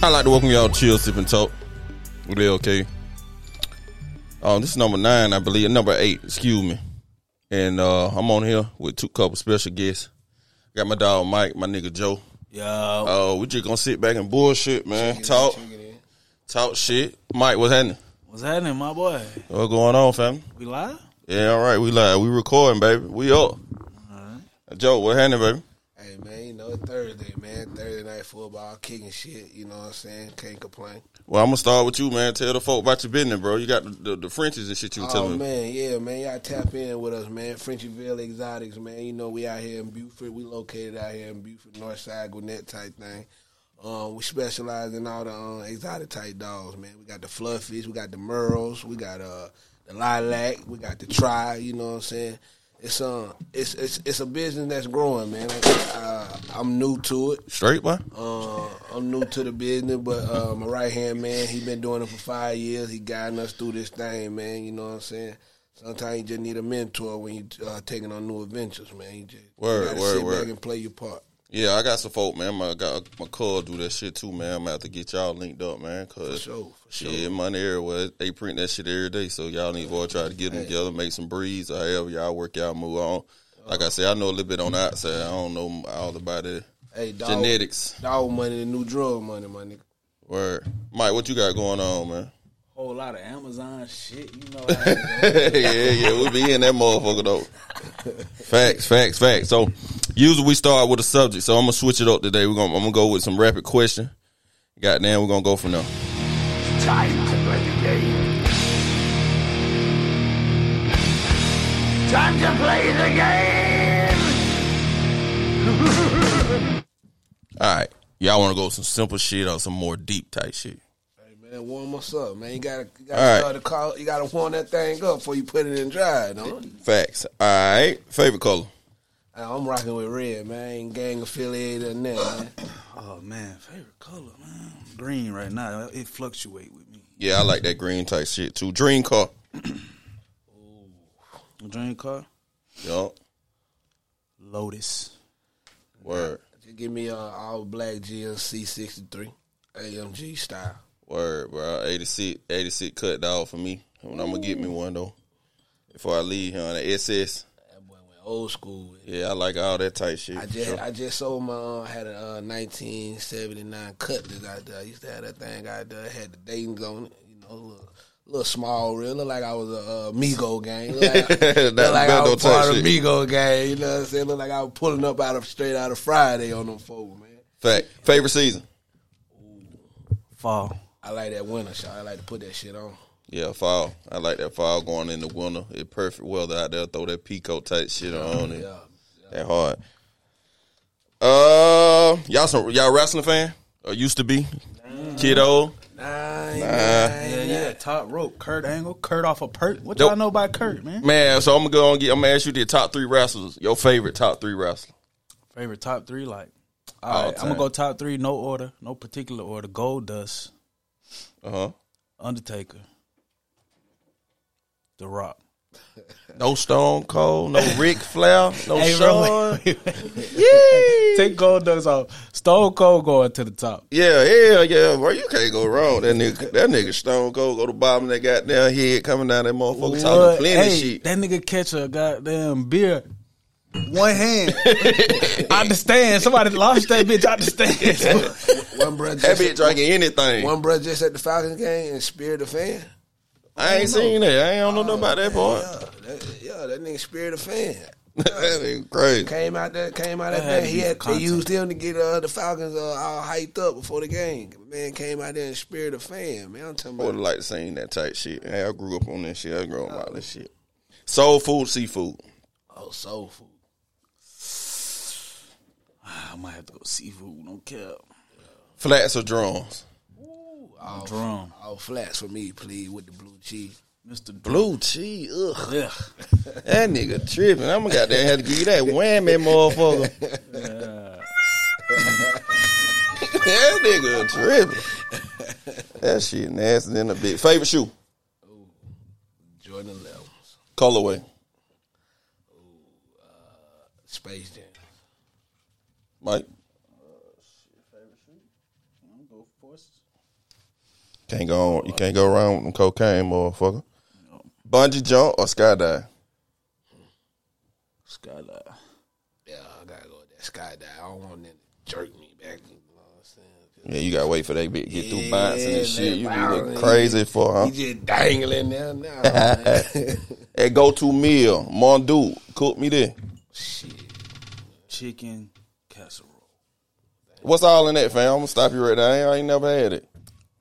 I'd like to welcome y'all to Chill Sip and Talk with LK. Um, this is number nine, I believe. Number eight, excuse me. And uh, I'm on here with two couple special guests. Got my dog Mike, my nigga Joe. Yo, Uh, we just gonna sit back and bullshit, man. Talk, talk shit. Mike, what's happening? what's happening, my boy? What going on, fam? We live? Yeah, all right. We live. We recording, baby. We up. All right. Joe, what's happening, baby? Hey man, know it's Thursday, man. Thursday night football, kicking shit. You know what I'm saying? Can't complain. Well, I'm gonna start with you, man. Tell the folk about your business, bro. You got the, the, the Frenchies and shit you were Oh telling me. man, yeah, man. Y'all tap in with us, man. Frenchieville Exotics, man. You know we out here in Buford. We located out here in Buford, North Side, Gwinnett type thing. Um, we specialize in all the um, exotic type dogs, man. We got the fluffies, we got the merles, we got uh the lilac, we got the tri. You know what I'm saying? It's um, it's it's it's a business that's growing, man. Uh, I'm new to it. Straight, boy. Uh, I'm new to the business, but uh, my right hand man, he been doing it for five years. He guiding us through this thing, man. You know what I'm saying? Sometimes you just need a mentor when you uh, taking on new adventures, man. You just Word, you gotta word, sit word. back and play your part. Yeah, I got some folk, man. I got my cuz do that shit too, man. I'm have to get y'all linked up, man. For Cause sure, for sure. shit, money everywhere. They print that shit every day, so y'all need to all try to get them together, make some breeds, or however y'all work y'all move on. Like I uh-huh. said, I know a little bit on the outside. I don't know all about it. Hey, dog, Genetics. dog money, new drug money, my nigga. Word, Mike, what you got going on, man? Whole lot of Amazon shit, you know. How yeah, yeah, we be in that motherfucker though. facts, facts, facts. So usually we start with a subject, so I'm gonna switch it up today. We're gonna I'm gonna go with some rapid question. Goddamn, we're gonna go from there. Time to play the game. Time to play the game. All right, y'all want to go with some simple shit or some more deep type shit? Hey man, warm us up, man. You gotta, you gotta All right. start the call. You gotta warm that thing up before you put it in dry, don't you? Facts. All right, favorite color. I'm rocking with red, man. Ain't gang affiliated or that. man. oh man, favorite color, man. Green right now. It fluctuate with me. Yeah, I like that green type shit too. Dream car. Dream car, Yup. Lotus. Word. Just give me a all black GLC 63 AMG style. Word, bro. 86, 86 cut dog for me. When I'm gonna get me one though. Before I leave here on the SS. That boy went old school. Yeah, I like all that type shit. I just sure. I just sold my uh, had a uh, 1979 Cutlass out there. I used to have that thing out there. It had the Dayton's on it. You know, a little, little small, real. Look like I was a uh, Migo gang. Look like, That look like I was part of shit. Migo gang. You know what I'm saying? Look like I was pulling up out of straight out of Friday on them folks, man. Fact. Favorite season. Fall. I like that winter shot. I like to put that shit on. Yeah, fall. I like that fall going in the winter. It's perfect weather out there. Throw that peacoat type shit on it. Yeah. That hard. Uh, y'all some y'all wrestling fan? Or used to be? Kiddo. Nah, I Nah. Yeah, yeah. Top rope. Kurt Angle. Kurt off a Pert. What y'all know about Kurt, man? Man, so I'm gonna go and get. I'm gonna ask you the top three wrestlers. Your favorite top three wrestler. Favorite top three, like. All All right, I'm gonna go top three, no order, no particular order. Goldust, Uh huh. Undertaker, The Rock. No Stone Cold. No Ric Flair. No Hey, bro, Shawn. wait, wait, wait. Take Goldust off. Stone Cold going to the top. Yeah, yeah, yeah, bro. You can't go wrong. That nigga, that nigga Stone Cold go to the bottom of that goddamn head coming down that motherfucker talking What? plenty hey, shit. That nigga catch a goddamn beer. One hand. I understand. Somebody lost that bitch. I understand. One brother That just, bitch drinking anything. one brother just at the Falcons game and speared the fan. I ain't seen that. I ain't don't know nothing about that part. Yeah, that, yeah, that nigga speared the fan. that nigga crazy. Came out there, came out That that day. He had for they content. used him to get uh, the Falcons uh, all hyped up before the game. Man came out there and speared the fan. Man, I'm talking I would about. have liked to seen that type shit. Hey, I grew up on that shit. I grew up on all that shit. Soul food, seafood. Oh, soul food. I might have to go seafood. No cap. Flats or drums. All, Drum. all flats for me, please, with the blue cheese. Mr. Drum. Blue cheese. Ugh. Yeah. That nigga tripping. I'm gonna goddamn have to give you that whammy, motherfucker. that nigga tripping. That shit nasty than a bit. Favorite shoe? Ooh, Jordan 11s. Colorway. Uh, Space Jam. Mike. I'm go courses. Can't go on. You can't go around with them cocaine, motherfucker. Bungee jump or skydive? Skydive. Yeah, I gotta go with that skydive. I don't want them to jerk me back. You know what I'm saying? Yeah, you gotta wait for that bit to get through Yeah, bouncing and shit. You be looking crazy for huh? He just dangling there now. man. Hey, go to meal, Mondu, cook me there. Shit. Chicken casserole. What's all in that, fam? I'm gonna stop you right there. I ain't never had it.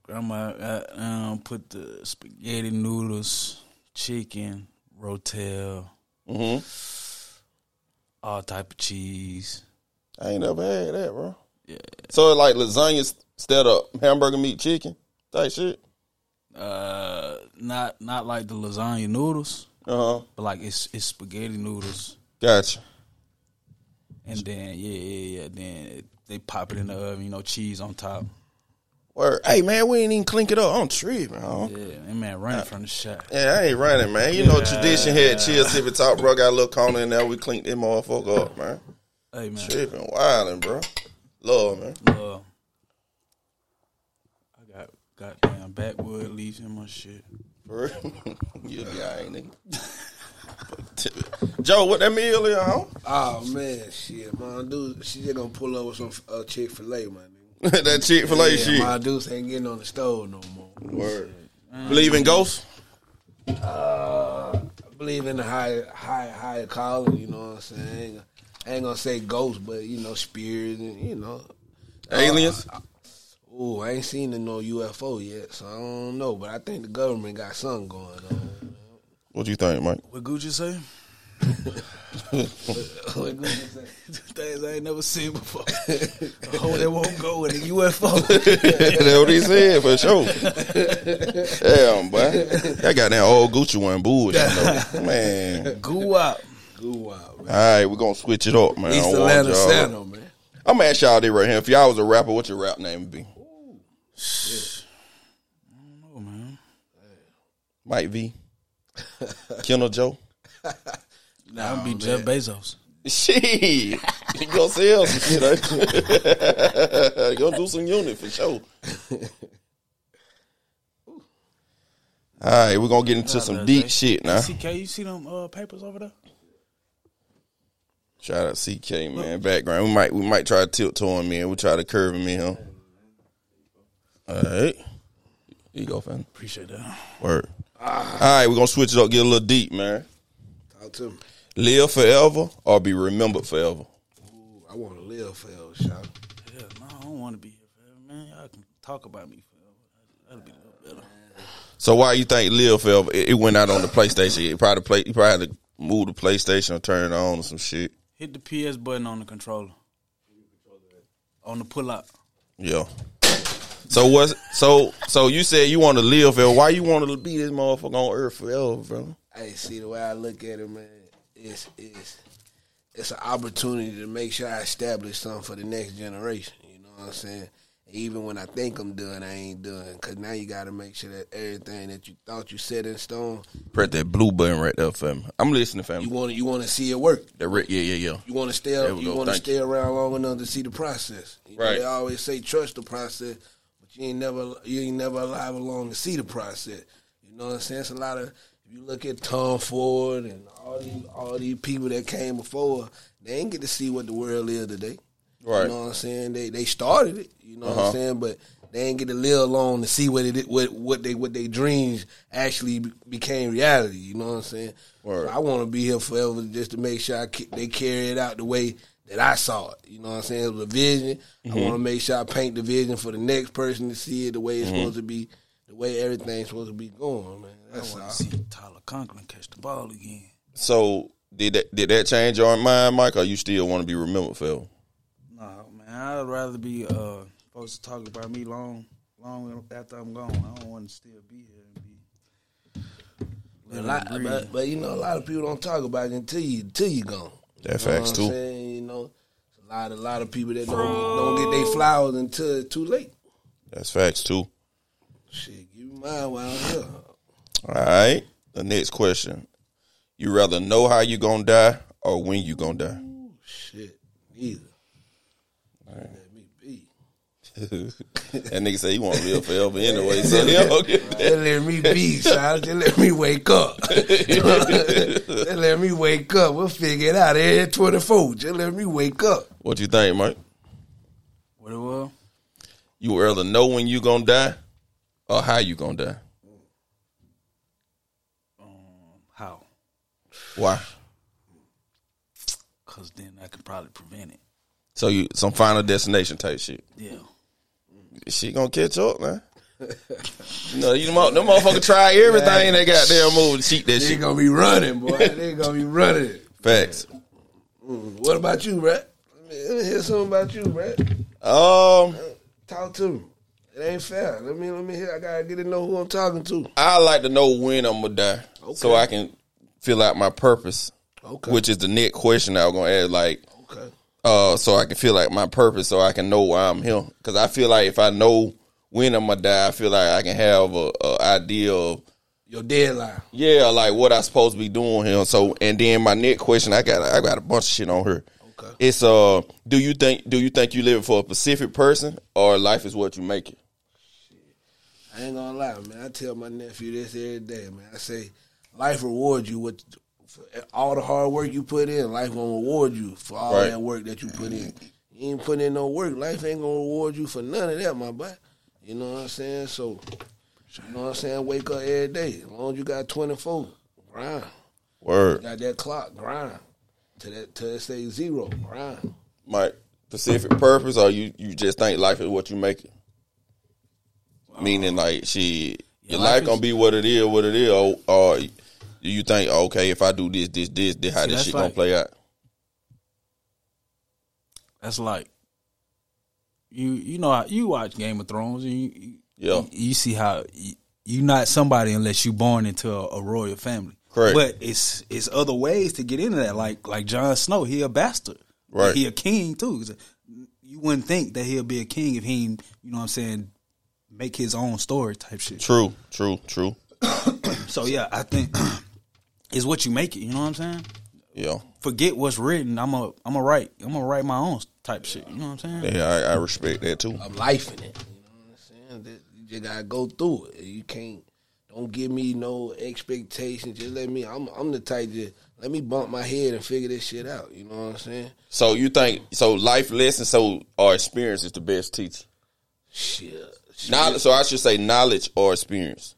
Grandma got, um, put the spaghetti noodles, chicken, rotel, hmm all type of cheese. I ain't never had that, bro. Yeah. So like lasagna instead of hamburger meat chicken type shit. Uh, not not like the lasagna noodles, Uh huh. but like it's it's spaghetti noodles, Gotcha. and then yeah yeah yeah. Then they pop it in the oven, you know, cheese on top. Word. Hey man, we ain't even clink it up. I'm tripping, huh? Yeah, and man, running from the shot. Yeah, I ain't running, man. You know, tradition had chill sippy top, bro. Got a little corner in there. We cleaned that motherfucker up, man. Hey man, Tripping, wildin', bro. Love, man. uh, I got goddamn backwood leaves in my shit. For real. you be alright, nigga. Joe, what that meal is, huh? Oh man, shit, my dude, she just gonna pull up with some uh, Chick Fil A, my nigga. that Chick Fil A yeah, shit. My dudes ain't getting on the stove no more. Word. Believe in ghosts? Uh, I believe in the higher, higher, higher calling. You know what I'm saying? I ain't, gonna- I ain't gonna say ghosts, but you know, spirits and you know. Aliens? Oh, I ain't seen no UFO yet, so I don't know. But I think the government got something going on. What do you think, Mike? What Gucci say? What good is that? Things I ain't never seen before. I hope they won't go in the UFO. That's what he said for sure. Damn, boy. That goddamn old Gucci one bullshit, though. Man. Goo out. Goo out, man. All right, we're going to switch it up, man. I East don't want Atlanta y'all- Santa, man. I'm going to ask y'all this right here. If y'all was a rapper, what your rap name would be? Oh man. Mike V. Kendall Joe. Nah, I'll be Jeff Bezos. Shit. You gonna sell some shit, ain't you? you gonna do some unit for sure. All right, we're gonna get into some deep shit now. CK, you see them uh, papers over there? Shout out CK man, background. We might we might try to tilt to him, man. We try to curve him in. All right, here you go, fam. Appreciate that. Word. All right, we're gonna switch it up, get a little deep, man. Talk to me. Live forever or be remembered forever. Ooh, I want to live forever, shot. Yeah, no, I don't want to be here forever, man. Y'all can talk about me forever. That'll be a little better. So why you think live forever? It, it went out on the PlayStation. It probably play. You probably had to move the PlayStation or turn it on or some shit. Hit the PS button on the controller. On the pull out. Yeah. So what? So so you said you want to live forever. Why you want to be this motherfucker on Earth forever, bro? Hey, see the way I look at it, man. It's it's it's an opportunity to make sure I establish something for the next generation. You know what I'm saying? Even when I think I'm done, I ain't done. Cause now you got to make sure that everything that you thought you set in stone, Press that blue button right there, fam. I'm listening, fam. you want to you want to see it work. That red, yeah, yeah, yeah. You want to stay we you want to stay around long enough to see the process. You know, Right. they always say trust the process, but you ain't never you ain't never alive along to see the process. You know what I'm saying? It's a lot of if you look at Tom Ford and all these all these people that came before, they ain't get to see what the world is today. Right. You know what I'm saying? They they started it. You know what Uh-huh. I'm saying? But they ain't get to live along to see what it what what they what they dreams actually became reality. You know what I'm saying? Word. So I want to be here forever just to make sure I, ca- they carry it out the way that I saw it. You know what I'm saying? It was a vision. Mm-hmm. I want to make sure I paint the vision for the next person to see it the way it's Mm-hmm. supposed to be, the way everything's supposed to be going, man. I That's want all. to see Tyler Conklin catch the ball again. So did that did that change your mind, Mike, or you still want to be remembered Phil? No, man, I'd rather be uh supposed to talk about me long, long after I'm gone. I don't want to still be here and be. A lot, but, but you know, a lot of people don't talk about it until you until you gone. That You know facts what I'm too. saying? You know, a lot, a lot of people that don't don't get their flowers until it's too late. That's facts too. Shit, give me mine while I'm here. All right. The next question: You rather know how you gonna die or when you gonna die? Shit, neither. Let me be. that nigga say he want to live forever anyway. So he don't give a They let me be, son. They let me wake up. they let me wake up. We'll figure it out. Every 24. Just let me wake up. What you think, Mike? What it was? You rather know when you gonna die or how you gonna die? How? Why? Because then I could probably prevent it. So you some final destination type shit. Yeah. She gonna catch up, man. you know, you them, mo- them motherfuckers try everything they got there move to cheat that They shit. gonna be running, boy. They gonna be running. Facts. What about you, Brett? Let me, hear something about you, Brett. Um, Talk to me. It ain't fair. Let me let me hear. I gotta get to know who I'm talking to. I like to know when I'm gonna die, so I can fill out my purpose, Okay. which is the next question I was gonna ask. Like, Okay. uh, so I can feel like my purpose, so I can know why I'm here. Because I feel like if I know when I'm gonna die, I feel like I can have a, a idea of Your deadline. yeah, like what I supposed to be doing here. So, and then my next question, I got I got a bunch of shit on here. Okay. It's uh, do you think do you think you live for a specific person or life is what you make it? I ain't gonna lie, man. I tell my nephew this every day, man. I say, life rewards you with all the hard work you put in. Life gonna reward you for all Right. that work that you put in. You ain't putting in no work. Life ain't gonna reward you for none of that, my boy. You know what I'm saying? So, you know what I'm saying? Wake up every day. As long as you got 24, grind. Word, Got that clock, grind. To that, it say zero, grind. my specific purpose, or you you just think life is what you make it? Meaning, like, she your life life is- gonna be what it is, what it is, or, or you think, oh, okay, if I do this, this, this, this, how See, this shit gonna play out? That's like you. You know, how you watch Game of Thrones, and you, you Yeah. you see how you, you not somebody unless you born into a, a royal family. Correct. But it's it's other ways to get into that. Like like Jon Snow, he a bastard. Right. He a king too. You wouldn't think that he'll be a king if he, you know, what I'm saying, make his own story type shit. True, true, true. So yeah, I think is what you make it. You know what I'm saying? Yeah, Forget what's written. I'm a I'm a write. I'm gonna write my own type shit. You know what I'm saying? yeah, I, I respect that too. of life in it. You know what I'm saying? You just gotta go through it. You can't. Don't give me no expectations. Just let me. I'm. I'm the type to let me bump my head and figure this shit out. You know what I'm saying? So you think so? Life lessons, so our experience is the best teacher. Shit. shit. Knowledge. So I should say knowledge or experience.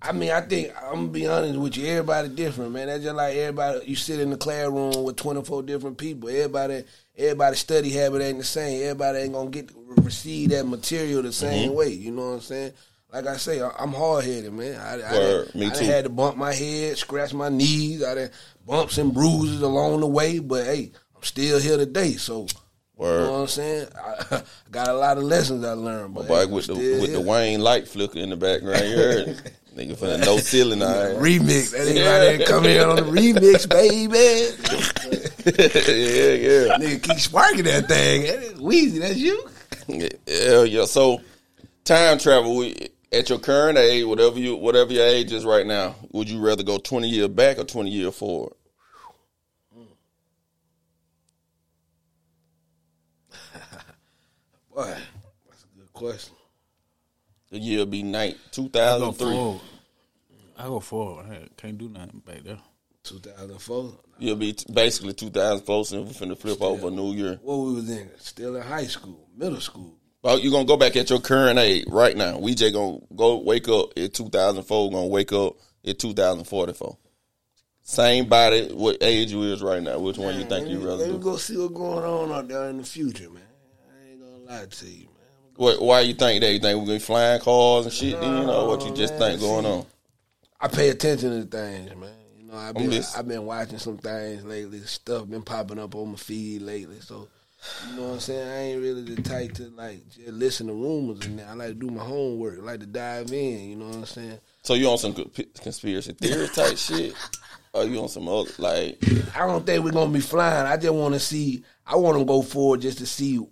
I mean, I think I'm gonna be honest with you. Everybody different, man. That's just like everybody. You sit in the classroom with 24 different people. Everybody, everybody study habit ain't the same. Everybody ain't gonna get receive that material the same mm-hmm. way. You know what I'm saying? Like I say, I- I'm hard headed, man. I, I, Word, done- me I too. had to bump my head, scratch my knees. I done bumps and bruises along the way, but hey, I'm still here today. So. You know what I'm saying? I, got a lot of lessons I learned, but Boy, hey, with the with the. Wayne light flicker in the background, you heard? Nigga for the no ceiling eye. remix. That nigga right there come in on the remix, baby. yeah, yeah. nigga keep sparking that thing. That is Weezy, that's you. yeah, yeah, yeah. So time travel we, at your current age, whatever you whatever your age is right now, would you rather go twenty years back or twenty years forward? Boy, that's a good question. The year be night two I go thousand three. forward. I go forward. I can't do nothing back there. 2004. You'll be t- basically two thousand four, and we finna flip over a new year. What we was in? Still in high school, middle school. Well, you gonna go back at your current age right now. We just gonna go wake up in 2004. Gonna wake up in 2044. Same body, what age you is right now? Which one you think you me, rather let me go see what's going on out there in the future, man. I ain't gonna lie to you, man. What, why you think that? You think we're gonna be flying cars and shit? Then you know what you just oh, man, think going see. on? I pay attention to things, man. You know, I've been. I've been watching some things lately. Stuff been popping up on my feed lately. So, you know what I'm saying? I ain't really the type to like just listen to rumors and that. I like to do my homework. I like to dive in. You know what I'm saying? So you on some co- conspiracy theory type shit? Or you on some other like? I don't think we're gonna be flying. I just want to see. I want to go forward just to see.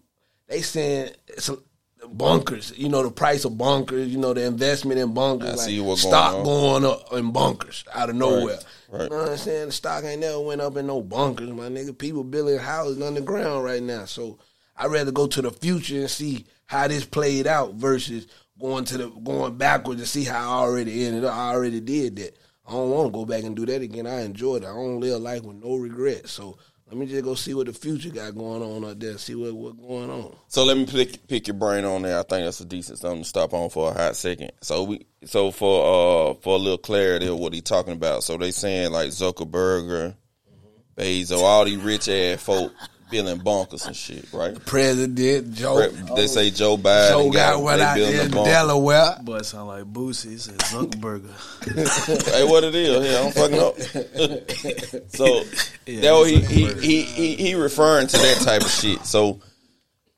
They saying some bunkers. You know the price of bunkers. You know the investment in bunkers. I like see what's stock going going up in bunkers out of nowhere. right. You know what I'm saying? The stock ain't never went up in no bunkers, my nigga. People building houses underground right now. So I'd rather go to the future and see how this played out versus going to the going backwards and see how I already ended up. I already did that. I don't want to go back and do that again. I enjoyed it. I don't live life with no regrets. So let me just go see what the future got going on out there. See what what's going on. So let me pick pick your brain on there. I think that's a decent something to stop on for a hot second. So we so for uh for a little clarity of what he talking about. So they saying like Zuckerberg, Bezos, all these rich ass folk feeling bonkers and shit, right? The president Joe. They say Joe Biden. Joe got one they out there in bunker. Delaware. Boy, sound like Boosie. He said Zuckerberg. hey, what it is? Yeah, I'm fucking up. so that he, he he he he referring to that type of shit. So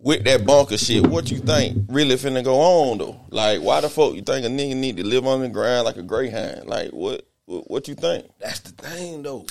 with that bunker shit, what you think really finna go on though? Like, why the fuck you think a nigga need to live on the ground like a greyhound? Like, what what, what you think? That's the thing, though.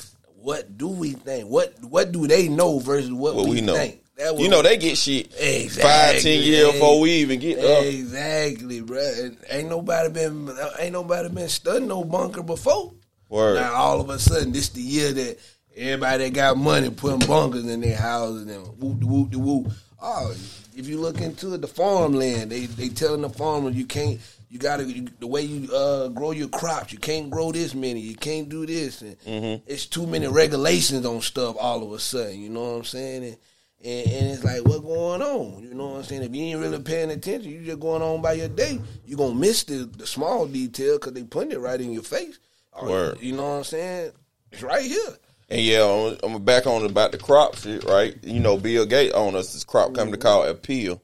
What do we think? What What do they know versus what, What we, we know? think? That You know they get shit Exactly. five ten years before we even get up. Exactly, bruh. Ain't nobody been ain't nobody been studying no bunker before. Word. Now all of a sudden, this the year that everybody that got money putting bunkers in their houses and whoop de whoop de whoop. Oh, if you look into it, the farmland, they they telling the farmers you can't. You gotta you, the way you uh, grow your crops. You can't grow this many. You can't do this, and Mm-hmm. it's too many regulations on stuff. All of a sudden, you know what I'm saying? And, and, and it's like, what going on? You know what I'm saying? If you ain't really paying attention, you just going on by your day. You are gonna miss the, the small detail because they putting it right in your face. Or, Word. You know what I'm saying? It's right here. And yeah, I'm, I'm back on about the crop shit, right? You know, Bill Gates owned us this crop coming to call Apeel,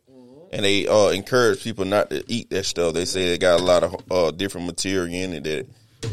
and they uh, encourage people not to eat that stuff. They say it got a lot of uh, different material in it that,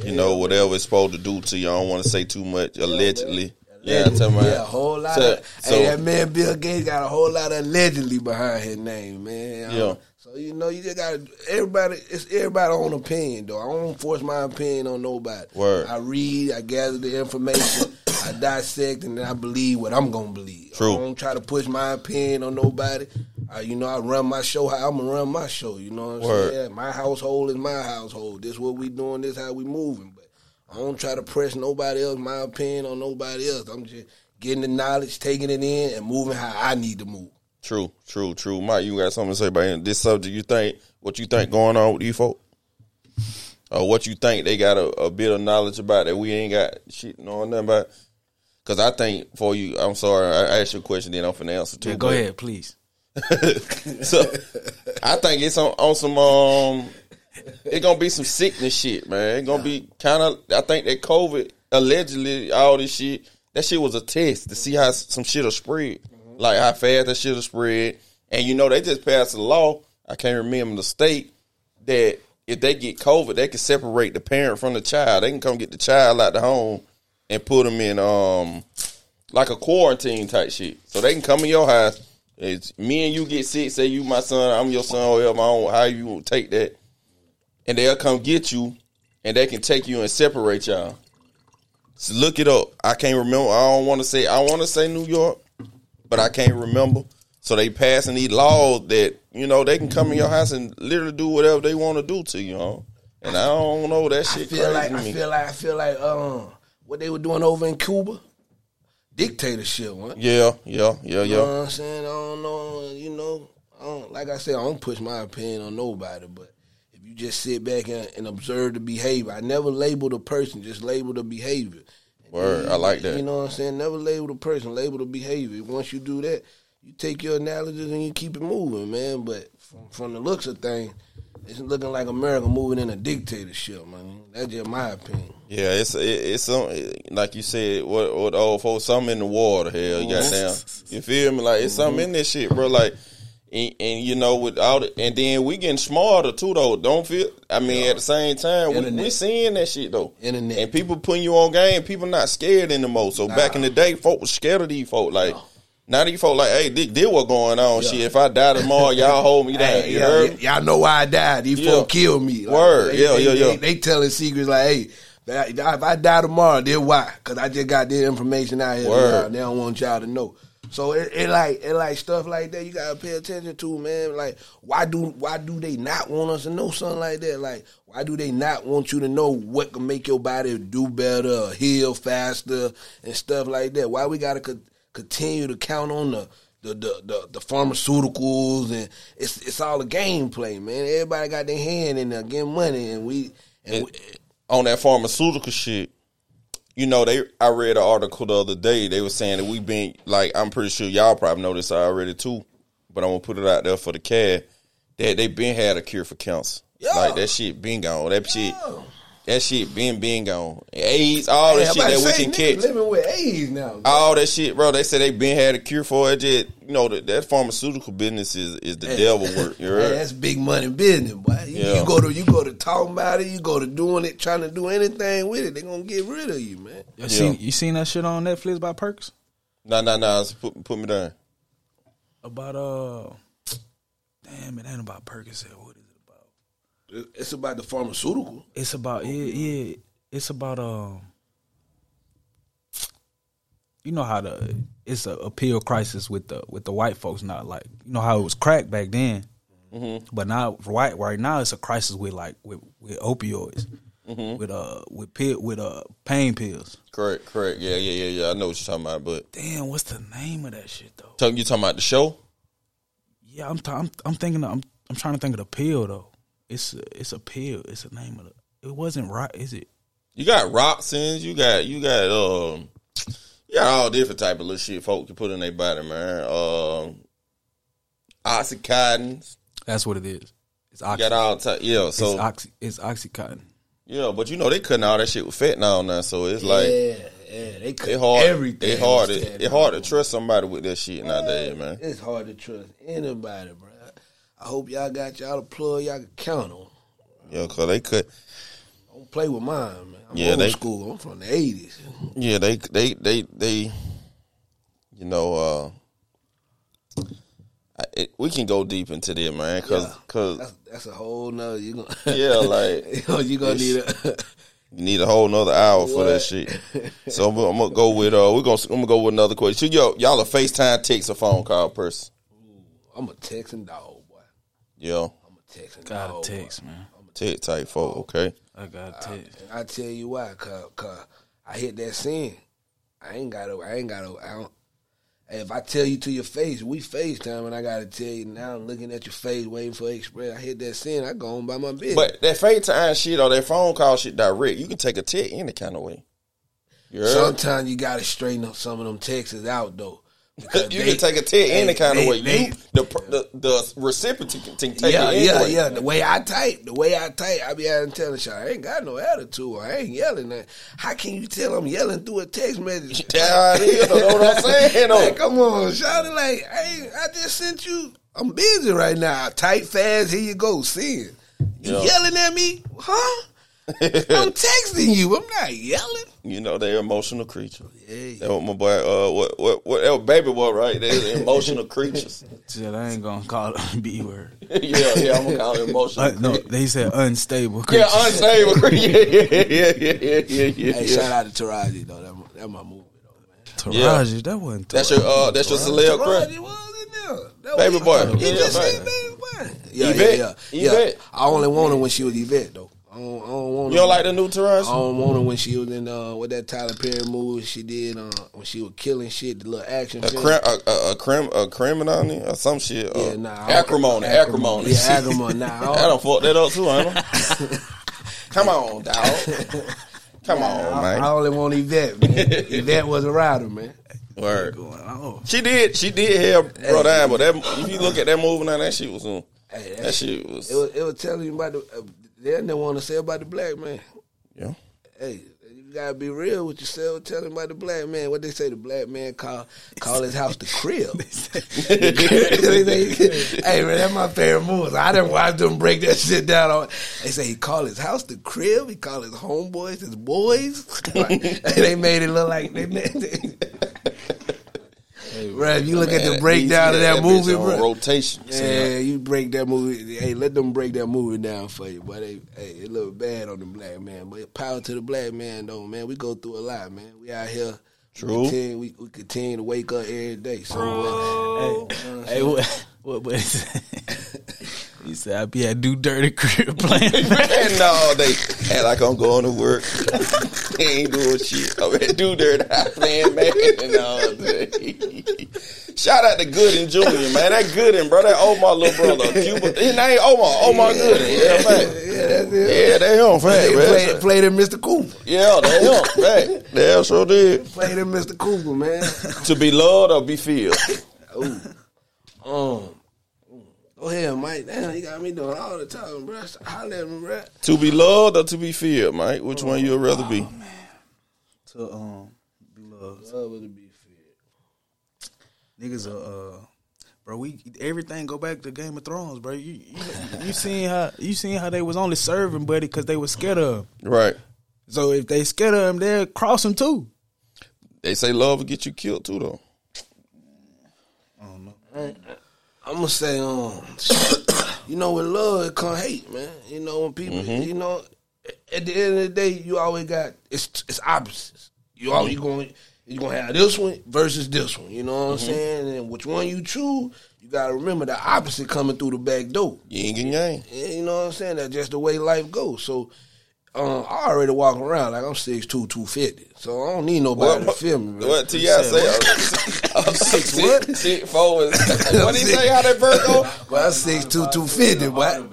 you know, whatever it's supposed to do to you. I don't want to say too much. Allegedly, yeah, I'm talking about. Yeah, a whole lot So- of. so- hey, that man Bill Gates got a whole lot of allegedly behind his name, man. Yeah. So you know, you just got everybody. It's everybody own opinion, though. I don't force my opinion on nobody. Word. I read, I gather the information, I dissect, and then I believe what I'm gonna believe. True. I don't try to push my opinion on nobody. I, you know, I run my show how I'm gonna run my show. You know what I'm Word. saying? My household is my household. This what we doing. This how we moving. But I don't try to press nobody else my opinion on nobody else. I'm just getting the knowledge, taking it in, and moving how I need to move. True, true, true. Mike, you got something to say about this subject? You think what you think going on with these folk? Or what you think they got a, a bit of knowledge about that we ain't got shit knowing nothing about? Because I think for you, I'm sorry, I asked you a question, then I'm finna answer too. Yeah, go but- ahead, please. So I think it's on, on some um it gonna be some sickness shit, man. It's gonna be kind of. I think that COVID allegedly all this shit. That shit was a test to see how some shit will spread, like how fast that shit will spread. And you know they just passed a law. I can't remember the state that if they get COVID, they can separate the parent from the child. They can come get the child out the home and put them in um like a quarantine type shit. So they can come in your house. It's me and you get sick. Say you my son, I'm your son, or whatever. I don't, how you to take that, and they'll come get you, and they can take you and separate y'all. So look it up. I can't remember. I don't want to say. I want to say New York, but I can't remember. So they passing these laws that you know they can come in your house and literally do whatever they want to do to you. Huh? And I don't know that shit. I feel like I feel like I feel like um what they were doing over in Cuba, dictatorship. What? yeah, yeah, yeah, yeah. You know what I'm saying? I don't know. You know, I don't, like I said, I don't push my opinion on nobody. But if you just sit back and, and observe the behavior, I never label the person, just label the behavior. Word, I like that. You know what I'm saying? Never label the person, label the behavior. Once you do that, you take your analysis and you keep it moving, man. But from, from the looks of things, it's looking like America moving in a dictatorship, man. That's just my opinion. Yeah, it's it, it's some like you said. What what old folks? Something in the water. Hell, goddamn. Mm-hmm. You feel me? Like it's something mm-hmm. in this shit, bro. Like, and, and you know, with all the, and then we getting smarter too, though. Don't feel. I mean, at the same time, we, Internet. we seeing that shit though. Internet. and people putting you on game. People not scared anymore. So back in the day, folk was scared of these folk. Like. Now these folk like, hey, this, this what going on? Shit, if I die tomorrow, y'all hold me down. You yeah, heard? y- y'all know why I died. These Yeah. folk killed me. Like, Word. they- Yeah, they, yeah, they, yeah. They, telling secrets like, hey, if I die tomorrow, then why? Because I just got this information out here. Word. They don't want y'all to know. So it, it like it like stuff like that you gotta pay attention to, man. Like why do why do they not want us to know something like that? Like why do they not want you to know what can make your body do better, heal faster, and stuff like that? Why we gotta co- continue to count on the the the the, the pharmaceuticals and it's it's all a gameplay, man. Everybody got their hand in there getting money, and we and we, on that pharmaceutical shit, you know, they I read an article the other day. They were saying that we've been like I'm pretty sure y'all probably know this already too, but I'm gonna put it out there for the cat that they been had a cure for cancer. Yeah. Like that shit been gone. That shit that shit been been gone. AIDS, all Man, that shit that to we say, can niggas catch. living with AIDS now. All that shit, bro. They said they been had a cure for it. Just you know that, that pharmaceutical business is, is the devil work. You Man, heard? that's big money business, boy. You, Yeah. you go to you go to talking about it, you go to doing it, trying to do anything with it, they gonna get rid of you, man. You seen you seen that shit on Netflix by Perks Nah, nah, nah. Put, put me down. about uh, damn it ain't about Percocet. What is it about? It's about the pharmaceutical. It's about yeah yeah. It's about um. You know how the it's a appeal crisis with the with the white folks not Like you know how it was crack back then, but now white right now it's a crisis with like with, with opioids, with uh with pill with uh pain pills. Correct, correct. Yeah, yeah, yeah, yeah. I know what you're talking about, but Damn, what's the name of that shit though? you talking about the show? Yeah, I'm t- I'm I'm thinking of, I'm I'm trying to think of the pill though. It's a, it's a pill. It's the name of the. It wasn't right. Is it? You got Roxins, you got you got um you got all different type of little shit folk can put in their body, man. Um Oxycontins. That's what it is. It's You got all type yeah, so it's oxy. It's oxycontin. yeah, but you know they cutting all that shit with fentanyl now, so it's like yeah, yeah, they cut it hard everything. it hard with it, it hard to trust somebody with that shit nowadays, man. It's hard to trust anybody, bro. I hope y'all got y'all a plug y'all can count on. Yeah, cause they could. Don't play with mine, man. I'm Yeah, old they- school. I'm from the eighties. yeah, they they they they you know uh I- it, we can go deep into that, man, cause Yeah. cause That's that's a whole nother. You gonna yeah, like you gonna need a. You need a whole nother hour for that shit. So I'm, I'm gonna go with uh, we're gonna I'm gonna go with another question. Yo, y'all a FaceTime, text, or phone call person? I'm a texting dog. Yo, I'm a texting Got dog. a text, man. I'm a text type folk. Okay, I got a text. I tell you why, cause, cause I hit that sin. I ain't got to. I ain't got to. I don't. If I tell you to your face, we FaceTime, and I gotta tell you now. I'm looking at your face, waiting for express. I hit that sin. I go on by my business. but that FaceTime shit or that phone call shit direct, you can take a text any kind of way. Sometimes you gotta straighten up some of them texts out though. You they- can take a text any they- kind of way. they- you the the, the recipient can, take yeah, it yeah, anyway. yeah. The way I type, the way I type, I be out and telling y'all, I ain't got no attitude. I ain't yelling. That. How can you tell I'm yelling through a text message? Yeah, you know what I'm saying? Like, come on, shout it like, hey, I just sent you. I'm busy right now. Type fast. Here you go. Send. You Yeah. yelling at me, huh? I'm texting you. I'm not yelling. You know they're emotional creatures. Yeah. That what my boy, uh, what what what that was baby boy, right? They're emotional creatures. Shit, I ain't gonna call it a B word. yeah, yeah, I'm gonna call it emotional. Uh, no, they said unstable. Yeah, unstable. yeah, yeah, yeah, yeah, yeah, yeah, yeah. Hey, shout out to Taraji though. That, that my movie though, man. Taraji, that wasn't. That's your uh, that's your celeb Taraji was in there. That Baby was- boy. You Yeah, just baby. baby boy. Yeah, Yvette. yeah, yeah, Yvette. yeah. I only want her when she was Yvette though. I don't, I don't want You don't like the new I don't want her when she was in uh, what that Tyler Perry movie she did uh, when she was killing shit, the little action A film. crim, a, a, a crim, a criminal or some shit. Uh, Yeah, nah. I acrimony, acrimony. Yeah, acrimony. Nah, I I don't- fuck that up too, ain't I? Come on, dog. Come on, I, man. I only want Yvette, man. Yvette was a rider, man. Word. Oh, She did. She did have bro down, but that if you look at that movie now, that shit was on. Hey, That shit was. It was, it was telling you about the. Uh, they didn't want to say about the black man. Yeah. Hey, you gotta be real with yourself. Tell him about the black man. What they say, the black man call call his house the crib. they say, hey man, that's my favorite movie. I didn't watch them break that shit down. On. They say he call his house the crib. He call his homeboys his boys. they made it look like they made. Bro, if you look at the breakdown of easy, that movie, bro. rotation. Yeah, you break that movie. Hey, let them break that movie down for you. But hey, hey, it look bad on the black man. But power to the black man, though, man. We go through a lot, man. We out here. True. We continue, we, we continue to wake up every day. So, hey, hey, what? What? what is he said, "I be at do dirty crib playing." And no, they act like I'm going to work. they ain't doing shit. I'm at do dirt house, man, man. And all day. Shout out to Gooding Junior, man. That Gooding, bro. That Omar little brother. Cuba. His name Omar. Omar Gooding. Yeah, man. Yeah, that's it. Yeah, they him, fact, They man. played, played in Mr. Cooper. Yeah, they him, fact. They hell sure did. Played in Mr. Cooper, man. To be loved or be filled. Um, go ahead, Mike. Damn, you got me doing all the time, bro. Holler at me, bro. To be loved or to be feared, Mike? Which one you'd rather be? Man. To um, be loved. Love it to be feared. Niggas are, uh, bro. We everything go back to Game of Thrones, bro. You you, you seen how you seen how they was only serving Buddy because they was scared of him. Right. So if they scared of him, they'll cross him too. They say love will get you killed too, though. I'm gonna say, um, you know, with love it come hate, man. You know, when people, you know, at the end of the day, you always got it's it's opposites. You always you going you gonna have this one versus this one. You know what I'm saying? And which one you choose, you gotta remember the opposite coming through the back door. Yin and yang. Yeah, You know what I'm saying? That's just the way life goes. So. Um, I already walk around like I'm 6'2", 250. So I don't need nobody to feel me. man. What Ti say? I'm six what? Six four. and- What he say? How that bird go? Well, I'm 6'2", 250, but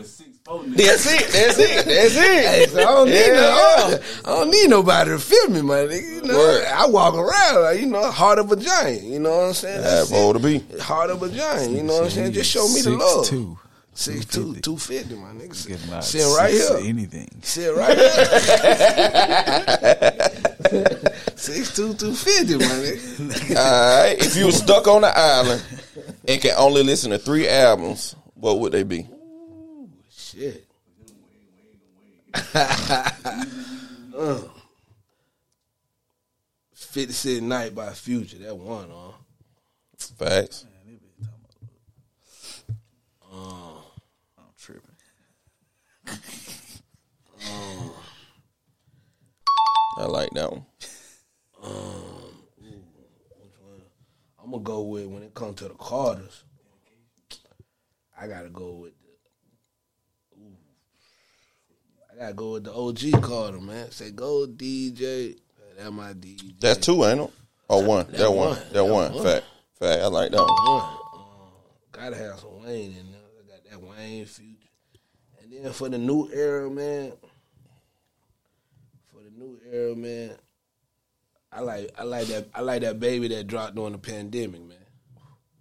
That's it. That's it. That's Hey, it. so I don't need Yeah, no. I don't need nobody to feel me, man. nigga. You know, Word. I walk around like you know, heart of a giant. You know what I'm saying? That That's boy to be. Heart of a giant. You know what I'm saying? Just show me the love. 6'2". Six two, two fifty, my nigga. Get my Sitting right here. Anything. Sit right here. Six two, two fifty, my nigga. All right. If you were stuck on the island and can only listen to three albums, what would they be? Shit. uh. Fifty Cent Night by Future. That one, huh? Facts. I'm tripping. I like that one. I'm gonna go with when it comes to the Carters. I gotta go with the. Ooh, I gotta go with the OG Carter, man. Say go DJ. That my DJ. That's two, ain't it? Or one. That, one. one. That, That one. one. Fact. Fact. I like that one. one. Um, gotta have some Wayne in there. I got that Wayne future. And then for the new era, man. For the new era, man. I like I like that I like that baby that dropped during the pandemic, man.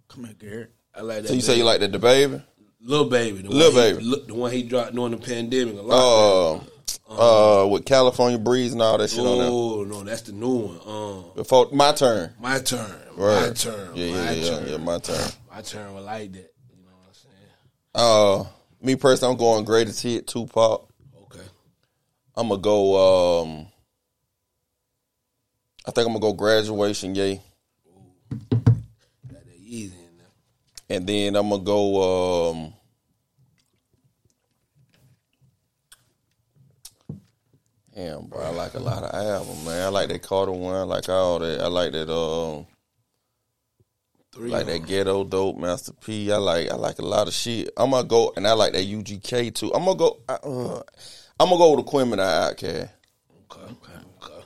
Come here, Garrett. I like that. So you say you like that the baby? Little baby, the Lil one he- Baby. The one he dropped during the pandemic. A lot. Uh, uh, with California Breeze and all that shit on there. oh no, that's the new one. Um, Before my turn. my turn, my turn, Yeah, my yeah, yeah, turn, yeah, my turn. my turn was like that. You know what I'm saying? Uh, me personally, I'm going greatest hit Tupac. Okay, I'm gonna go. Um, I think I'm gonna go graduation, yay, easy in there. and then I'm gonna go. Um, damn, bro, I like a lot of albums, man. I like that Carter one. I like all that. I like that. Um, Three like that ghetto dope, Master P. I like I like a lot of shit. I'm gonna go and I like that UGK too. I'm gonna go. I, uh, I'm gonna go with the Quim and the Outkast. Okay, okay, okay.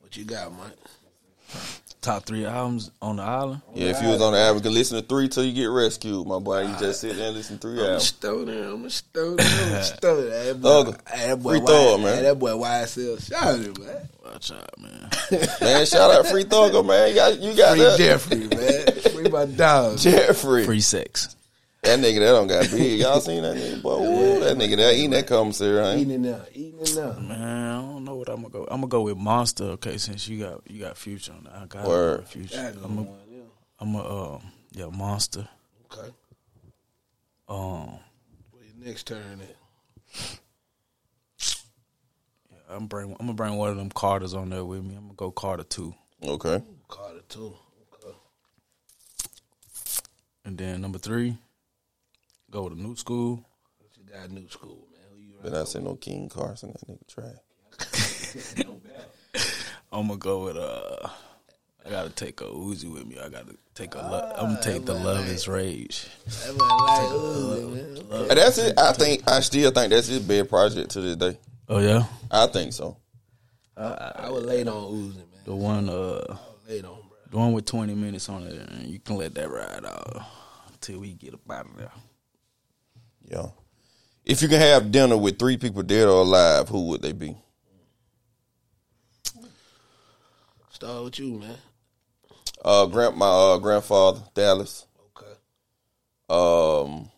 What you got, Mike? Top three albums on the island. Yeah, if you was on the average, you listen to three till you get rescued, my boy. You just sit there and listen to three I'm a albums. stoner. I'm a stoner. I'm a stoner. That boy, Thugger. that boy, Free throw, Y- man. That boy YSL shouted, man. Watch out, man. Man, shout out Free Thugger, man. You got you got Free that. Jeffrey, man. Free my dog. Jeffrey. Free sex. That nigga that don't got big. Y'all seen that nigga, boy? Ooh, that nigga that eating that commissary, ain't Eating it now. Eating it now. Man, I don't know what I'm gonna go. I'm gonna go with Monster. Okay, since you got you got Future on that, I got Word. Future. I'm a, one, yeah. I'm a um, yeah, Monster. Okay. Um, Where your next turn at? I'm bring I'm gonna bring one of them Carters on there with me. I'm gonna go Carter two, Okay. Carter too. Okay. and then number three, go to New School. What you got new school, man? Who you But I said no Ken Carson. That nigga trash. I'm gonna go with uh. I gotta take a Uzi with me. I gotta take a. Lo- I'm gonna take the Luv Is Rage. Like Uzi, man. And that's it. I think I still think that's his big project to this day. Oh yeah, I think so. I was late on Uzi, man. the one uh I was late on, bro. The one with twenty minutes on it, and you can let that ride out until we get up out of there. Yeah. If you can have dinner with three people dead or alive, who would they be? Start with you, man. Uh, grand my uh, grandfather Dallas. Okay. Um,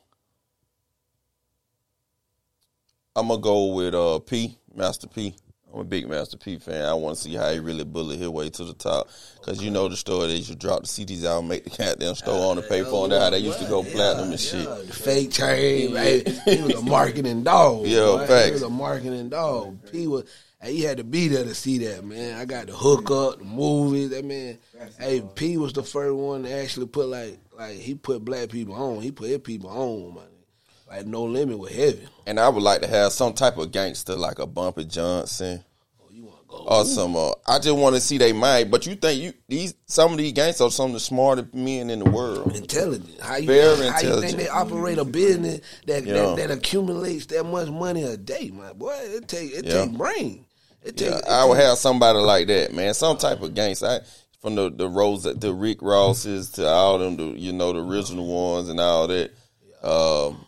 I'm gonna go with uh P Master P. I'm a big Master P fan. I want to see how he really bullet his way to the top. Cause you know the story they used to drop the CDs out, and make the goddamn store on the paper on that. How they used to go platinum and shit. Yeah, the fake chain, right? He was a marketing dog. Yeah, boy. facts. He was a marketing dog. He was. Hey, he had to be there to see that, man. I got the hook up, the movies. That man, hey, P was the first one to actually put like, like he put black people on. He put his people on, man. Like no limit with heaven. And I would like to have some type of gangster like a Bumpy Johnson. Oh, you want go? or some. Uh, I just want to see they mind. But you think you these some of these gangsters are some of the smartest men in the world. intelligent. How you Very how you think they operate a business that, Yeah. that that accumulates that much money a day, my boy? It take it Yeah. take brain. It take. Yeah, it I would take- have somebody like that, man. Some type of gangster. I, from the the Rose, the Rick Rosses to all them, the you know the original ones and all that. Um,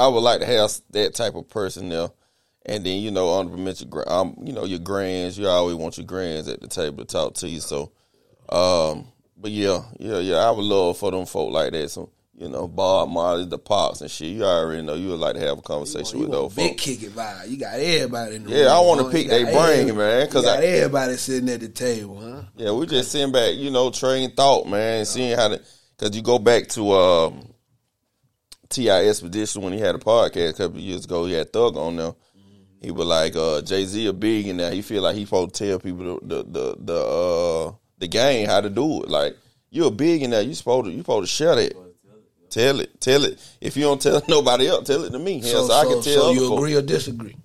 I would like to have that type of person there. And then you know, honorable mention, um, you know, your grands. You always want your grands at the table to talk to you. So, um, but yeah, yeah, yeah. I would love for them folk like that. So, you know, Bob Marley, the pops and shit. You already know. You would like to have a conversation You with want those big folks. kick it vibe. You got everybody in the Yeah, room. I wanna pick You they brain, man, 'cause you got I- everybody sitting at the table, huh? Yeah, we just sitting back, you know, trading thought, man, seeing how to, because you go back to um, T.I. Expedition when he had a podcast a couple of years ago, he had Thug on there. He was like, uh, Jay Z a big in there. He feel like he supposed to tell people the the the the, uh, the game how to do it. Like you're a big in there, you supposed to you supposed to share that. Tell it, tell it. If you don't tell nobody else, tell it to me. Yeah, so, I can tell. so you agree or disagree?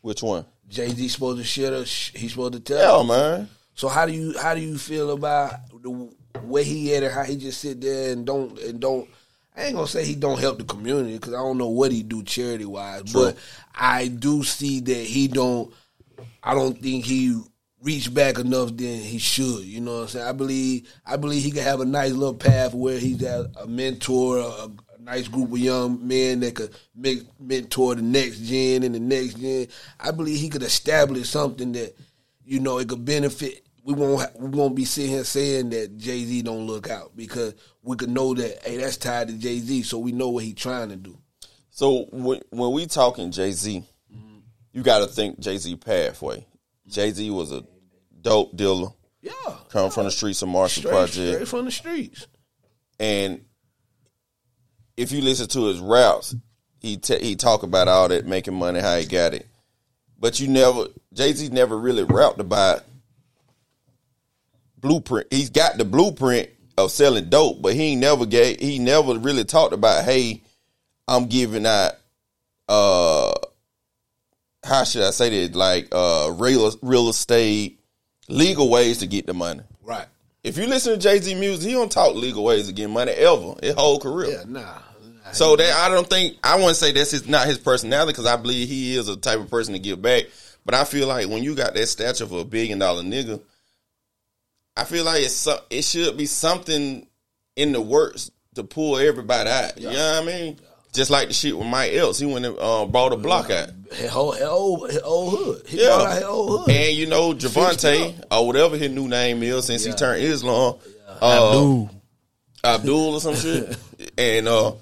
Which one? Jay Z supposed to share. The, sh- he's supposed to tell. Yeah, man. So how do you how do you feel about the way he at it? How he just sit there and don't and don't. I ain't gonna say he don't help the community because I don't know what he do charity wise, but I do see that he don't. I don't think he reach back enough than he should. You know what I'm saying? I believe I believe he could have a nice little path where he's got a mentor, a, a nice group of young men that could make, mentor the next gen and the next gen. I believe he could establish something that you know it could benefit. We won't ha- we won't be sitting here saying that Jay Z don't look out because we could know that hey that's tied to Jay Z, so we know what he's trying to do. So when when we talking Jay Z, you got to think Jay Z pathway. Jay Z was a dope dealer, Yeah, come from the streets of Marshall straight, Project, straight from the streets. and if you listen to his raps, he t- he talk about all that making money, how he got it, but you never Jay Z never really rapped about blueprint. He's got the blueprint of selling dope, but he ain't never gave. He never really talked about, hey, I'm giving out. uh How should I say that? Like uh real real estate, legal ways to get the money. Right. If you listen to Jay Z music, he don't talk legal ways to get money ever. His whole career. Yeah, nah. So that I don't think I want to say that's his, not his personality because I believe he is a type of person to give back. But I feel like when you got that stature of a billion dollar nigga, I feel like it's so- it should be something in the works to pull everybody out. You know what I mean? Just like the shit with Mike Else, he went and uh, bought a block out. His whole, his old, his old hood. He Yeah. brought out his old hood. And you know Javante or whatever his new name is since he turned Islam, uh, Abdul. Abdul or some shit, and uh,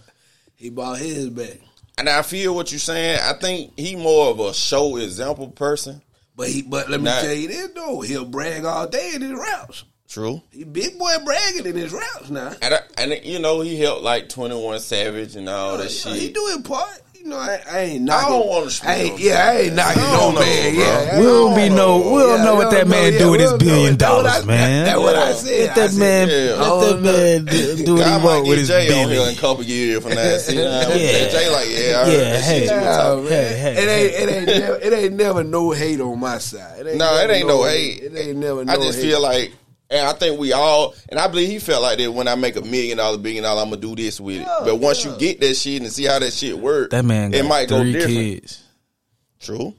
he bought his back. and I feel what you're saying. I think he more of a show example person. But he, but let me Nah. tell you this though, he'll brag all day in his raps. True. He big boy bragging in his raps now. And, I, and you know he helped like Twenty One Savage and all that You know, He shit. do his part. You know, I, I ain't knocking. I don't wanna speak I ain't, on yeah, I ain't knocking I no don't know, man. bro. Yeah, We don't be know. We don't Yeah, know what that don't man know, do yeah, with his we don't know. billion That's I- dollars, man. That's what I Yeah. said. Let that said, man, let that man do, do what he want with his Jay on here in a billion. couple years from now. See, yeah. Yeah. Jay like, yeah, Yeah, hey. shit you was Yeah, talking. man. Hey, hey, it ain't it ain't never it ain't never no hate on my side. It ain't No, it ain't no hate. It ain't never. No I just hate. feel like, and I think we all, and I believe he felt like that when I make a million dollar, billion dollar, I'm gonna do this with it. But once you get that shit and see how that shit work, That man got it might go three different. kids. True.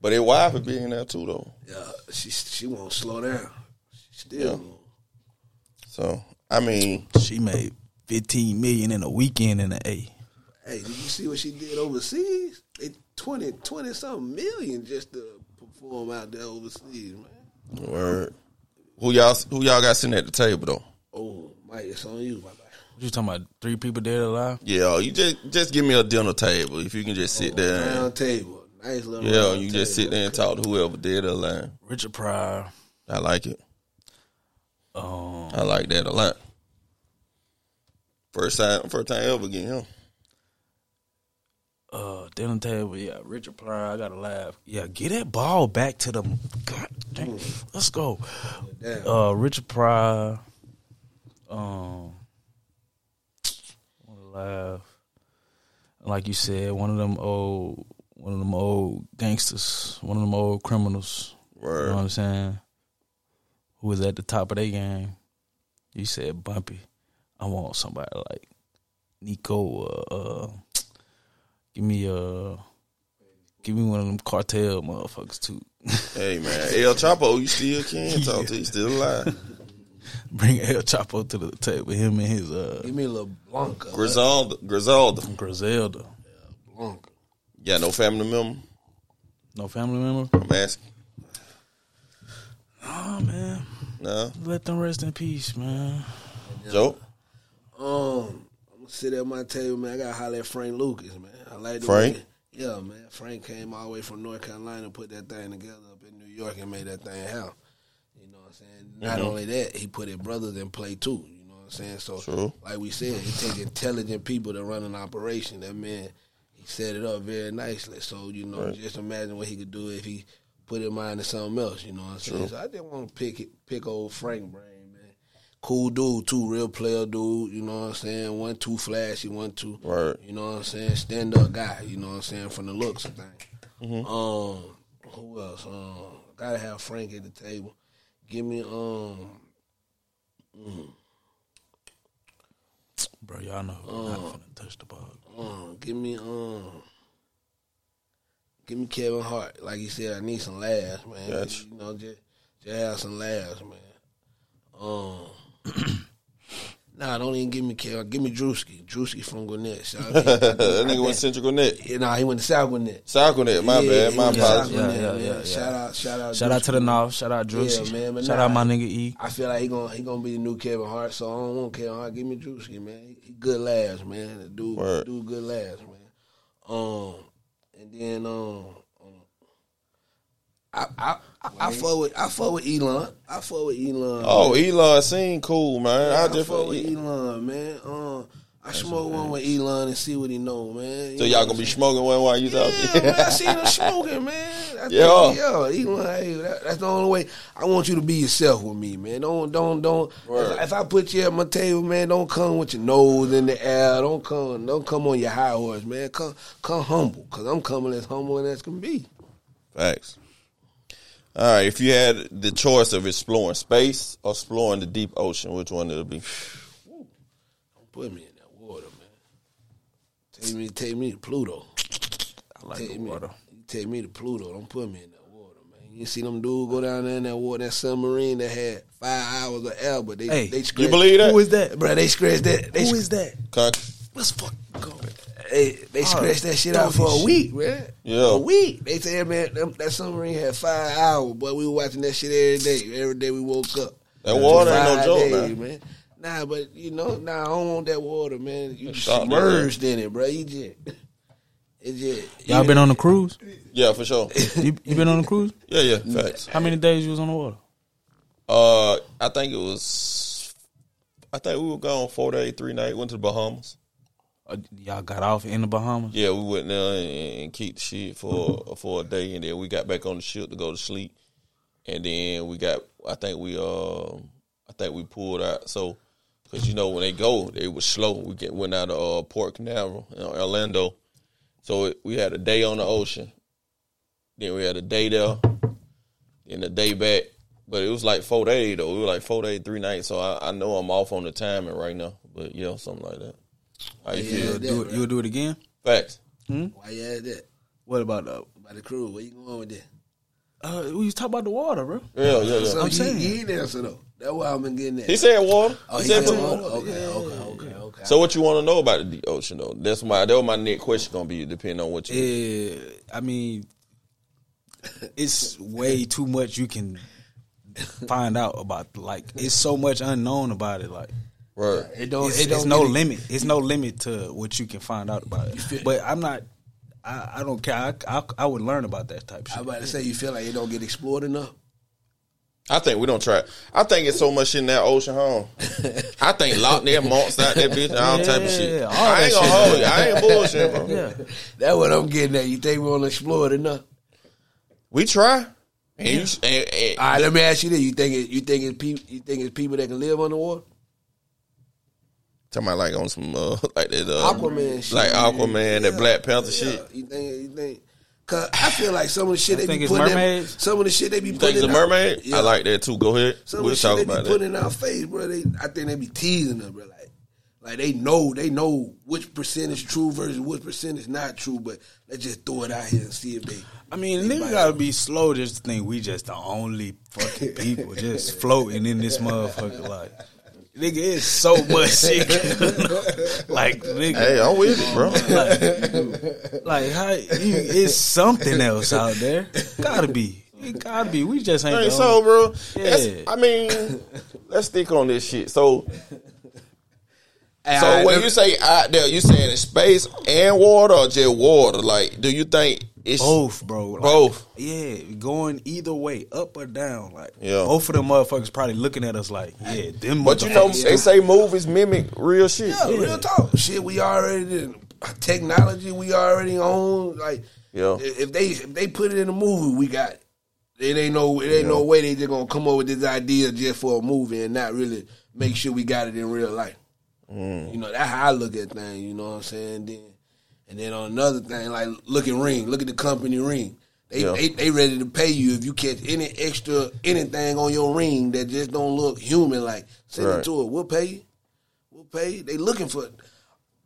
But his wife a there too, though. yeah, she she won't slow down. She still Yeah. So I mean, She made fifteen million in a weekend in the A. Hey, did you see what she did overseas? They 20, 20 something million just to perform out there overseas, man. word. Who y'all who y'all got sitting at the table though? Oh, Mike, it's on you, my man. What you talking about? Three people dead or alive? Yeah, you just just give me a dinner table if you can just sit there. And, Round table. Nice little yeah, round you just sit there and talk to whoever dead or alive. Richard Pryor. I like it. Um, I like that a lot. First time, first time ever getting him. Uh, dinner table. Yeah, Richard Pryor. I gotta laugh. Yeah, get that ball back to the. God, dang, let's go. Uh, Richard Pryor. Um, wanna laugh. Like you said, one of them old, one of them old gangsters, one of them old criminals. You know what I'm saying? Who was at the top of their game? You said Bumpy. I want somebody like Nico. Uh, uh, give me uh, give me one of them cartel motherfuckers too. Hey man, El Chapo, you still can talk to? You still alive? Bring El Chapo to the table. Him and his uh, Give me a little Blanco. Griselda, Griselda. Griselda. Yeah, Blanco. Yeah, no family member. No family member. I'm asking. Oh man, No, let them rest in peace, man. Joe. Um, I'm gonna sit at my table, man. I gotta holler at Frank Lucas, man. I like Frank? way- yeah, man. Frank came all the way from North Carolina, put that thing together up in New York, and made that thing happen. You know what I'm saying? Not Mm-hmm. only that, he put his brothers in play too. You know what I'm saying? So, True. like we said, it takes intelligent people to run an operation. That man, he set it up very nicely. So, you know, Right. just imagine what he could do if he put his mind to something else. You know what I'm saying? So I didn't want to pick it, pick old Frank brain. Cool dude too, real player dude. You know what I'm saying? One too flashy, one too. right. You know what I'm saying? Stand up guy. You know what I'm saying? From the looks of things. Mm-hmm. Um, who else? Um, gotta have Frank at the table. Give me um. Bro, y'all know we're not finna touch the ball. Um, give me um, give me Kevin Hart. Like he said, I need some laughs, man. Gotcha. You know, just just have some laughs, man. Um, nah, don't even give me Kevin. Give me Drewski. Drewski from Gwinnett. Shout out to him. that nigga went Central Gwinnett. Yeah, nah, he went to South Gwinnett. South Gwinnett, my Yeah, bad. he My went apologies. Yeah, yeah, yeah, yeah. Shout out, shout out, Shout out to the North. Shout out Drewski. Yeah, man, but Shout nah. out my nigga E. I feel like he gonna he gonna be the new Kevin Hart, so I don't want Kevin Hart. Give me Drewski, man. He, he good laughs, man. The dude, Word. dude, good laughs, man. Um, and then um, um, I I I, fuck with I fuck with Elon. I fuck with Elon. Oh, man. Elon seem cool, man. I, I just fuck with Elon, man. Um, I smoke one with Elon and see what he know, man. So know y'all gonna be smoking one while you out Yeah, there? man, I seen him smoking, man. I Yeah. think, yeah, Elon, hey, that, that's the only way. I want you to be yourself with me, man. Don't, don't, don't. If, if I put you at my table, man, don't come with your nose in the air. Don't come, don't come on your high horse, man. Come, come humble, cause I'm coming as humble as can be. Facts. All right, if you had the choice of exploring space or exploring the deep ocean, which one it'll be? Don't put me in that water, man. Take me, take me to Pluto. I like take the me, water. you take me to Pluto. Don't put me in that water, man. You see them dudes go down there in that water, that submarine that had five hours of air, but they Hey, they you scratched- You believe that? Who is that? Bro, they scratched that. They Who sc- is that? Con- Let's fuck go. Hey, they scratched that shit out for a week, man. Yeah. A week. They said, man, them, that submarine had five hours, but we were watching that shit every day. Every day we woke up. That water ain't no joke, days, man. Nah, but you know, nah, I don't want that water, man. You Stop submerged in it, bro. You just, it just. Y'all been on a cruise? Yeah, for sure. You, you been on a cruise? Yeah, yeah, facts. How many days you was on the water? Uh, I think it was. I think we were gone four days, three nights. Went to the Bahamas. Uh, y'all got off in the Bahamas? Yeah, we went there and, and keep the shit for for a day, and then we got back on the ship to go to sleep, and then we got. I think we um, I think we pulled out. So, because you know when they go, they was slow. We get went out of uh, Port Canaveral, you know, Orlando. So it, we had a day on the ocean, then we had a day there, then a day back. But it was like four days though. It was like four days, three nights. So I, I know I'm off on the timing right now. But yeah, something like that. How you Yeah. feel? that, Do it, you would do it again? Facts. Why you had that? What about uh, By the crew, where you going with that? Uh, we was talking about the water, bro. Yeah, yeah, yeah. So I'm he, saying. he ain't answer though. That's why I've been getting that. He said water. oh, he he said said water. water. Okay, okay, okay, okay. So what you want to know about the ocean though? That's my that was my next question gonna be depending on what you. Yeah, I mean, it's way too much you can find out about. Like, it's so much unknown about it. Like, Right. It don't. it's, it don't it's no get it- limit. It's no limit to what you can find out about it. But I'm not. I, I don't care. I, I I would learn about that type of shit. I shit. was about to say you feel like it don't get explored enough. I think we don't try. I think it's so much shit in that ocean home. I think Loch Ness monks out that bitch, all type of shit. Yeah, I ain't gonna hold you. I ain't bullshit, bro. Yeah, That's what I'm getting at. You think we're gonna explore it enough? We try. And you, and, and, All right, let me ask you this: You think it, you think it's people? You think it's people that can live underwater? Talking about like on some uh, like that uh, Aquaman shit. like Aquaman, that Black Panther Yeah. shit. You think? You think? Cause I feel like some of the shit I they think be putting, in, mermaids. some of the shit they be You putting. think it's a in our- mermaid? Yeah. I like that too. Go ahead. Some we'll of the shit they be about putting that. in our face, bro. They, I think they be teasing us, bro. Like, like they know, they know which percent is true versus which percent is not true. But let's just throw it out here and see if they. I mean, nigga gotta be slow just to think we just the only fucking people just floating in this motherfucker. Like, nigga, it's so much shit. like, nigga, Hey, I'm with you, bro. like how you, it's something else out there. Gotta be. It gotta be. We just ain't. Hey, so, bro, Yeah. I mean, let's stick on this shit. So, Hey, so all right, when let- you say out there, you saying space and water or just water? Like, do you think it's both, bro. Like, Both. Yeah, going either way, up or down. Like, Yeah. both of them motherfuckers probably looking at us like, yeah, them. But you know, motherfuckers- they say movies mimic real shit. Yeah, real talk. Shit, we already did. technology we already own. Like, Yeah. if they if they put it in a movie, we got it. It ain't no it ain't no way they just gonna come up with this idea just for a movie and not really make sure we got it in real life. Mm. You know that's how I look at things. You know what I'm saying? Then and then on another thing, like look at Ring. Look at the company Ring. They, Yeah. they they ready to pay you if you catch any extra anything on your ring that just don't look human. Like send Right. it to it. We'll pay you. We'll pay you. They looking for.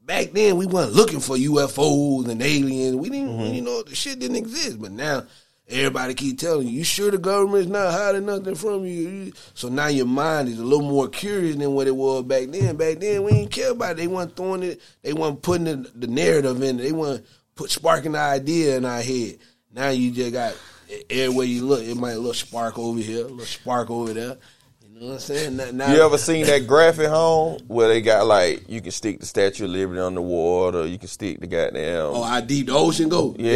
Back then, we weren't looking for UFOs and aliens. We didn't, Mm-hmm. you know, the shit didn't exist. But now, everybody keep telling you, you sure the government's not hiding nothing from you? So now your mind is a little more curious than what it was back then. Back then, we didn't care about it. They weren't throwing it. They weren't putting the, the narrative in it. They weren't put sparking the idea in our head. Now you just got everywhere you look, it might look spark over here, a little spark over there. You know what I'm saying? Now, now, You ever seen that graphic home where they got like you can stick the Statue of Liberty on the water, you can stick the goddamn Oh, how deep the ocean go? Yeah,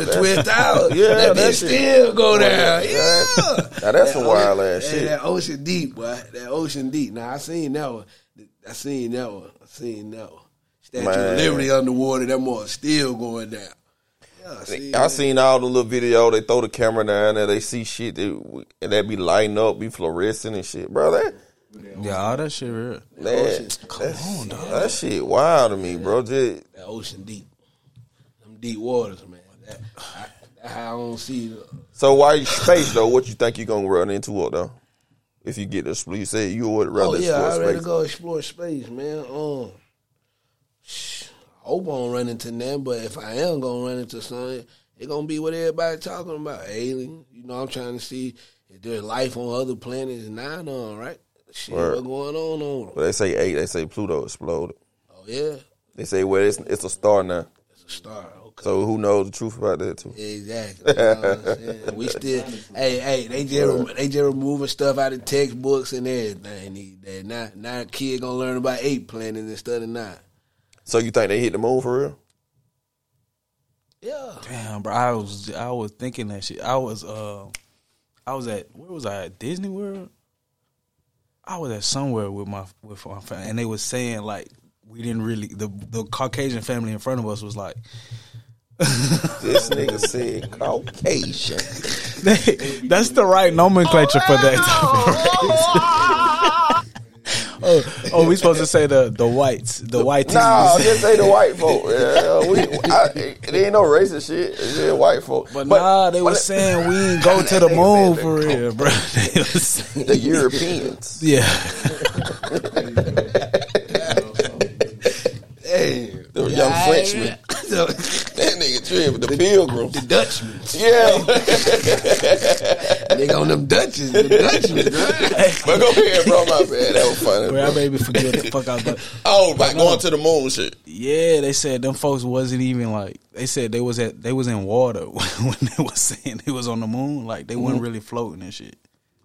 the that's- Twin. Yeah, that that bitch still go oh, down. That- Yeah, Now that's some That wild ocean- ass shit. That ocean deep, boy. That ocean deep. Now I seen that one. I seen that one. I seen that one. Statue Man. of Liberty underwater. That more still going down. Yeah, I seen. I seen all the little video. They throw the camera down there. They see shit, they, and that be lighting up, be fluorescent and shit, bro. That yeah, all that shit real. that, that, that shit wild to me, bro. Just, that ocean deep. Them deep waters, man. That, I, I don't see. The, so why space though? What you think you gonna run into it though? If you get this, you say you would rather oh yeah, explore I ready to space. go explore space, man. Um, sh- I hope I don't run into them, but if I am gonna run into something, it gonna be what everybody talking about, alien. You know, I'm trying to see if there's life on other planets and not on, right? Shit, Word. what going on on? them? But they say eight. They say Pluto exploded. Oh yeah, They say well, it's it's a star now. it's a star. Okay. So who knows the truth about that too? Exactly. You know what I'm we still, hey, hey, they just they just removing stuff out of textbooks and everything. They, they now now kid gonna learn about eight planets instead of nine. So you think they hit the moon for real? Yeah. Damn, bro. I was I was thinking that shit. I was uh, I was at where was I at Disney World? I was at somewhere with my with my family, and they was saying like we didn't really the the Caucasian family in front of us was like This nigga said Caucasian. that's the right nomenclature for that. Type of race. Oh, oh, we supposed to say the the whites, the whites. Nah, just say the white folk. Yeah, we, I, it ain't no racist shit. It's just white folk. But, nah, they but was saying we ain't go to the moon for real, bro. They was saying- the Europeans. yeah. Hey, The young Frenchmen. That nigga trip, with the pilgrims. the Dutchman. Yeah. Nigga on them Dutches, the Dutchman, right? but go ahead, bro. My bad. That was funny. Well, I bro. made me forget what the fuck I was. But Oh, like going to the moon shit. yeah, they said them folks wasn't even like they said they was at they was in water when they was saying they was on the moon. Like they Mm-hmm. wasn't really floating and shit.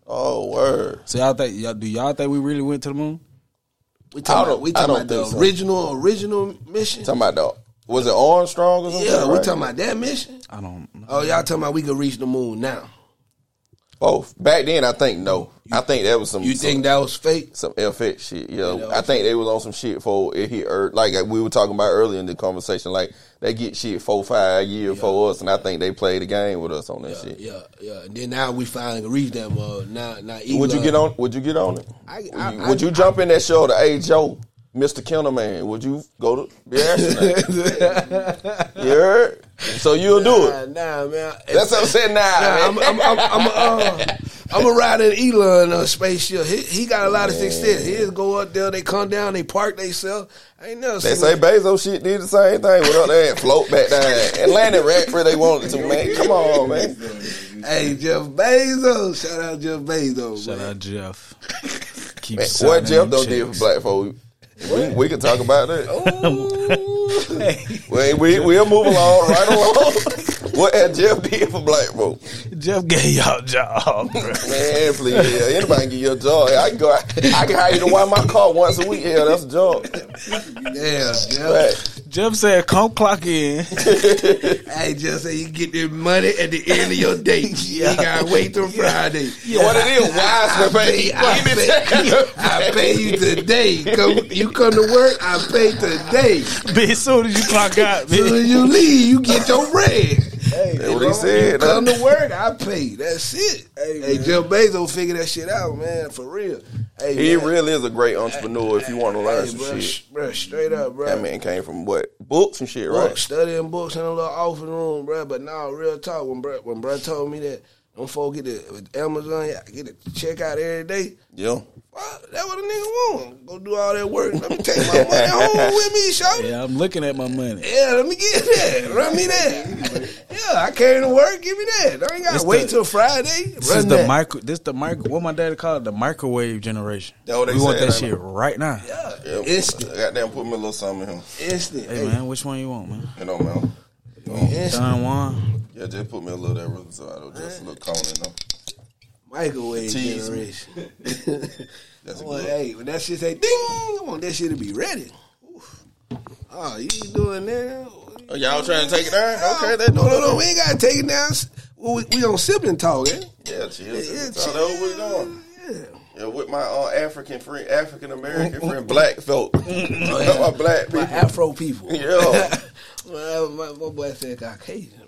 Oh, word. So y'all think y'all do y'all think we really went to the moon? We talking about, we talking about the so. original original mission. Talking about the, was it Armstrong or something? Yeah, we right? talking about that mission. I don't. know. Oh, y'all talking about we could reach the moon now? Both. Back then, I think no. I think that was some. You some, think that was fake? some FX shit? Yeah, know, I think they was on some shit for it hit. Like we were talking about earlier in the conversation. Like they get shit four five years for us, and I think they played the game with us on that shit. Yeah, yeah. And then now we finally reach that mode. Now, now. Would you get on? Would you get on it? I- would you, I- would you jump in that show to Hey Joe, Mr. Kennerman? Would you go to be astronaut? you heard? So you'll do it. nah, man. That's what I'm saying. Nah, Nah, I'm, man. I'm, I'm, I'm, uh, I'm a ride in Elon uh, spaceship. He, he got a lot of success. He just go up there, they come down, they park themselves. I ain't never They say that. Bezos shit did the same thing. Without that float back down and landed right where they wanted to, man. Come on, man. Hey, Jeff Bezos. Shout out Jeff Bezos. Shout man. out Jeff. Keep man what Jeff don't do checks. for black folk? We, we can talk about that. Oh. Hey, We, we, we'll move along, right along. what had Jeff did for black folk? Jeff gave y'all a job, bro. Man, please, yeah, anybody can get you a job. I can go. I, I can hire you to wipe my car once a week. Yeah, that's a job. Yeah, Jeff. Right. Jeff said, "Come clock in." Hey, Jeff said, you get the money at the end of your day. You gotta wait till Friday. Yeah. What it is, wise to pay. I pay, I pay you today. Come, you come to work, I pay today. Bitch, as soon as you clock out, Soon bitch. as you leave, you get your bread. Hey, That's what he said. You come to work, I pay. That's it. Hey, hey Jeff Bezos figure that shit out, man, for real. Hey, He man. really is a great entrepreneur if you want to learn Hey, some bro, shit. bro, straight up, bro. That man came from what? Books and shit, Books, right? studying books in a little office room, bro. But now, real talk, when bro, when bro told me that them folks get the with Amazon, I get a check out every day. Yeah. Well, that what a nigga want. Go do all that work. Let me take my money home with me, show. Yeah. Yeah, I'm looking at my money. Yeah, let me get that. Run me that. yeah, I came to work. Give me that. I ain't got to wait the- till Friday. This Run is the that. micro. This the micro. What my daddy called it, the microwave generation. That what they we want that ain't shit right now. Yeah, yeah. instant, Goddamn, put me a little something in him. instant. Hey man, which one you want, man? You know, man. instant. Don Juan. Yeah, just put me a little that really so I don't just a little cone in them. Microwave Tease. generation. That's a I want, good. hey, when that shit say ding, I want that shit to be ready. Oof. Oh, you doing that? Oh, y'all trying to take it down? Okay, that that no, no, no. We ain't gotta take it down. We, we on sibling talk, eh? Yeah, chill. Yeah, Yeah, chill. That's what we doing. Yeah. Yeah, with my uh, African friend, African American friend, black folk, my black My. Afro people. Yeah. well, my, my boy said Caucasian.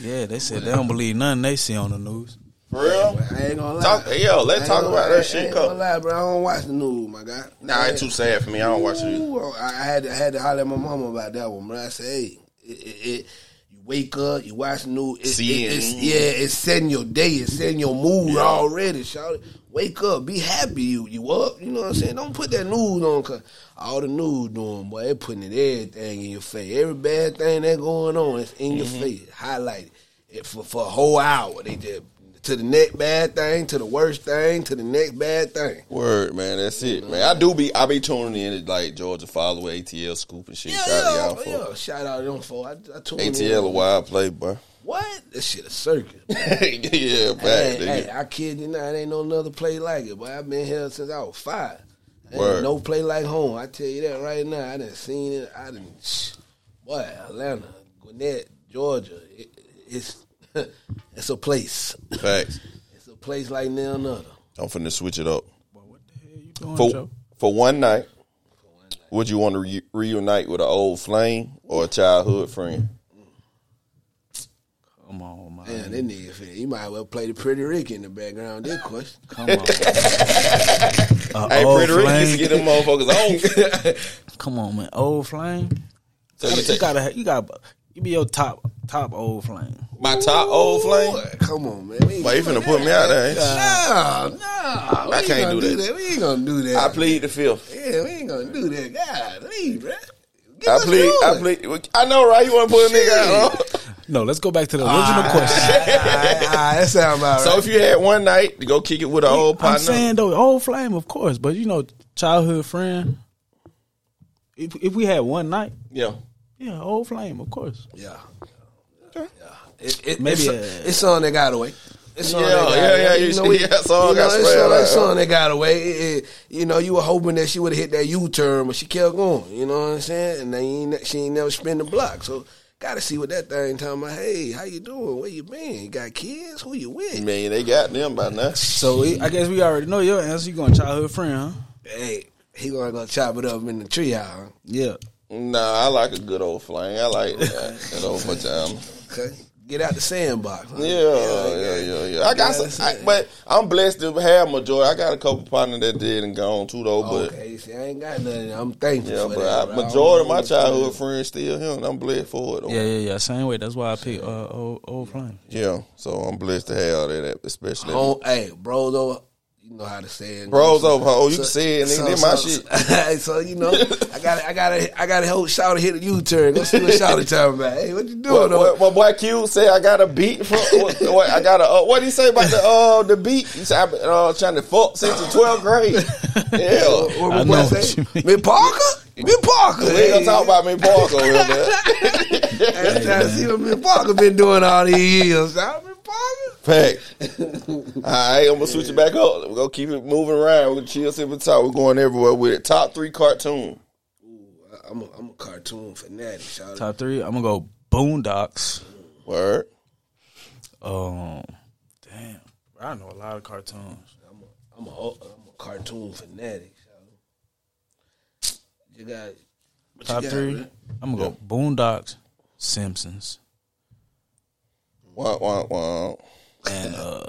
Yeah, they said they don't believe nothing they see on the news. For real? I ain't gonna lie. Talk, yo, let's talk about I that shit. ain't gonna lie, bro. I don't watch the news, my guy. nah, it's too sad for me. I don't watch it. I I had to, I had to holler at my mama about that one, bro. I said, hey, it, it, it, you wake up, you watch the news. It, it, it. it's, yeah, it's setting your day. It's setting your mood already. Shout it, Wake up, be happy. You you up. You know what I'm saying? Don't put that news on, cause all the news doing, boy, they putting it everything in your face. Every bad thing that going on is in your Mm-hmm. face, highlighted it for for a whole hour. They just to the next bad thing, to the worst thing, to the next bad thing. Word, man. That's it, mm-hmm. man. I do be, I be tuning in to like Georgia Follow, ATL Scoop and shit. Yeah, Shout out yeah, to yeah, Shout out to them for I, I tuned in. ATL a wild play, boy. What? This shit a circus. yeah, back. hey, hey, I kid you not, ain't no another play like it. But I've been here since I was five. Word. no play like home. I tell you that right now. I done seen it. I done, boy, Atlanta, Gwinnett, Georgia. It, it's it's a place. Facts. It's a place like none other. I'm finna switch it up. What the hell you doing, For Joe? for one night, would you want to re- reunite with an old flame or a childhood friend? Come on, man. Man, that nigga, fin- you might as well play the Pretty Ricky in the background. This question. Come on. Uh, Hey, old Pretty Rick flame. used to get them motherfuckers on. Come on, man. Old flame. So You you gotta, take you gotta, ha- you gotta, give me your top, top old flame. my top old flame. Come on, man. We ain't But you doing finna put me out there. ain't you? Nah, nah. We I ain't can't gonna do that. We ain't gonna do that. I plead the fifth. Yeah, we ain't gonna do that. God, leave, bro. I us plead, I plead. I know, right? You want to put a nigga out? huh? No, let's go back to the original ah, question. All right, all right, that sound about So right. if you had one night to go kick it with an old I'm partner, saying though, old flame, of course, but you know, childhood friend. If if we had one night, yeah, yeah, old flame, of course. yeah, yeah. It, it, Maybe it's, a- it's something that got away. It's something Yeah, that got yeah, away. yeah, You you know, see, we- yeah, song you know, got it's spread something- out. it's something that got away. It- it- you know, you were hoping that she would have hit that U turn, but she kept going. You know what I'm saying? And then you ain't, she ain't never spin the block. So got to see what that thing talking about. Hey, how you doing? Where you been? You got kids? Who you with? man, they got them by now. So I guess we already know your answer. You going to childhood friend, huh? Hey, he gonna go chop it up in the tree house. huh? Yeah. Nah, I like a good old flame. I like that, that old pajama. Okay, get out the sandbox. huh? Yeah, yeah, yeah, yeah. I got some, I, but I'm blessed to have majority. I got a couple partners that did and gone too though, but Okay, see, I ain't got nothing. I'm thankful yeah, for but that. I, majority of my know. childhood friends still here, and I'm blessed for it. Though. Yeah, yeah, yeah. Same way. That's why I picked uh, old, old flame. Yeah, so I'm blessed to have all that, especially. Home, hey, bro, though, you know how to say it. Bros over, oh, you can say it, nigga. So, This my so, shit. so you know, I got, I got, I got to help shout to hit a U turn. Go see what shout talking about. Hey, what you doing? What, though? what, what boy Q say? I got a beat from. What, what, I got a. Uh, what he say about the uh the beat? He said I've been uh, trying to fuck since the 12th grade. Yeah, What I my know boy what say? you mean. Miss Parker, Miss Parker. we ain't gonna talk about me Parker over here. man. I'm trying to see what Miss Parker been doing all these years. Shout Miss Parker. Fact. All right, I'm gonna switch it back up. We're gonna keep it moving around. We're gonna chill, sip, and talk. We're going everywhere with it. Top three cartoon. Ooh, I'm a, I'm a cartoon fanatic. Shout out. Top three. I'm gonna go Boondocks. Word. Um, damn, I know a lot of cartoons. I'm a, I'm a, I'm a cartoon fanatic. Shout out. You got what you Top got, three. man? I'm gonna go Boondocks, Simpsons, Wow, wow, wow. and uh,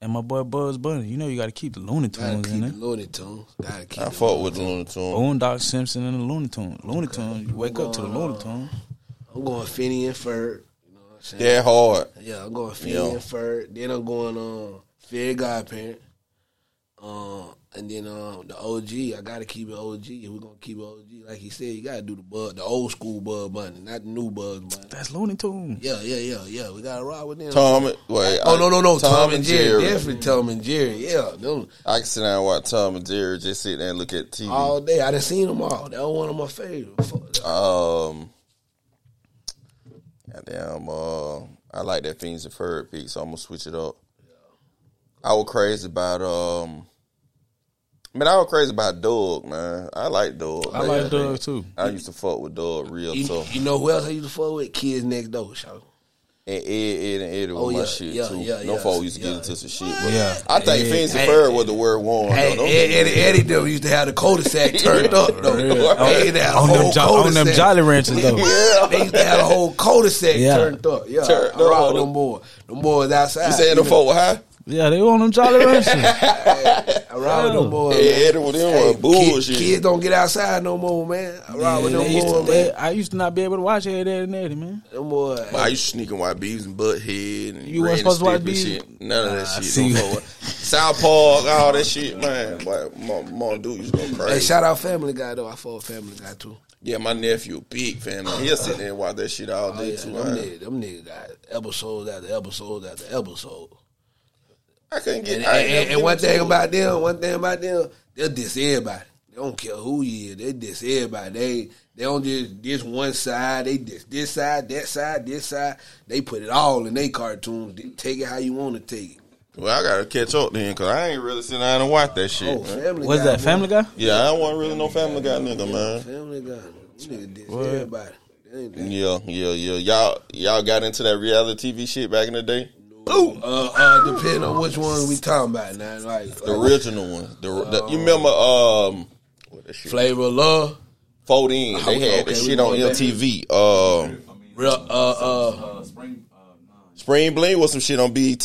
and my boy Bugs Bunny. You know you got to keep the Looney Gotta Tunes in keep there. Looney Tunes. Gotta keep. I fought with the Looney Tunes. Boondocks, Simpson, and the Looney Tunes. Looney Tunes. You wake up to the Looney Tunes. I'm going Phineas and Ferb. You know what I'm saying? They're hard. Yeah, I'm going Phineas Yeah. and Ferb. Then I'm going um Fairy Godparent. Um, and then um the OG. I gotta keep it OG. If we're gonna keep it OG, like he said, you gotta do the bug, the old school bug Bunny, not the new bug Bunny. That's Looney Tunes. Yeah, yeah, yeah, yeah. We gotta rock with them. Tom, and- wait. Oh I- no, no, no! Tom, and Jerry, definitely Tom and Jerry. Yeah, them I can sit down and watch Tom and Jerry just sit there and look at TV. all day. I done seen them all. That was one of my favorites. Um, goddamn, uh, I like that Phineas and Ferb piece, so I'm gonna switch it up. Yeah. I was crazy about um, man, I was crazy about Doug, man. I like Doug. I man. like Doug too. I used to fuck with Doug real You, tough. you know who else I used to fuck with? Kids Next Door. Show. And Ed, Ed, and Eddie Oh, was my yeah, shit yeah, too. yeah, no yeah, folks used to get into some shit, but Yeah. I think Ed- Phineas and Ferb was the word one. Hey, though. Don't Eddie, Eddie, Eddie them used to have the cul-de-sac turned up though. Yeah. They used a On them, whole jo- on them. Jolly Ranchers though. Yeah. They used to have a whole cul-de-sac Yeah. turned up. Yeah, Turned I rock up. with them boys. Them boys outside. You saying you the know. folk were high? Yeah, they want them Jolly Ranchers. I rock with them boys. Yeah, man. Eddie with them Hey, bullshit. Kids don't get outside no more, man. I rock with them they used to- boys, they- man. I used to not be able to watch Ed, Ed, and Eddie, man. Them boys. But I used to sneak and watch Beavis and Butthead and You Ren wasn't supposed to watch and Beavis? shit. None of that Nah, shit. see. no more. South Park, all that shit, man. Boy, my mom dude used to go crazy. Hey, shout out Family Guy though. I fought Family Guy too. yeah, my nephew, big family. Man. He'll sit there and watch that shit all Oh, day yeah, too. them, Man. niggas, them niggas got episodes after episodes after episode. I couldn't get. And, I and, ain't and one thing it. about them, one thing about them, they'll diss everybody. They don't care who you is. They diss everybody. They they don't just diss one side. They diss this side, that side, this side. They put it all in their cartoons. They take it how you want to take it. Well, I gotta catch up then, cause I ain't really sitting down and watch that shit. Oh, man. Family What's that, boy. Family Guy? Yeah, I don't want really no Family Guy nigga, man. Family Guy. Them niggas diss What? everybody. They ain't that. Yeah, yeah, yeah. Y'all, y'all got into that reality TV shit back in the day. Uh, uh, depending on which one we talking about now. Like, The like original one. The, the you remember um what that shit? Flavor of Love. Fold in. They Okay, had okay, the shit on. MTV. Um, Real, uh, uh, Spring Bling was some shit on BET.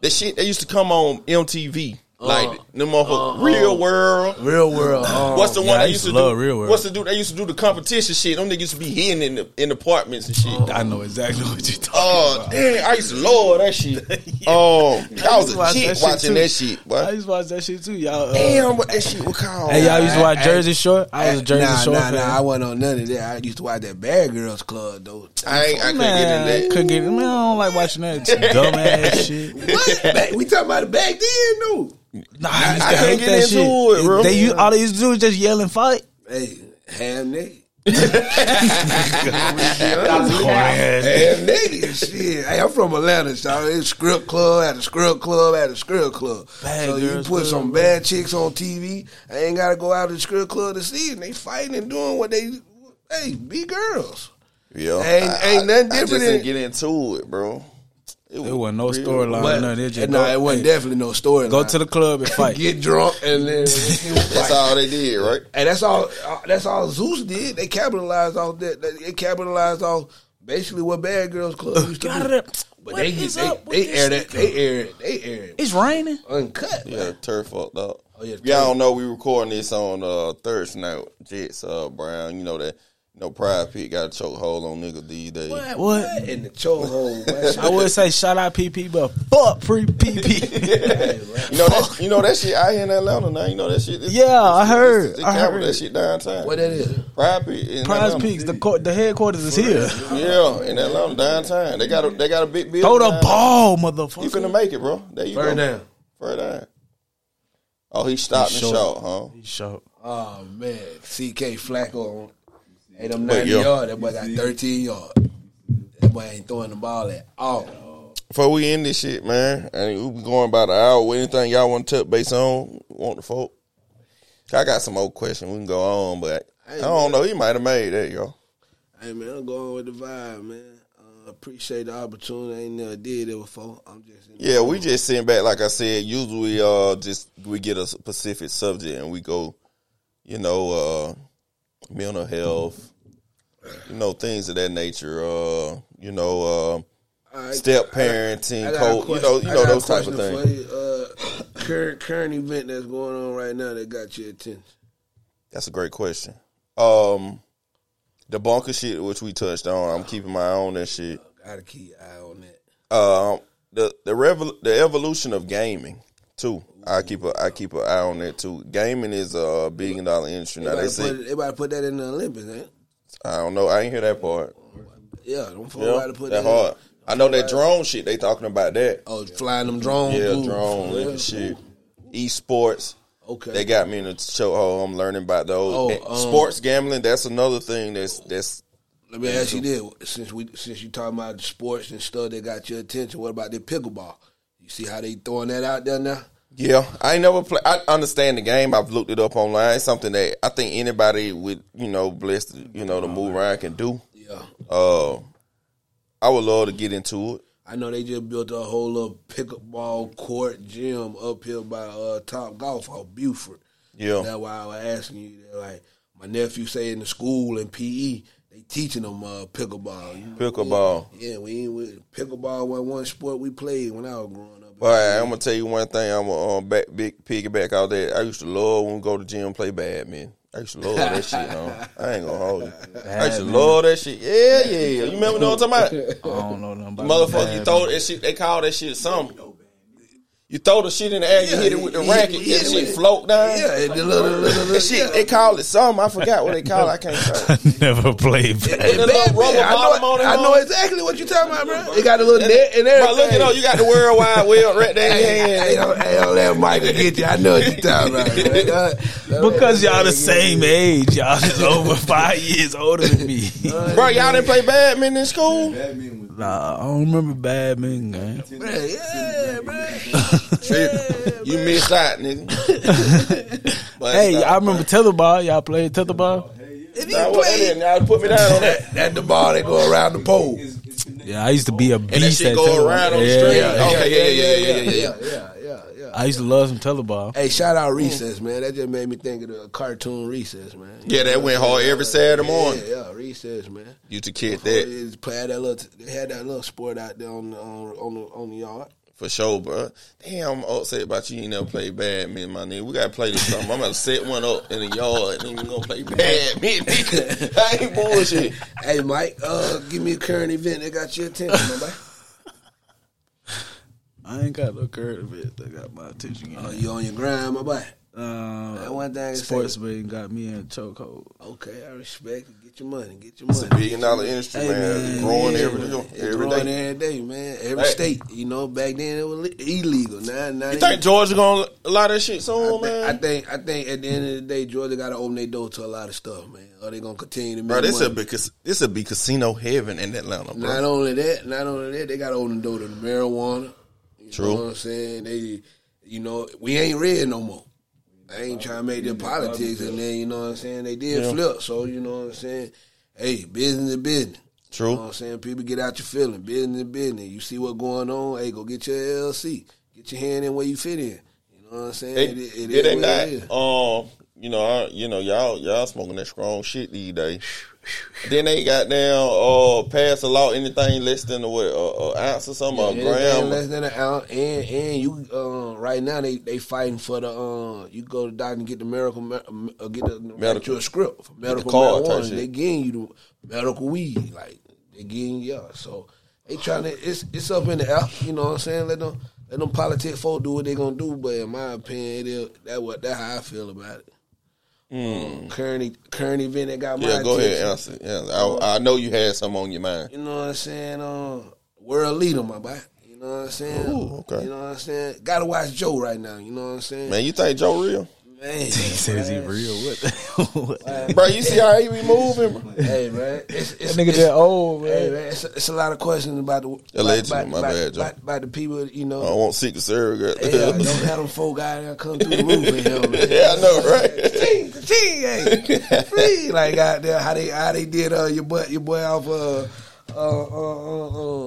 That shit they used to come on MTV like them motherfuckers, real world. Real world. Um, What's the yeah, one I that used used to to love do? Real World. What's the do? They used to do the competition shit. Them niggas used to be hidden in the in apartments and shit. I know exactly what you're talking Oh about. damn! I used to love that shit. Oh, I used was to a watch chick that shit watching too. that shit. I Boy. used to watch that shit too, y'all. Uh, Damn, what that shit was called? Hey, y'all used to watch Hey, Jersey Shore. I was a Jersey nah, Shore nah, fan. nah. I wasn't on none of that. I used to watch that Bad Girls Club though. I ain't. I couldn't Man, get in that. couldn't get. Man, I don't like watching that dumbass shit. What? We talking about it back then, no. Nah, I used I to couldn't hate get that into shit. it, bro. They used, all they used to do is just yell and fight. Hey, ham nigga. Ass. Ham nigga, shit. Hey, I'm from Atlanta, so it's script club at a script club at a script club. Bad so you put Club, some bro. bad chicks on TV. I ain't gotta go out to the script club to see it. And they fighting and doing what they. Hey, be girls. Yeah, Ain't- I- ain't nothing I, I just different didn't get into it, bro. There wasn't no storyline. Nothing. It just no, it wasn't hey, definitely no storyline. Go to the club and fight. get drunk and then. That's all they did, right? And that's all. uh, That's all Zeus did. They capitalized off that. They capitalized off basically what Bad Girls Club used to Got do. it. But What they is they, they air that. They air it. They air it It's raining. uncut. Yeah, man. turf fucked up. Oh, yeah, Y'all don't know we recording this on uh, Thursday night. Jets, uh, Brown. You know that. You know, PrizePicks got a chokehold on nigga these days. What? what? In the chokehold. man. I would say shout out PP, but fuck pre PP. You know that. You know that shit out here in Atlanta now. You know that shit. It's- Yeah, I it's- heard. it's- They I heard. that shit downtown. what that is? PrizePicks in Prize Atlanta. Peaks, the co- the headquarters is here. Yeah, in Atlanta downtown. They got a they got a big building. Throw the down ball, motherfucker. You motherfucker. finna make it, bro. There you Burn go. down. Further down. Oh, he stopped He and short. shot, huh? He short. Oh man, CK Flacco on. Hey, them 90 yeah. yard. That boy got 13 yard. That boy ain't throwing the ball at all. Before we end this shit, man, and we be going about an hour. With anything y'all want to touch base on? Want the folk? I got some old questions. We can go on, but I don't know. He might have made that, yo. Hey man, I'm going with the vibe, man. Uh, appreciate the opportunity. I ain't never did it before. I'm just in Yeah, we just sitting back. Like I said, usually, uh, just we get a specific subject and we go, you know, uh, mental health, you know, things of that nature. Uh, you know, uh, step parenting, I got a co- you know, you know those type of things. Uh, current current event that's going on right now that got your attention. That's a great question. Um, the bunker shit, which we touched on, I'm keeping my eye on that shit. I Gotta keep eye on that. Um, the the revol- the evolution of gaming too. I keep a I keep an eye on that too. Gaming is a billion dollar industry now. They They about, to say put, they put that in the Olympics, it? I don't know. I ain't hear that part. Yeah, don't Yeah, to put that that. hard. In. I know that drone shit. They talking about that. Oh, flying them drones. Yeah, Ooh. drone Yeah. shit. Esports. Okay. They got me in the chokehold. I'm learning about those. Oh, um, sports gambling. That's another thing. That's that's Let me ask you this: since we since you talking about sports and stuff that got your attention, what about the pickleball? You see how they throwing that out there now? Yeah, I never play. I understand the game. I've looked it up online. It's something that I think anybody with you know blessed, you know, to move around can do. Yeah, Uh, I would love to get into it. I know they just built a whole little pickleball court gym up here by uh, Top Golf off Buford. Yeah, That's why I was asking you. Like my nephew say in the school in PE, they teaching them uh, pickleball. You know, pickleball. Yeah, we with pickleball wasn't one sport we played when I was growing up. But I'm gonna tell you one thing. I'm gonna uh, back big piggyback out there. I used to love when we go to gym and play badminton. I used to love that shit. Man. I ain't gonna hold you. I used to love that shit. Yeah, yeah. You remember what I'm talking about? I don't know nothing about Motherfucker, you that. throw that shit. They call that shit something. You throw the shit in the air, you hit it with the Yeah, racket, yeah, that shit float down. Yeah, and the little, little, little, shit, they call it something. I forgot what they call it. I can't say. Never played. Hey, the little man, rubber man, I know, on I know exactly what you're talking about, bro. It got a little net and everything. But look at all, you got the World Wide Web right there in your Hey, hey, hand. don't, hey, don't let Michael get you. I know what you're talking about. man. Don't- don't Because y'all the same age. Y'all is over five years older than me. Bro, y'all didn't play badminton in school? Nah, I don't remember badminton game. get you. Man, yeah, man. You missed out, nigga. But Hey, nah, I remember tetherball. Y'all played tetherball? If you Nah, what that play, is, now put me down on that. that the ball that go around the pole. Yeah, I used to be a beast And that shit at go tetherball. around on the yeah, string. yeah. Okay, yeah, yeah, yeah, yeah, yeah, I used to love some tetherball. Hey, shout out Recess, man. That just made me think of the cartoon Recess, man. Yeah, that went hard every Saturday morning. Yeah, yeah, Recess, man. You to kid that. just play that little. They had that little sport out there on the on, on the on the yard. For sure, bro. Damn, I'm upset about you. You never played badminton, my nigga. We gotta play this something. I'm gonna set one up in the yard, and then we gonna play badminton. I ain't bullshit. Hey, Mike, uh, give me a current event that got your attention, my boy. I ain't got no current event that got my attention. Oh, you on your grind, my boy? Uh, That one thing. sports betting got me in a chokehold. okay, I respect it. Get your money. Get your money. It's a billion dollar industry, Hey, man. man, It's growing yeah, every, man. It's every growing day. every day, man. Every Hey. state, you know. Back then it was illegal. Now, now You think Georgia gonna allow that shit soon, I think, man? I think I think at the end of the day, Georgia got to open their door to a lot of stuff, man. Or they gonna continue to make bro, this money. a because this will be casino heaven in Atlanta, bro. Not only that, not only that, they got to open the door to the marijuana. You True. know what I'm saying? They, you know, we ain't red no more. I ain't trying to make them politics, and then you know what I'm saying. They did Yeah. flip, so you know what I'm saying. Hey, business is business. True. You know what I'm saying? People get out your feeling. Business is business. You see what going on? Hey, go get your LLC. Get your hand in where you fit in. You know what I'm saying? It, it, it, it, is ain't not. it is. Um, you know, I, you know, y'all, y'all smoking that strong shit these days. Then they got down, uh, pass a law anything less than a what, a, a ounce or something, a Anything gram. less than an ounce, and and you uh, right now they they fighting for the uh, you go to the doctor and get the medical uh, get the medical a script for medical card marijuana. They getting you the medical weed, like they getting you. Yeah, so they trying to it's it's up in the air. You know what I'm saying? Let them let them politic folk do what they gonna do. But in my opinion, it that what that how I feel about it. Um, current current event that got my Hmm. Yeah, go ahead, attention. answer. Yeah, I, I know you had some on your mind. You know what I'm saying? Uh, world leader, my boy. You know what I'm saying? Ooh, okay. You know what I'm saying? Gotta watch Joe right now. You know what I'm saying? Man, you think Joe real? Man, He says he real. What? The, what? bro, you see how he be moving? bro? Hey man, it's, it's, That nigga it's, that old man. Hey man, it's, it's a lot of questions about the Allegedly, about, my about, bad, about, about the people. You know, I don't want secret surrogate. yeah, don't have them folk out there come through the roof in here, man. yeah, I know, right? Ching, free like out there how they how they did uh your boy your boy off uh uh uh uh uh,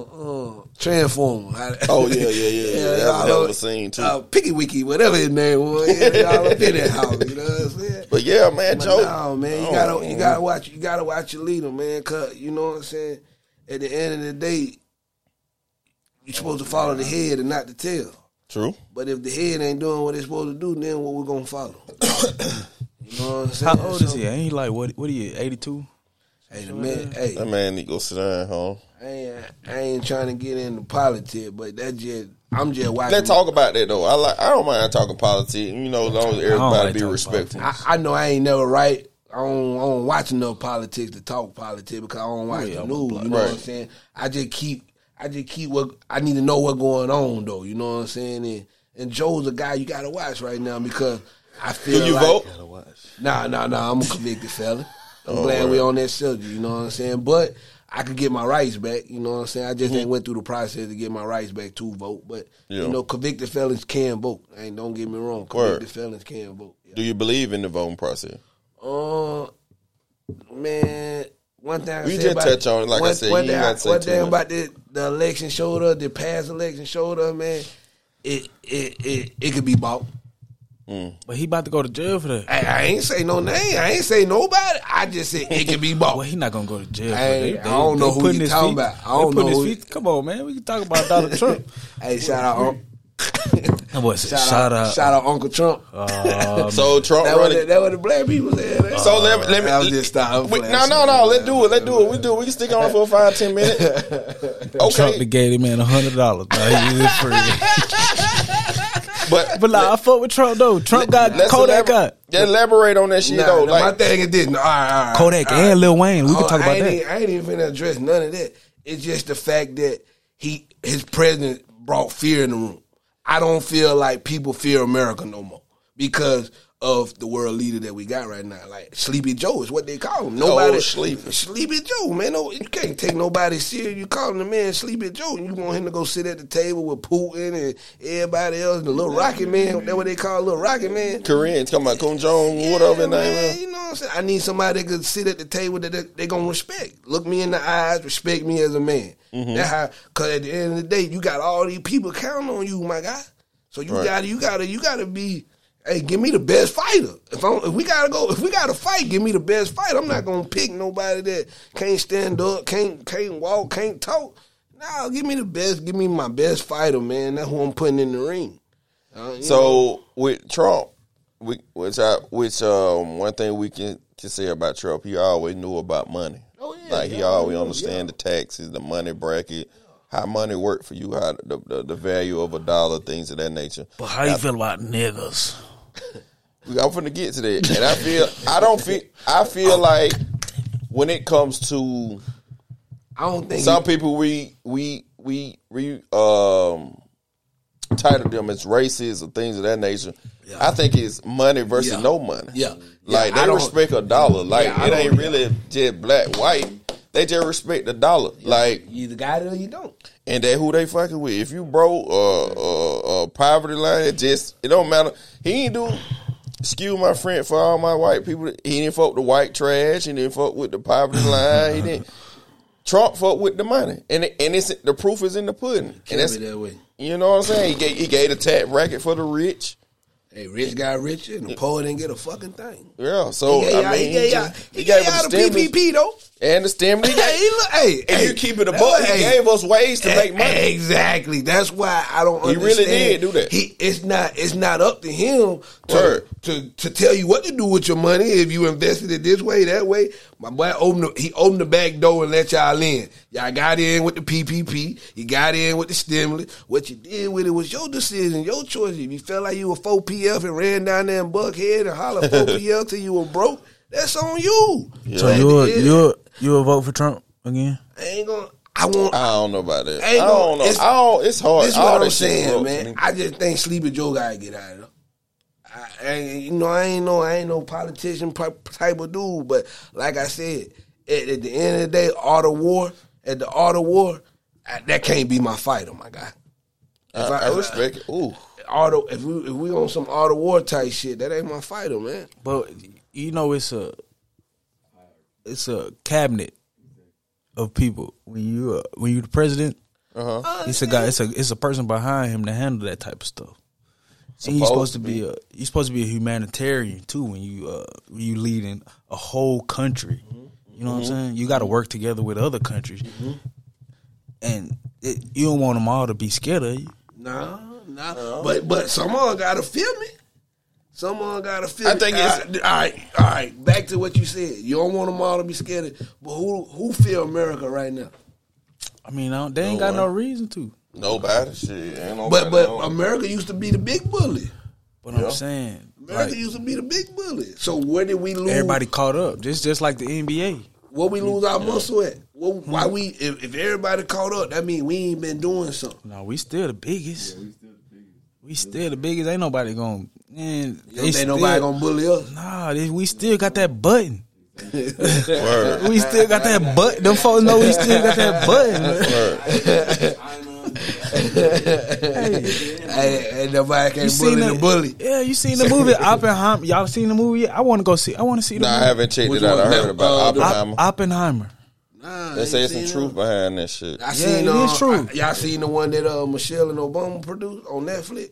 uh transform. Oh, yeah, yeah, yeah, yeah. That was a y'all hell of a scene, too. Uh, Picky Wiki, whatever his name was, yeah, y'all up in that house. You know what I'm saying? But yeah, man, Joe. no, man, you Oh, gotta you gotta watch you gotta watch your leader, man. Cause you know what I'm saying. At the end of the day, you're supposed to follow the head and not the tail. True. But if the head ain't doing what it's supposed to do, then what we're gonna follow? you know what I'm saying? How old is he? Ain't he like what? What are you? Eighty two. Hey, the man, hey, That man need to go sit down, huh? I ain't, I ain't trying to get into politics, but that just I'm just watching. Let's talk about that though. I like. I don't mind talking politics. You know, as long as everybody like be talking respectful. I, I know I ain't never right. I don't, I don't watch enough politics to talk politics because I don't watch oh, yeah, the news. a You know what I'm saying? I just keep, I just keep what I need to know what going on though. You know what I'm saying? And, and Joe's a guy you got to watch right now because I feel Can you like, vote? Nah, nah, nah. I'm a convicted felon. I'm Oh, glad word. we on that subject. You know what I'm saying? But I could get my rights back. You know what I'm saying? I just ain't went through the process to get my rights back to vote. But Mm-hmm. Yeah. you know, convicted felons can vote. Ain't don't get me wrong. Convicted Word. felons can vote. Yeah. Do you believe in the voting process? Uh, man, one thing I We just about, touch on it, like I said, One you thing, ain't I- gotta say one too thing much. about the the election showed up, the past election showed up, man. It it it it could be bought. But he about to go to jail for that. I, I ain't say no name. I ain't say nobody. I just said it could be bought. Well, he not gonna go to jail. I for ain't- that. I don't know who putting you talking feet- about. I don't putting know his who- feet- Come on, man. We can talk about Donald Trump. hey, shout out, Un- That boy shout, shout out, out. shout out, Uncle Trump. Um, So Trump that what the, running. that what the black people said. man. So let, me- let me. I was just starting we- no, no, no. Let's do it. Let's do it. We do. it. We can stick on for five, ten minutes. Trump Okay, that gave him man a hundred dollars. He is free. But But like, I fuck with Trump though. Trump got let's Kodak elabor- got elaborate on that shit Nah, though. nah, my Like, thing is this. All right, all right, Kodak all right. and Lil Wayne. We can Oh, talk about ain't that. Even, I ain't even finna address none of that. It's just the fact that he his president brought fear in the room. I don't feel like people fear America no more because of the world leader that we got right now. Like Sleepy Joe is what they call him. Nobody Oh, Sleepy. Sleepy Joe, man. No, you can't take nobody serious. You calling the man Sleepy Joe, and you want him to go sit at the table with Putin and everybody else. and The little Rocket Man, that what they call little Rocket Man. Korean talking about Kim Jong, whatever Yeah, name man, is. You know what I'm saying? I need somebody that could sit at the table that they, they gonna respect. Look me in the eyes, respect me as a man. Mm-hmm. That how cause at the end of the day, you got all these people counting on you, my guy. So you Right. gotta you gotta you gotta be Hey, give me the best fighter. If I'm, if we gotta go, if we gotta fight, give me the best fighter. I'm not gonna pick nobody that can't stand up, can't can't walk, can't talk. No, give me the best. Give me my best fighter, man. That's who I'm putting in the ring. Uh, you know, So with Trump, we, which I, which um, one thing we can, can say about Trump, he always knew about money. Oh, yeah, like he yeah, always yeah, understand the taxes, the money bracket, how money work for you, how the, the the value of a dollar, things of that nature. But how you feel about niggas? I'm gonna get to that, and I feel I don't feel I feel like when it comes to I don't think some people we we we we um title them as races or things of that nature. I think it's money versus Yeah. no money. Yeah. Like Yeah, I they don't- respect a dollar. Like Yeah, it ain't really just black white. They just respect the dollar. Like you either got it or you don't. and that who they fucking with. If you broke uh, uh, uh, poverty line, it just it don't matter. He ain't do excuse my friend for all my white people. He didn't fuck the white trash. He didn't fuck with the poverty line. He didn't. Trump fuck with the money, and it, and it's the proof is in the pudding. And that's that way. you know what I'm saying. He gave he gave the tax bracket for the rich. Hey, rich got richer and the poor didn't get a fucking thing. Yeah, so he gave I mean, he gave y'all, just- he gave y'all the PPP though. And the stimulus. He Hey, he look, hey, if hey, you keep it a buck, he hey, gave us ways to eh, make money. Exactly. That's why I don't. He Understand. really did do that. He it's not it's not up to him to, Word. to to tell you what to do with your money if you invested it this way that way. My boy opened the, he opened the back door and let y'all in. Y'all got in with the PPP. You got in with the stimulus. What you did with it was your decision, your choice. If you felt like you were four PF and ran down there in Buckhead and hollered four PF till you were broke, that's on you. So you the will you will you will vote for Trump again? I ain't gonna. I want. I don't know about that. I Ain't no- don't know. it's- I don't. It's hard. This is All what I'm saying, man. I just think Sleepy Joe gotta get out of there. I, I you know, I ain't no, I ain't no politician type of dude. But like I said, at, at the end of the day, art of war. At the art of war, I, that can't be my fighter, my guy. I, If I respect it. Ooh, Art of, if we if we on some art of war type shit, that ain't my fighter, man. But you know it's a it's a cabinet of people. When you uh, when you the president, uh-huh. it's a guy. It's a it's a person behind him to handle that type of stuff. And you're Supposed supposed to to be a you're supposed to be a humanitarian too when you uh when you leading a whole country. You know what I'm saying? You got to work together with other countries, and it, you don't want them all to be scared of you. Nah, nah. But but someone gotta feel me. Someone gotta feel I me. think it's- all right, all right, all right. Back to what you said. You don't want them all to be scared. Of, but who who feel America right now? I mean, I don't, they ain't No got no reason to. nobody. Shit, ain't nobody. But but know. America used to be the big bully. But Yeah. I'm saying, America like, used to be the big bully. So where did we lose? everybody caught up. Just just like the NBA. where we lose our muscle at? Well, hmm. why we? If, if everybody caught up, that means we ain't been doing something. No, we still the biggest. Yeah, we still the biggest. we still the biggest. Ain't nobody gonna. Man, You don't think nobody gonna bully us? Nah, they, we still got that button. Word. We still got that button. Them folks know we still got that button. Hey, ain't nobody can bully seen the the bully. Yeah, you seen the movie Oppenheimer? Y'all seen the movie? yet? I want to go see. I want to see the Nah, I haven't checked Which it out. I one? heard Uh, about the- Oppenheimer. Oppenheimer. Nah, they ain't say some seen truth behind that shit. I Yeah, seen it uh, is true. I- y'all seen the one that uh, Michelle and Obama produced on Netflix?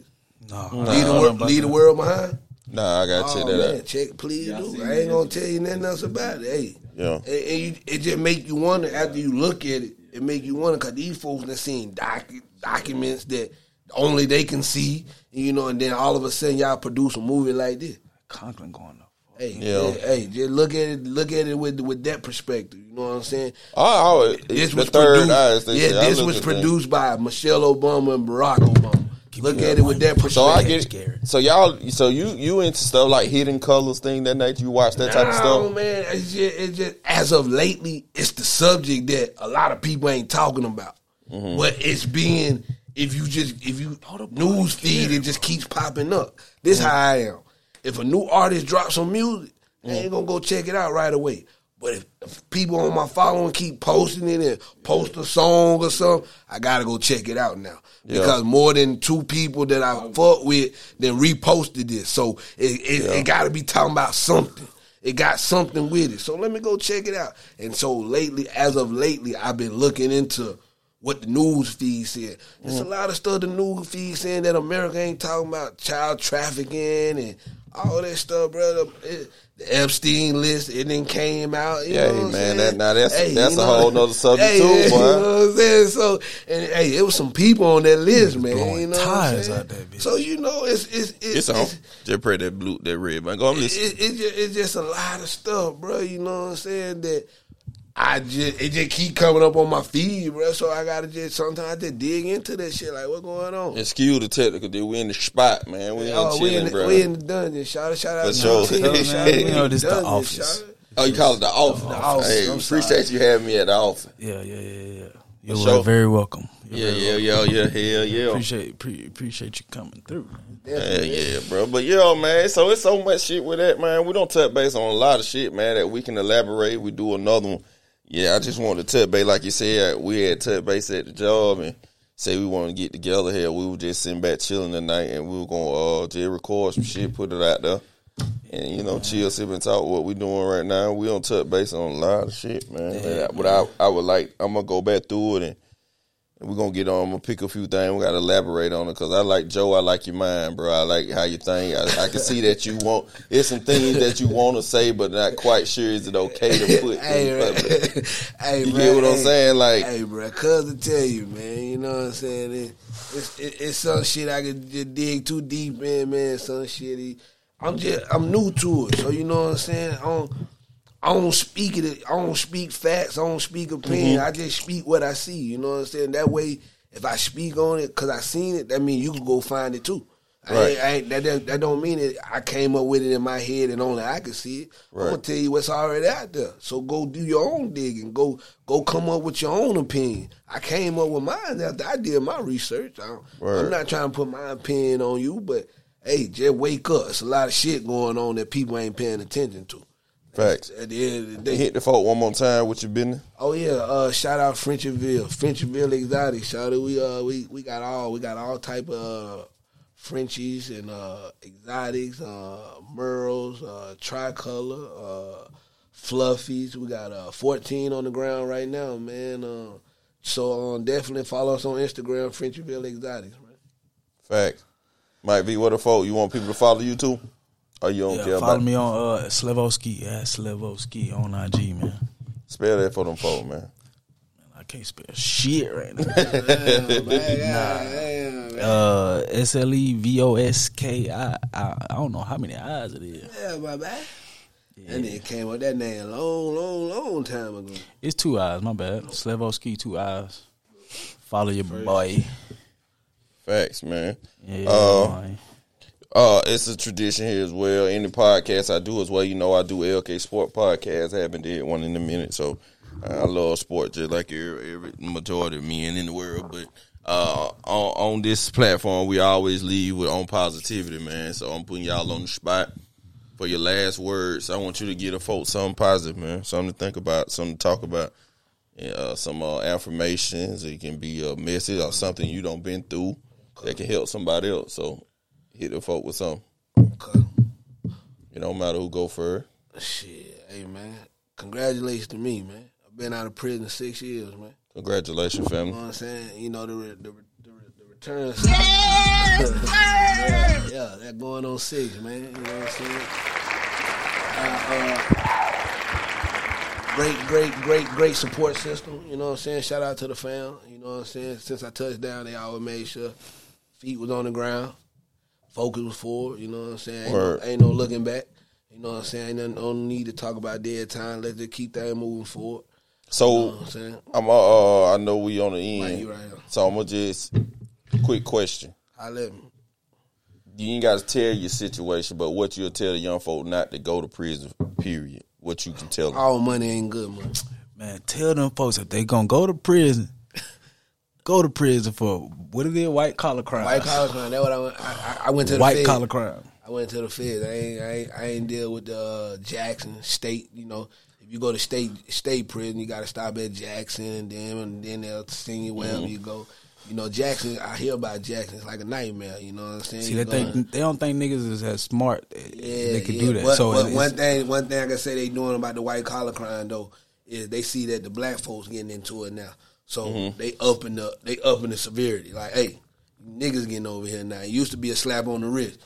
No, mm. leave the, I don't know wor- about leave the world behind. Nah, I gotta Oh check that man, out. check please do. I ain't gonna tell you nothing else about it. Hey, Yeah. and, and you, it just make you wonder after you look at it. It make you wonder because these folks that seen doc, documents that only they can see, you know, and then all of a sudden y'all produce a movie like this. Conklin going up. Hey, Yeah. yeah. hey, just look at it. Look at it with with that perspective. You know what I'm saying? Oh, This the was third produced, eyes. Yeah, say. This was at that. produced by Michelle Obama and Barack Obama. Look at it with that perspective. So I get Scary. it. So y'all, so you you into stuff like hidden colors thing that night? You watch that type of stuff? No, stuff? man. It's just, it's just as of lately, it's the subject that a lot of people ain't talking about. Mm-hmm. But it's being if you just if you news feed, it just keeps popping up. This Mm-hmm. how I am. If a new artist drops some music, I Mm. ain't gonna go check it out right away. But if, if people on my following keep posting it and post a song or something, I gotta go check it out now. Yeah. Because more than two people that I fuck with then reposted this. So it, it, it gotta be talking about something. It got something with it. So let me go check it out. And so lately, as of lately, I've been looking into what the news feed said. There's Mm-hmm. a lot of stuff the news feed saying that America ain't talking about child trafficking and all that stuff, brother. It, the Epstein list, it then came out. You Yeah, know what man, that- now that's- that's you a whole nother subject hey, too, yeah, boy. You know what I'm saying? So, and hey, it was some people on that list, man. You know what I'm tires out there, bitch. So you know, it's it's It's it's, on. it's, Just pray that blue, that red, man. Go and it, listen. it, it just, it's just a lot of stuff, bro. You know what I'm saying? That I just it just keep coming up on my feed, bro. So I gotta just sometimes I just dig into that shit. Like, what's going on? Excuse the technical, dude. We in the spot, man. We ain't oh, we in the, bro. we in the dungeon. Shout out, shout out For to sure. the team. Man, Shout out you know, to this the office. Shout out- oh, you call it the office. The office. Hey, I'm sorry. appreciate you having me at the office. Yeah, yeah, yeah, yeah. You're sure. very welcome. You're Yeah, very yeah, welcome. yeah, yeah, hell yeah. Appreciate pre- appreciate you coming through. Man. Yeah, yeah, bro. But yeah, man. So it's so much shit with that, man. We don't touch base on a lot of shit, man. That we can elaborate. We do another one. Yeah, I just wanted to touch base, like you said. We had touch base at the job and say we want to get together here. We were just sitting back chilling tonight, and we were gonna uh, just record some shit, put it out there, and you know, chill, sip, and talk what we doing right now. We don't touch base on a lot of shit, man. I- but I, I would like, I'm gonna go back through it and. We're gonna get on. I'm gonna pick a few things. We gotta elaborate on it because I like Joe. I like your mind, bro. I like how you think. I, I can see that you want. It's some things that you want to say, but not quite sure is it okay to put. Hey, in public. hey, You bro, get what I'm saying? Like, Hey, bro, cuz to tell you, man. You know what I'm saying? It, it's it, it's some shit I could just dig too deep in, man. Some shit. I'm just I'm new to it, so you know what I'm saying. I don't I don't speak it. I don't speak facts. I don't speak opinion. Mm-hmm. I just speak what I see. You know what I'm saying? That way, if I speak on it because I seen it, that means you can go find it too. I Right. ain't, I ain't, that, that don't mean that I came up with it in my head and only I can see it. Right. I'm gonna tell you what's already out there. So go do your own digging. Go go come up with your own opinion. I came up with mine after I did my research. I Word. I'm not trying to put my opinion on you, but hey, just wake up. It's a lot of shit going on that people ain't paying attention to. Facts. At the end of the day, Hit the folk one more time with your business. Oh yeah, uh, shout out Frenchville, Frenchville Exotic. Shout out, we uh we we got all we got all type of uh, Frenchies and uh, exotics, uh, Merles, uh, tricolor, uh, fluffies. We got uh, fourteen on the ground right now, man. Uh, so um, definitely follow us on Instagram, Frenchville Exotics, man. Facts. Mike V, what the folk? You want people to follow you too? Or you don't Yeah, care follow about me on uh, Slevoski. Yeah, Slevoski on IG, man. Spell that for them folk, man. I can't spell shit right now. Damn, man, damn, uh, S L E V O S K. I I I don't know how many eyes it is. Yeah, my bad. That nigga came up with that name a long, long, long time ago. It's two eyes. My bad. Slevoski, two eyes. Follow your boy. Facts, man. Yeah, Uh, man. Uh, it's a tradition here as well. Any podcast I do as well, you know, I do LK Sport podcast. I haven't did one in a minute, so uh, I love sport just like every, every majority of men in the world. But uh, on, on this platform, we always leave with on positivity, man. So I'm putting y'all on the spot for your last words. I want you to give a folks something positive, man, something to think about, something to talk about. Uh, some uh, affirmations. It can be a message or something you don't been through that can help somebody else. So hit the folk with something. Okay. It don't matter who go first. Shit, hey man, congratulations to me, man. I've been out of prison six years, man. Congratulations, You family. know what I'm saying? You know the re- the re- the, re- the returns. yeah, yeah, that going on six, man. You know what I'm saying? Uh, uh, great, great, great, great support system. You know what I'm saying? Shout out to the fam. You know what I'm saying? Since I touched down, they always made sure feet was on the ground, focus was forward. You know what I'm saying? Ain't, no, ain't no looking back. You know what I'm saying? Ain't nothing, no need to talk about dead time. Let's just keep that moving forward. You know So what I'm saying? I'm uh, uh I know we on the end. you right here. So I'm gonna just quick question. I let me. You ain't got to tell your situation, but what you'll tell the young folk not to go to prison. Period. What you can tell them. All money ain't good money. Man, tell them folks if they gonna go to prison, go to prison for what is it? White collar crime. White collar crime. That's what I went. I, I- went to the White feds. collar crime. I went to the feds. I ain't. I ain't, I ain't deal with the uh, Jackson State. You know, if you go to state state prison, you got to stop at Jackson, and then and then they'll send you wherever Mm-hmm. you go. You know, Jackson. I hear about Jackson. It's like a nightmare. You know what I'm saying? See, they think they don't think niggas is as smart. Yeah, they could yeah. do that. But, so but one thing, one thing I can say they doing about the white collar crime though is they see that the black folks getting into it now. So Mm-hmm. they up in the they up in the severity. Like, hey, niggas getting over here now. It used to be a slap on the wrist.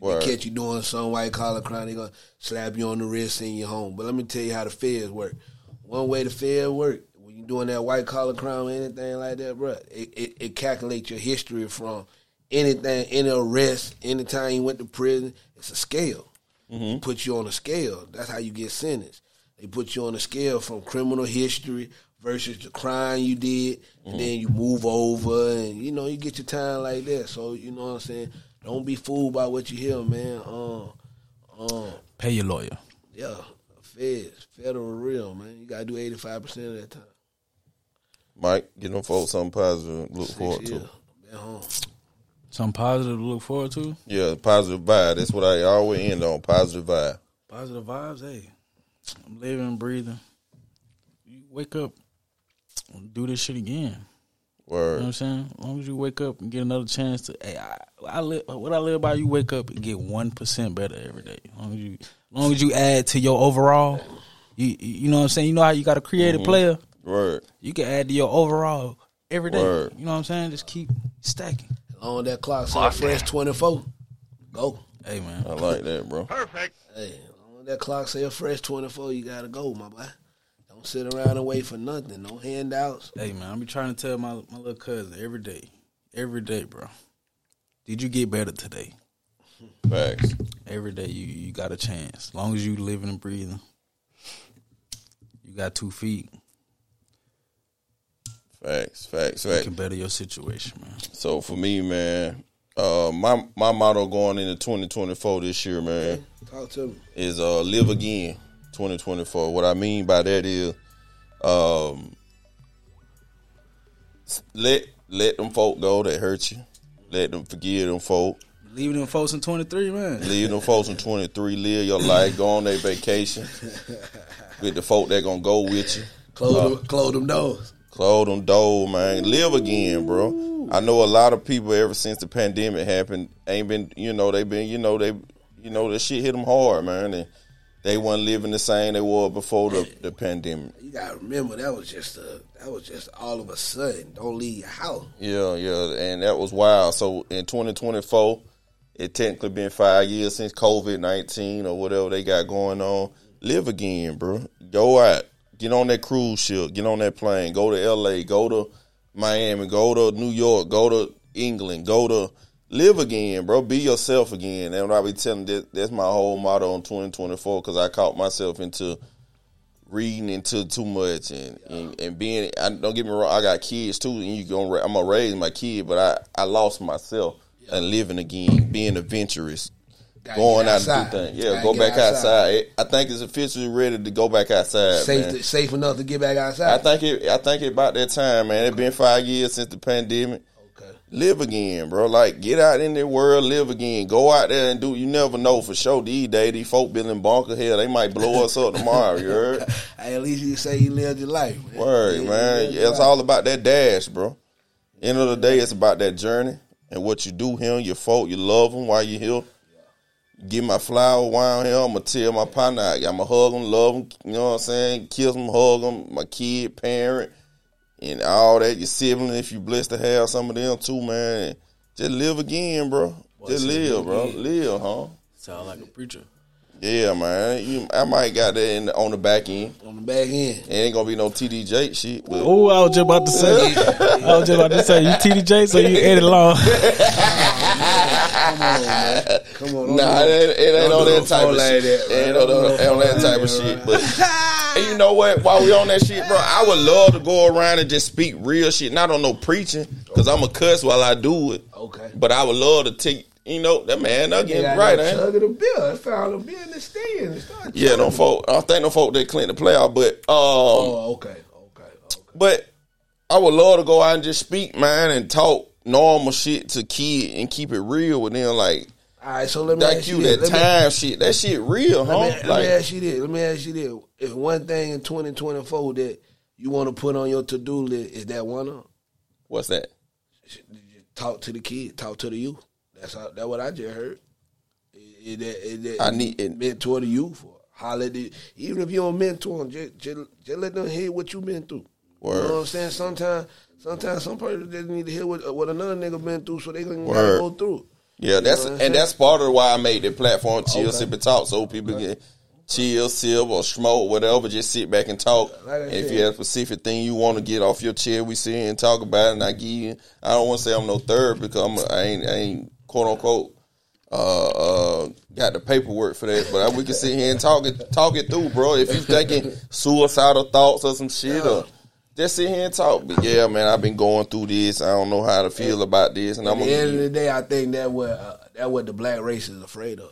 They catch you doing some white collar crime, they gonna slap you on the wrist, send you home. But let me tell you how the feds work. One way the feds work, when you doing that white collar crime or anything like that, bro, it, it, it calculates your history from anything, any arrest, anytime you went to prison. It's a scale. Mm-hmm. Put you on a scale. That's how you get sentenced. They put you on a scale from criminal history versus the crime you did, Mm-hmm. and then you move over, and you know you get your time like that. So you know what I'm saying. Don't be fooled by what you hear, man. Um, um, Pay your lawyer. yeah, feds, federal real, man. You gotta do 85 percent of that time. Mike, get them folks something positive. to Look Six forward years. to. Been home. Something positive to look forward to. Yeah, positive vibe. That's what I always end on. Positive vibe. Positive vibes. Hey, I'm living breathing. You wake up, do this shit again. You know what I'm saying? As long as you wake up and get another chance to, hey, I, I live. What I live by, you wake up and get one percent better every day. As long as you, as long as you add to your overall, you, you know what I'm saying. You know how you got to create a mm-hmm. player. Word. You can add to your overall every day. Word. You know what I'm saying? Just keep stacking. As long as that clock say fresh 24, go. Hey man, I like that, bro. Perfect. Hey, as long as that clock say a fresh 24, you gotta go, my boy. Don't sit around and wait for nothing. No handouts. hey man, I be trying to tell my my little cousin every day, every day, bro. Did you get better today? Facts. Every day you you got a chance. As long as you living and breathing, you got two feet. Facts. Facts. You Facts. can better your situation, man. So for me, man, uh, my my motto going into 2024 this year, man, Talk to me. is uh, live again 2024. What I mean by that is, um, let let them folk go that hurt you. Let them forgive them folk. Leaving them folks in 23, man. Leave them folks in 23. Live your life. Go on their vacation with the folk that gonna go with you. Close, Uh, them, close them doors. Close them door, man. Live again, bro. I know a lot of people ever since the pandemic happened ain't been, you know, they been, you know, they, you know, the shit hit them hard, man, and they wasn't living the same they were before the, the pandemic. You gotta remember that was just a that was just all of a sudden. Don't leave your house. Yeah, yeah, and that was wild. So in 2024, it technically been five years since COVID 19 or whatever they got going on. Live again, bro. Go out, get on that cruise ship, get on that plane, go to LA, go to Miami, go to New York, go to England, go to live again, bro. Be yourself again. And what I be telling that that's my whole motto in 2024 because I caught myself into reading into too much and, and, and being I, don't get me wrong I got kids too and you gonna I'm gonna raise my kid but I, I lost myself and living again being adventurous Gotta going out and do outside. things yeah Gotta go back outside. I think it's officially ready to go back outside Safe, man. to, safe enough to get back outside. I outside. think it I think it about that time man It's been five years since the pandemic. Live again, bro. Like get out in the world, live again. Go out there and do. You never know for sure. These days, these folk building bunker here, they might blow us up tomorrow. You heard? Hey, at least you say you lived your life. Man. Word, Yeah, man. Yeah, it's life. all about that dash, bro. End of the day, it's about that journey and what you do here. Your folk, you love them while you're here. Give my flower around here. I'm gonna tell my partner, I'm gonna hug them, love them. You know what I'm saying? Kiss them, hug them. My kid, parent, and all that. Your sibling, if you blessed to have some of them too, man. Just live again, bro. Just live, bro. Live, huh? Sound like a preacher. Yeah, man. You, I might got that in, on the back end. on the back end. It ain't gonna be no TDJ shit. But Oh, I was just about to say. I was just about to say you TDJ, so you edit long. Come on, man. Come on. Nah, it ain't, it ain't on that no type of shit. It ain't on, Don't do the, no on that type of shit. But and you know what? While we on that shit, bro, I would love to go around and just speak real shit. Not on no preaching, because I'm a cuss while I do it. Okay. But I would love to take, you know, that man, that Yeah, getting right, that ain't it? chug of the beer. I found a beer in the stand. Yeah, no folk. I don't think no folk that clean the playoff, but um, Oh, okay. Okay. Okay. But I would love to go out and just speak, man, and talk normal shit to kid and keep it real with them. Like All right, so let me that ask you cute, this. that Let me- shit, that shit real, huh? Let me, let like, me ask you this. Let me ask you this. If one thing in 2024 that you want to put on your to do list is that one of what's that? talk to the kid, talk to the youth. That's how, that's what I just heard. That, is that I need it. mentor the youth or holler at the, even if you don't mentor them, just, just, just let them hear what you've been through. You know what I'm saying? Sometimes, sometimes some person just need to hear what, uh, what another nigga been through, so they can go through. Yeah, that's and saying? that's part of why I made the platform chill, Okay. sip and talk, so people can chill, sip or smoke, whatever. Just sit back and talk. Like And if you have a specific thing you want to get off your chair, we sit here and talk about it. And I give you. I don't want to say I'm no third because I'm. I ain't. I ain't quote unquote. Uh, uh, got the paperwork for that, but we can sit here and talk it, talk it through, bro. If you thinking suicidal thoughts or some shit, or just sit here and talk. But yeah, man, I've been going through this. I don't know how to feel about this, and At I'm the gonna. end of the day, I think that what uh, that what the black race is afraid of.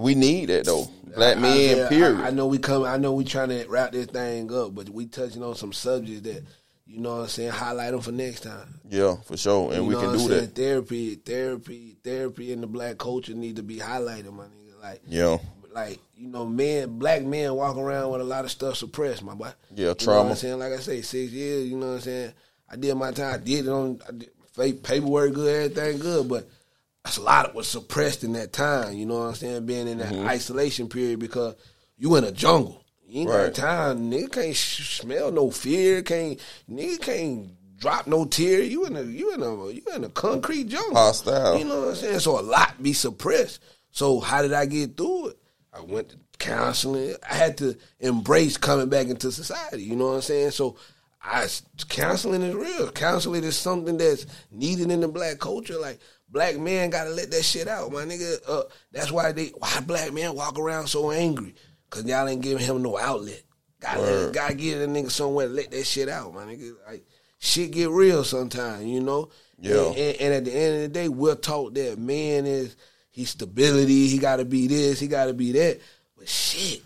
We need that though. Black I- men, I, period. I, I know we come. I know we trying to wrap this thing up, but we touching on some subjects that you know what I'm saying. Highlight them for next time. yeah, for sure, and You we can do that. Therapy, therapy, therapy in the black culture need to be highlighted, my nigga. Like, Yeah, like you know, men, black men walk around with a lot of stuff suppressed, my boy. Yeah, You know trauma. what I'm saying? Like I say, six years. You know what I'm saying? I did my time. I did it on I did, paperwork, good, everything good, but that's a lot of was suppressed in that time. You know what I'm saying? Being in that mm-hmm. isolation period because you in a jungle. You ain't Right. got time. Nigga can't sh- smell no fear. Can't nigga can't drop no tear. You in a you in a you in a concrete jungle. Hostile. You know what I'm saying? So a lot be suppressed. So how did I get through it? I went to counseling. I had to embrace coming back into society. You know what I'm saying? So I counseling is real. Counseling is something that's needed in the black culture. Like black men gotta let that shit out, my nigga. Uh, that's why they why black men walk around so angry. Cause y'all ain't giving him no outlet. Gotta, let, gotta give that nigga somewhere to let that shit out, my nigga. Like shit get real sometimes, you know? Yeah. And, and, and at the end of the day, we're taught that man is he's stability, he gotta be this, he gotta be that. But shit,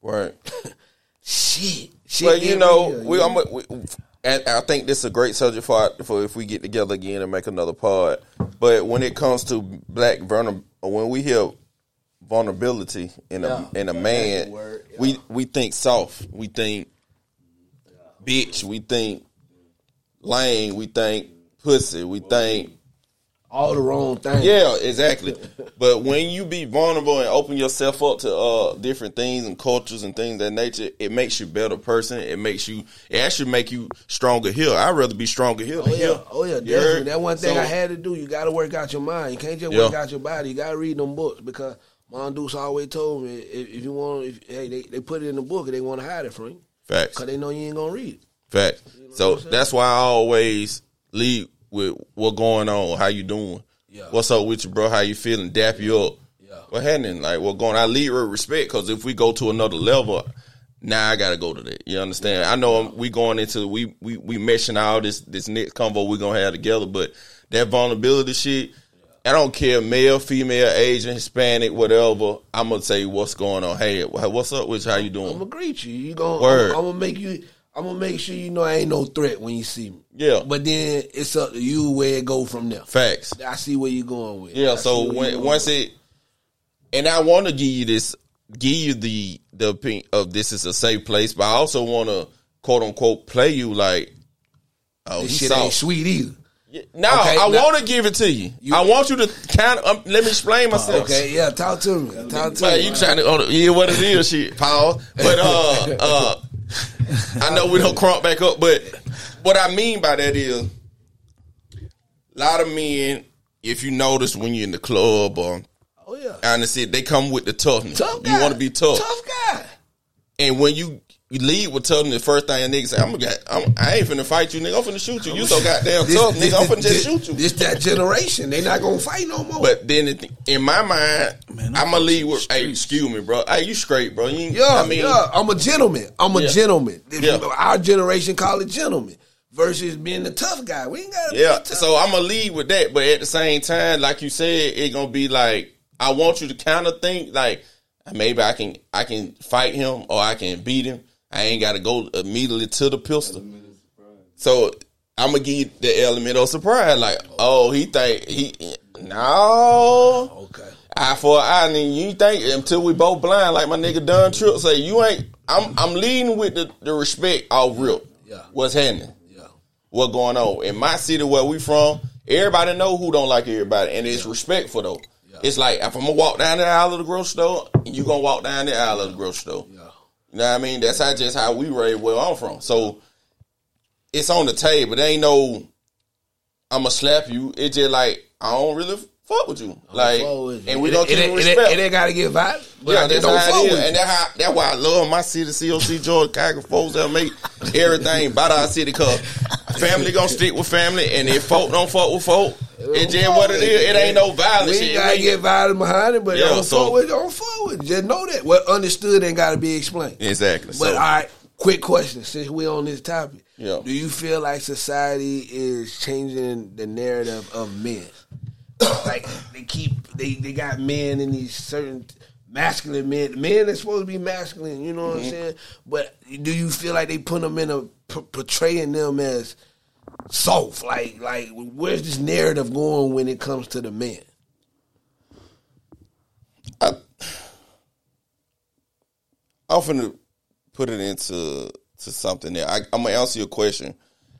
right. shit. shit But you know, real, we, you I'm, a- we, and I think this is a great subject for for if we get together again and make another pod. But when it comes to black vulner, when we hear vulnerability in a Yeah. in a man, word, yeah. we we think soft, we think bitch, we think lame, we think pussy, we think all the wrong things. Yeah, exactly. but when you be vulnerable and open yourself up to uh, different things and cultures and things of that nature, it makes you a better person. It makes you. It actually make you stronger here. I'd rather be stronger here Oh than yeah, here. oh yeah, definitely. That one thing So- I had to do. You got to work out your mind. You can't just Yeah. work out your body. You got to read them books because Mom Deuce always told me if, if you want, if, hey, they, they put it in the book and they want to hide it from you Facts. because they know you ain't gonna read it. Facts. So what I'm that's why I always lead with what going on, how you doing, Yeah. what's up with you, bro, how you feeling, dap you up, Yeah. what happening, like what going. I lead with respect because if we go to another level, now I gotta go to that. You understand? I know I'm- we going into we we we meshing all this this next convo we gonna have together, but that vulnerability shit. I don't care, male, female, Asian, Hispanic, whatever. I'm gonna say what's going on. Hey, what's up with you? How you doing? I'm gonna greet you. You gonna, Word. I'm, I'm gonna make you. I'm gonna make sure you know I ain't no threat when you see me. Yeah. But then it's up to you where it go from there. Facts. I see where you're going with. Yeah, I so when, once with. it, and I want to give you this, give you the the opinion of this is a safe place, but I also want to quote unquote play you like, oh, this shit ain't sweet either. No, Okay, I want to give it to you. I want you to kind of um, let me explain myself. Okay, yeah, talk to me. Talk to me. you trying to oh, yeah, what it is, shit, Paul. But uh, uh, I know we don't crump back up, but what I mean by that is, a lot of men, if you notice when you're in the club or Oh yeah, and see, they come with the toughness. tough guy. You want to be tough. Tough guy. And when you, you lead with toughness, the first thing a nigga say, I'm, gonna, I'm I ain't finna fight you, nigga. I'm finna shoot you. You so goddamn tough, nigga. I'm finna just shoot you. This that generation. They not gonna fight no more. but then it, in my mind, Man, I'm gonna I'm lead with, hey, excuse me, bro. Hey, you straight, bro. You, ain't- yeah, I mean, yeah, I'm a gentleman. I'm a Yeah. gentleman. Yeah. Our generation call it gentleman versus being the tough guy. We ain't gotta Yeah, be tough. so I'm gonna lead with that, but at the same time, like you said, it gonna be like I want you to kind of think like maybe I can I can fight him or I can beat him. I ain't got to go immediately to the pistol. So I'm gonna give you the element of surprise, like oh he think he no okay. eye for eye, and then you think until we both blind, like my nigga Don Trip say, you ain't. I'm I'm leading with the, the respect off real. Yeah. What's happening? Yeah. what going on in my city where we from. Everybody know who don't like everybody, and it's respectful though. It's like if I'm gonna walk down the aisle of the grocery store, you gonna walk down the aisle of the grocery store. Yeah. You know what I mean? That's how just how we raised where I'm from. So it's on the table. There ain't no I'ma slap you. It's just like I don't really fuck with you. Like with you. and we It- gonna it, keep ain't- it it, respect. it ain't gotta get violent. But yeah, that's don't how it is. And that's how that's why I love my city, COC Georgia, Chicago folks that make everything about our city cause family gonna stick with family and if folk don't fuck with folk, it's just what it is. It ain't no violence We ain't gotta get violent behind it, but Yeah, don't so- fuck with don't fuck with. Just know that. What understood ain't gotta be explained. Exactly. But So, all right, quick question. Since we on this topic, Yeah. do you feel like society is changing the narrative of men? Like they keep they they got men in these certain masculine men. Men that's supposed to be masculine. You know what Mm-hmm. I'm saying? But do you feel like they put them in a p- portraying them as soft? Like like where's this narrative going when it comes to the men? I, I'm finna put it into to something there. I, I'm gonna answer your question.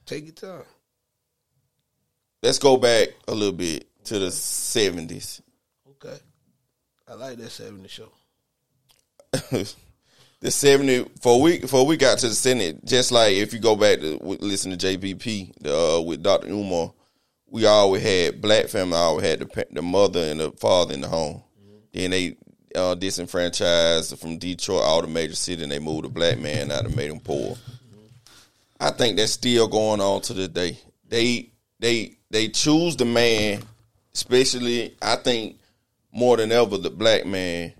Take your time. Let's go back a little bit to the '70s. Okay. I like that 70 show. the 70 before we before we got to the Senate, just like if you go back to listen to JPP uh, with Dr. Umar, we always had black family. Always had the the mother and the father in the home. Then they uh, disenfranchised from Detroit, all the major cities, and they moved a black man out and made him poor. I think that's still going on to this day. They they they choose the man, especially I think more than ever the black man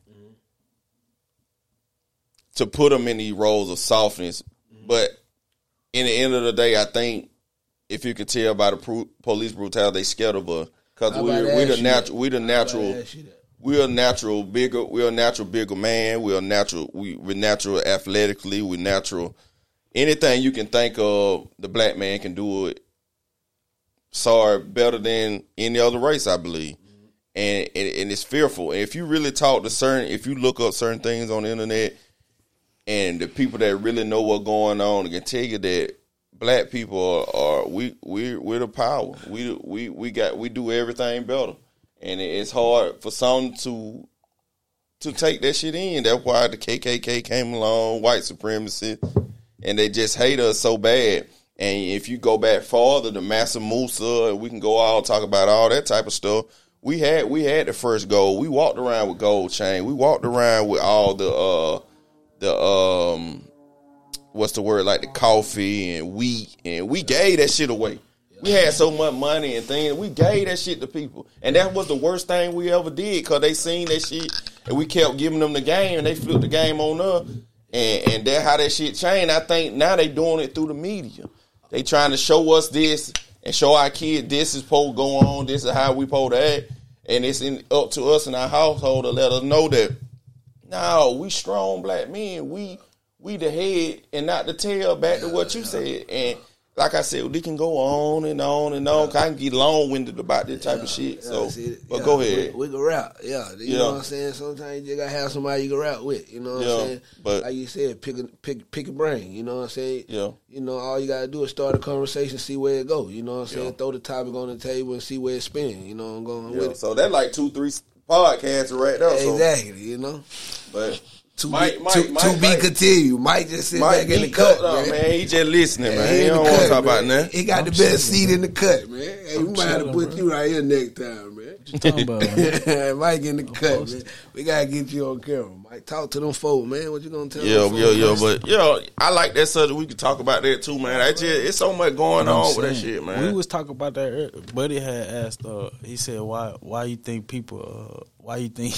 to put him in these roles of softness. But in the end of the day, I think if you can tell by the pro- police brutality, they scared of us because we're we that the natural we the natural we're a natural bigger we're a natural bigger man. We're a natural we we're natural athletically. We're natural. Anything you can think of, the black man can do it. Sorry, better than any other race, I believe. And, and and it's fearful. And if you really talk to certain, if you look up certain things on the internet, and the people that really know what's going on can tell you that black people are, are we we we're the power. We we we got we do everything better, and it's hard for some to to take that shit in. That's why the KKK came along, white supremacy, and they just hate us so bad. And if you go back farther, the Mansa Musa, we can go out talk about all that type of stuff. We had we had the first gold. We walked around with gold chain. We walked around with all the uh the um what's the word like the coffee and wheat and we gave that shit away. We had so much money and things. We gave that shit to people, and that was the worst thing we ever did because they seen that shit and we kept giving them the game and they flipped the game on us. And and that how that shit changed. I think now they doing it through the media. They trying to show us this and show our kid this is supposed to go on. This is how we supposed to act, and it's in, up to us in our household to let us know that no, we strong black men. We we the head and not the tail. Back to what you said, and like I said, we can go on and on and on. I can get long winded about this type of shit. So, see, but yeah, go ahead. We, we can rap, yeah. You Yeah. know what I'm saying? Sometimes you gotta have somebody you can rap with. You know what Yeah, I'm saying? but- like you said, pick a pick pick a brain. You know what I'm saying? Yeah. You know, all you gotta do is start a conversation, see where it go. You know what I'm saying? Yeah. Throw the topic on the table and see where it spin. You know what I'm going Yeah, with it. so that like two, three podcasts right there. So, Exactly. You know. but To Mike, be, Mike, to, Mike, to be continued. Mike just sit Mike, back in the he cut, cut, man. man. He just listening, man. He He don't want to talk man. about nothing. He got the best seat in the cut, man. Hey, we might have to put bro. you right here next time, man. What you talking about, man? Mike in the cut, man. We gotta get you on camera. Mike, talk to them folk, man. What you gonna tell Yeah, them? yeah, yeah, but yeah, I like that subject. We could talk about that too, man. I just it's so much going I'm on with that shit, man. We was talking about that. Buddy had asked. Uh, he said, "Why? Why you think people? Uh, why you think?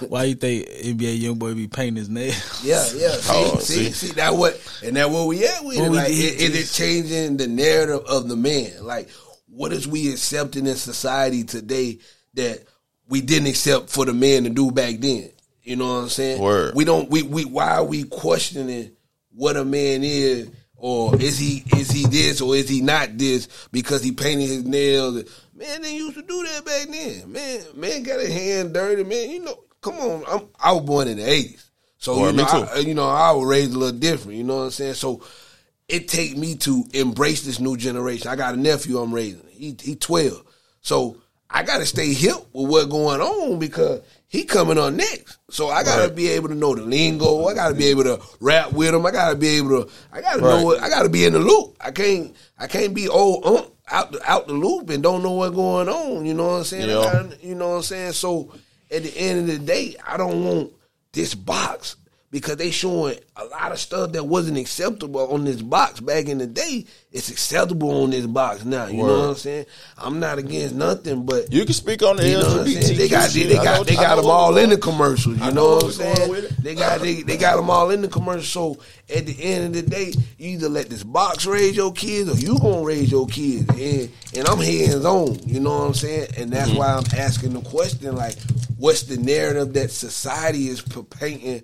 why you think NBA young boy be painting his nails? Yeah, yeah. See, Oh, see, see. see, that what, and that what we at with What it. we Like, did is, is it is- changing the narrative of the man? Like, what is we accepting in society today that we didn't accept for the man to do back then? You know what I'm saying? Word. We don't. We we why are we questioning what a man is? Or is he is he this or is he not this because he painted his nails? Man, they used to do that back then. Man, man got a hand dirty. Man, you know, come on. I'm, I was born in the eighties, so Boy, you know. I, you know, I was raised a little different. You know what I'm saying? So it take me to embrace this new generation. I got a nephew I'm raising. He he twelve. So I gotta stay hip with what's going on because he coming on next. So I gotta Right. be able to know the lingo. I gotta be able to rap with him. I gotta be able to. I gotta Right. know. What, I gotta be in the loop. I can't. I can't be old um, out the, out the loop and don't know what's going on. You know what I'm saying? Yeah. gotta- you know what I'm saying? So at the end of the day, I don't want this box because they showing a lot of stuff that wasn't acceptable on this box back in the day. It's acceptable on this box now. You know what I'm saying? I'm not against nothing, but You can speak on the you know what I'm LGBT. saying? They got they. I got they got them all in the commercials. You know know what I'm saying? They got they, they got them all in the commercials. So at the end of the day, you either let this box raise your kids or you gonna raise your kids. And and I'm hands on. You know what I'm saying? And that's Mm-hmm. why I'm asking the question like, what's the narrative that society is painting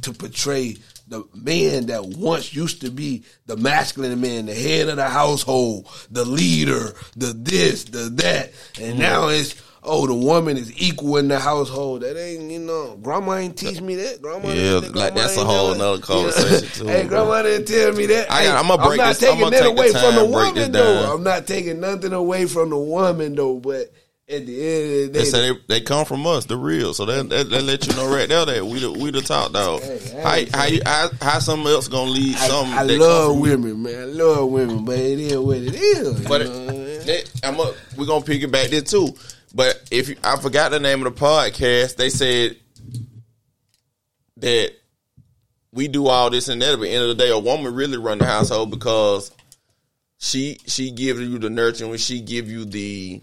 to portray? The man that once used to be the masculine man, the head of the household, the leader, the this, the that, and Mm-hmm. now it's oh, the woman is equal in the household. That ain't, you know, grandma ain't teach me that. Grandma, Yeah, didn't- like, that's a whole nother conversation, too, hey, grandma didn't tell me that. I got- I'ma break I'm not this- taking that take away from the woman, though. I'm not taking nothing away from the woman, though. But at the end of the day, They say they, they come from us, the real. So that, that, that let you know right there that we the we the top dog. Hey, how how you how, how someone else gonna lead I, something? I love from you? women, man. I love women, but it is what it is. But you know what I it, I'm we're gonna piggyback this too. But if you, I forgot the name of the podcast, they said that we do all this and that. But at the end of the day, a woman really run the household because she she gives you the nurturing. When she give you the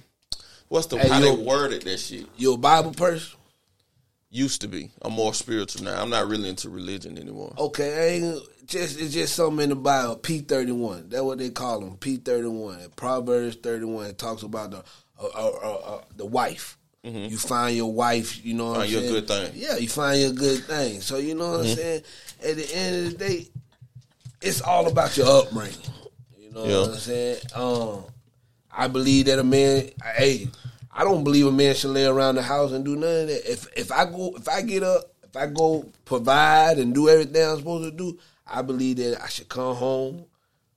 what's the Hey, how they worded that shit you a Bible person? used to be. I'm more spiritual now. I'm not really into religion anymore. Okay, just it's just something in the Bible. P thirty one. That's what they call them. P thirty one. Proverbs thirty one. It talks about the uh, uh, uh, uh, the wife. You find your wife. You know what Mm-hmm. Find I'm your saying? good thing. Yeah, you find your good thing. So you know what Mm-hmm. I'm saying. At the end of the day, it's all about your upbringing. You know Yeah. what I'm saying. Um, I believe that a man. Hey, I don't believe a man should lay around the house and do none of that. If if I go, if I get up, if I go provide and do everything I'm supposed to do, I believe that I should come home.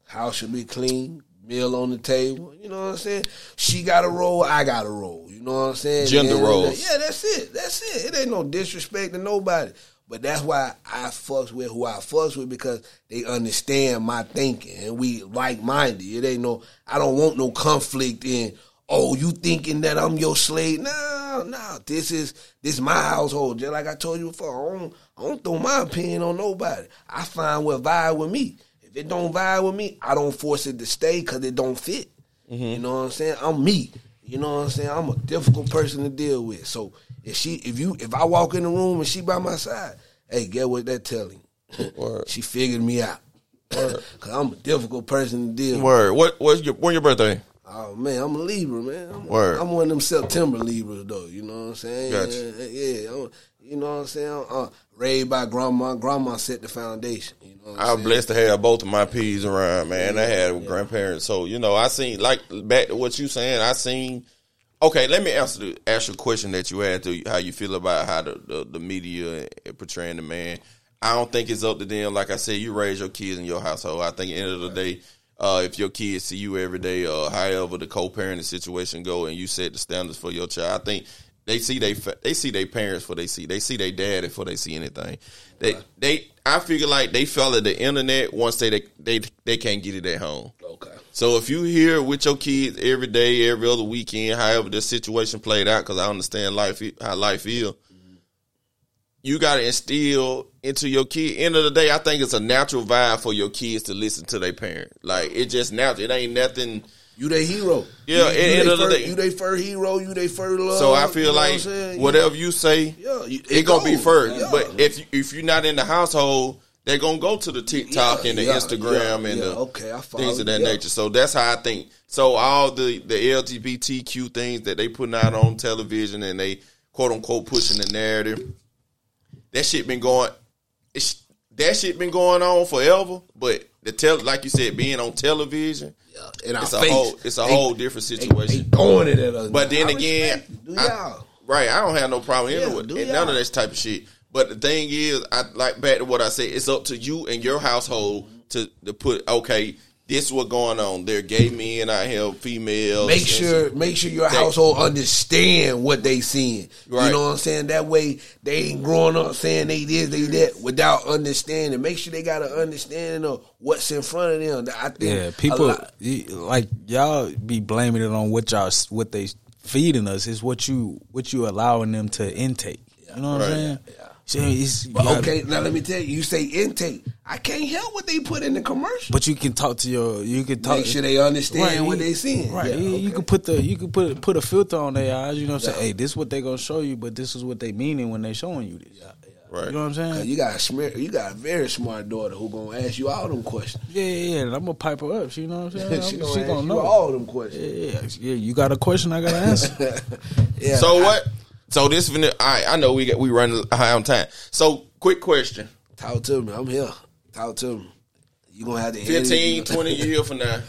House should be clean, meal on the table. You know what I'm saying? She got a role, I got a role. You know what I'm saying? Gender roles. Yeah, that's it. That's it. It ain't no disrespect to nobody. But that's why I fucks with who I fucks with because they understand my thinking and we like minded. It ain't no I don't want no conflict in oh you thinking that I'm your slave. No, no. This is this is my household. Just like I told you before. I don't, I don't throw my opinion on nobody. I find what vibe with me. If it don't vibe with me, I don't force it to stay because it don't fit. Mm-hmm. You know what I'm saying? I'm me. You know what I'm saying? I'm a difficult person to deal with. So if she, if you, if I walk in the room and she by my side, hey, get what that telling? She figured me out. Word. Cause I'm a difficult person to deal with. Word. What what's your when your birthday? Oh man, I'm a Libra, man. I'm, Word. I'm one of them September Libras, though. You know what I'm saying? Gotcha. Yeah, yeah. I'm- you know what I'm saying? Uh, raised by grandma. Grandma set the foundation. You know what I'm blessed to have both of my peas around, man. I had grandparents, so you know, I seen like back to what you saying. I seen. Okay, let me answer the ask you a question that you had to how you feel about how the, the, the media portraying the man. I don't think it's up to them. Like I said, you raise your kids in your household. I think at the end of the day, uh, if your kids see you every day, or however the co-parenting situation go, and you set the standards for your child, I think they see they they see their parents for they see they see their dad before they see anything. They they I figure like they follow the internet once they they they, they can't get it at home. Okay. So if you here with your kids every day, every other weekend, however the situation played out, because I understand life how life is, you got to instill into your kid. End of the day, I think it's a natural vibe for your kids to listen to their parent. Like it just natural. It ain't nothing. You they hero. Yeah, you, at the you end of the day. you they fur hero. You they fur love. So I feel what like saying? whatever you say, Yeah, you- it, gonna be first. Yeah. But if you, if you're not in the household, they're gonna go to the TikTok Yeah, and the yeah, Instagram and the Okay, things of that nature. So that's how I think. So all the the LGBTQ things that they putting out on television and they quote unquote pushing the narrative, that shit been going. That shit been going on forever. But the tel like you said, being on television, Yeah, it's a face. whole it's a They- whole different situation. they throwing it at us. But then I again, respect it. do I- right? I don't have no problem Yeah, and none of that type of shit. But the thing is, I like back to what I said. It's up to you and your household to to put okay. This is what going on. There are gay men out here, females. Make sure, make sure your They- household understand what they seeing. Right. You know what I'm saying? That way, they ain't growing up saying they this, they that, without understanding. Make sure they got an understanding of what's in front of them. I think Yeah, people lot- like y'all be blaming it on what y'all what they feeding us is what you what you allowing them to intake. You know what Right. I'm saying? So it's- gotta- okay, now let me tell you. You say intake. I can't help what they put in the commercial. but you can talk to your you can talk to Make sure they understand Right, what they seeing. Right, Yeah, you, you can put the you can put put a filter on their eyes. You know what I'm saying? Hey, this is what they gonna show you, but this is what they meaning when they showing you this. Right. You know what I'm saying? You got a smart, you got a very smart daughter who gonna ask you all them questions. Yeah, yeah, yeah. and I'm gonna pipe her up. You know what I'm saying? she gonna she ask gonna you know. all them questions. Yeah, yeah, yeah. You got a question, I gotta answer. Yeah. So what? So this, all right, I know we get we run high on time. So quick question: Talk to me. I'm here. Talk to me. You gonna have to edit 15, 20 years from now,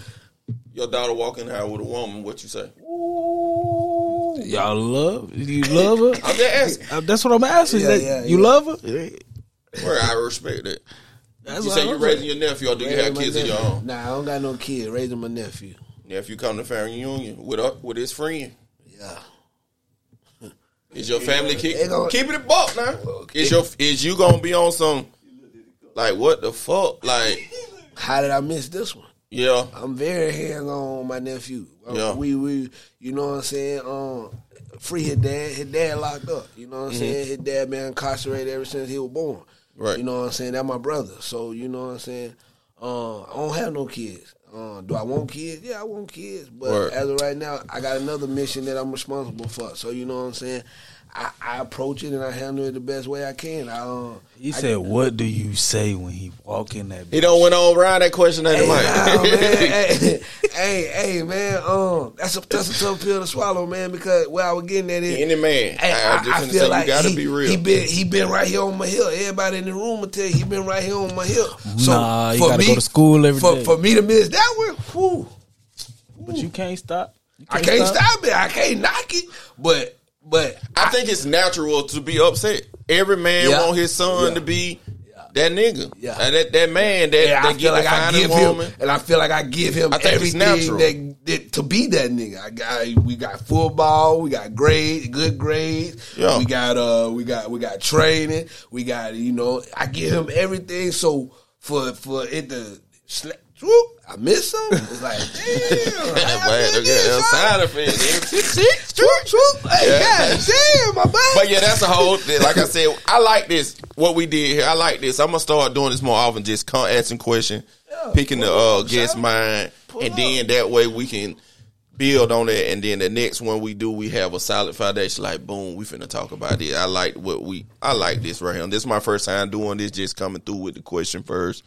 your daughter walking out with a woman, what you say? Y'all love you love her? I'm just asking. Uh, That's what I'm asking. Yeah, That- yeah, you yeah. love her? Where I respect it. That's You what say I'm you saying. raising your nephew, or do you have my kids of your nephew. own? Nah, I don't got no kid. Raising my nephew. Nephew come to family reunion with a, with his friend. Yeah. Is your family keep gonna- keep it a buck now? Is your is you gonna be on some like what the fuck? Like How did I miss this one? yeah, I'm very hands on my nephew. Uh, Yeah. We we you know what I'm saying? Um free his dad. His dad locked up. You know what I'm saying? His dad been incarcerated ever since he was born. Mm-hmm. Right. You know what I'm saying? That's my brother. So you know what I'm saying? Uh, I don't have no kids. Uh, do I want kids? Yeah, I want kids. But Word. as of right now, I got another mission that I'm responsible for. So you know what I'm saying? I, I approach it and I handle it the best way I can. I, uh, He I- said, "What do you say when he walk in that?" he don't went on around that question at the Hey, mic. nah, man, hey, hey, hey, man, um, that's a that's a tough pill to swallow, man. Because where I was getting at is, Any man, Hey, I, I, I just I feel say like you gotta he, be real. He been he been right here on my hill. Everybody in the room will tell you he been right here on my hill. So Nah, you for gotta me, go to school every for, day. For me to miss that one, whew, But you can't stop. You I can't stop it. I can't knock it. But but I think it's natural to be upset. Every man Yeah. want his son Yeah. to be that nigga, Yeah. Uh, that that man that, yeah, I that feel get like I give woman. him, and I feel like I give him I think it's everything natural. that, that to be that nigga. I got we got football, we got grades, good grades. Yeah. We got uh, we got we got training. We got you know, I give him everything. So for for it to whoop, I miss him. It's like damn, miss look at son. side effect. Swoop, swoop. Hey, Yeah. god damn, my bad. But yeah, that's a whole. Like I said, I like this. What we did here, I like this. I'm gonna start doing this more often. Just come asking questions, picking the uh, guest mind, and up. then that way we can build on that. And then the next one we do, we have a solid foundation. Like boom, we finna talk about it. I like what we. I like this right here. This is my first time doing this. Just coming through with the question first,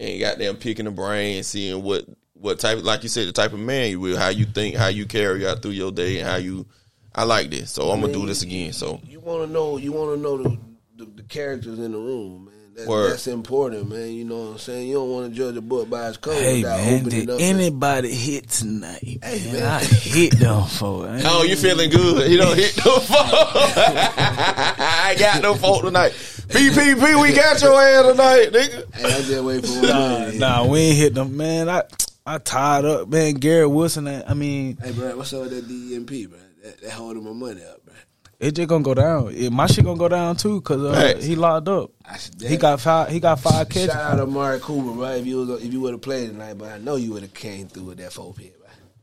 and got them picking the brain, seeing what. What type, like you said, the type of man you will, how you think, how you carry out through your day, and how you. I like this, so I'm gonna do this again. So you want to know you want to know the, the the characters in the room, man. That's, Word. that's important, man. You know what I'm saying? You don't want to judge a book by its cover Hey without man, did it up. anybody hit tonight? Hey, man, man. I hit them for it. Oh, you feeling good? You don't hit no fault. I got no fault tonight. PPP, we got your ass tonight, nigga. Hey, I just wait for one. Nah, nah, we ain't hit them, man. I I tied up, man. Garrett Wilson. I mean, Hey, bro, what's up with that DMP, bro? That, that holding my money up, bro. it just gonna go down. It, my shit gonna go down too, cause uh, he locked up. I should- He got five. He got five catches. Shout out to Mark Cooper, bro. If you was, if you would have played tonight, but I know you would have came through with that four pit, bro.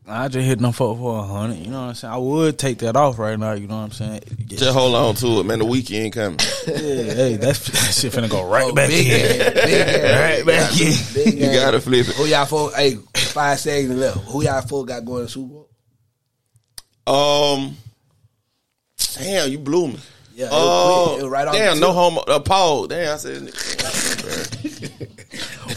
I just hit them for for a hundred. You know what I'm saying? I would take that off right now. You know what I'm saying? Yeah, Just hold on to it, man. The weekend coming. Yeah, hey, that's that shit finna go right Oh, back big in. game, big game. Right back in. Big You game. gotta flip it. Who y'all folk? Hey, five seconds left. Who y'all folk got going to Super Bowl? Um, damn, you blew me. Yeah, it was Oh. It was right off damn, the no tip. homo. Uh, Paul, damn, I said.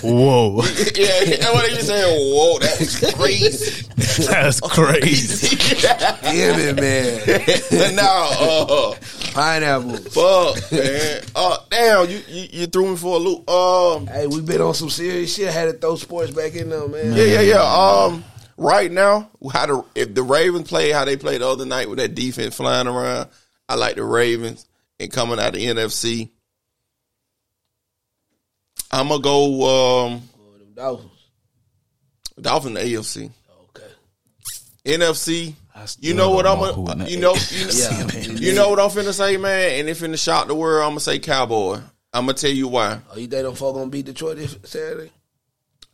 Whoa, yeah, what are you saying? Whoa, that was crazy. that's crazy. Damn it, man. no, uh, Pineapple. fuck, man. Uh, damn, you, you you threw me for a loop. Um, Hey, we been on some serious shit. I Had to throw sports back in there, man. Yeah, yeah, yeah. Um, right now, how the if the Ravens play how they played the other night with that defense flying around, I like the Ravens and coming out of the NFC. I'm gonna go. Um, Oh, them Dolphins. Dolphins, AFC, Okay. NFC. You know what I'm know who in gonna, you know, AFC, you, man. you know what I'm finna say, man. And if in the shock the world, I'm gonna say Cowboy. I'm gonna tell you why. Oh, you think them folk gonna beat Detroit this Saturday?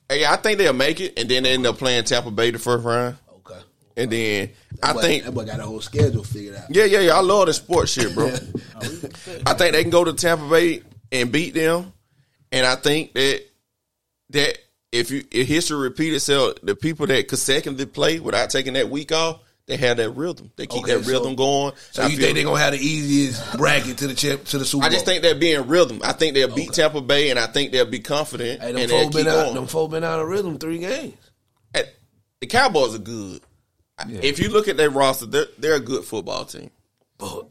Hey, I think they'll make it, and then they end up playing Tampa Bay the first round, Okay. and then I boy- think that boy got a whole schedule figured out. Yeah, yeah, yeah. I love the sports shit, bro. I think they can go to Tampa Bay and beat them, and I think that that if you if history repeat itself, the people that consecutively play without taking that week off, they have that rhythm. They keep Okay, that rhythm so- going. So I you think they're gonna have the easiest bracket to the champ to the Super Bowl? I just think they're being rhythm. I think they'll beat Tampa Bay, and I think they'll be confident hey, them keep been out. going. Them folk been out of rhythm three games. At- the Cowboys are good. If you look at their roster, they're, they're a good football team. But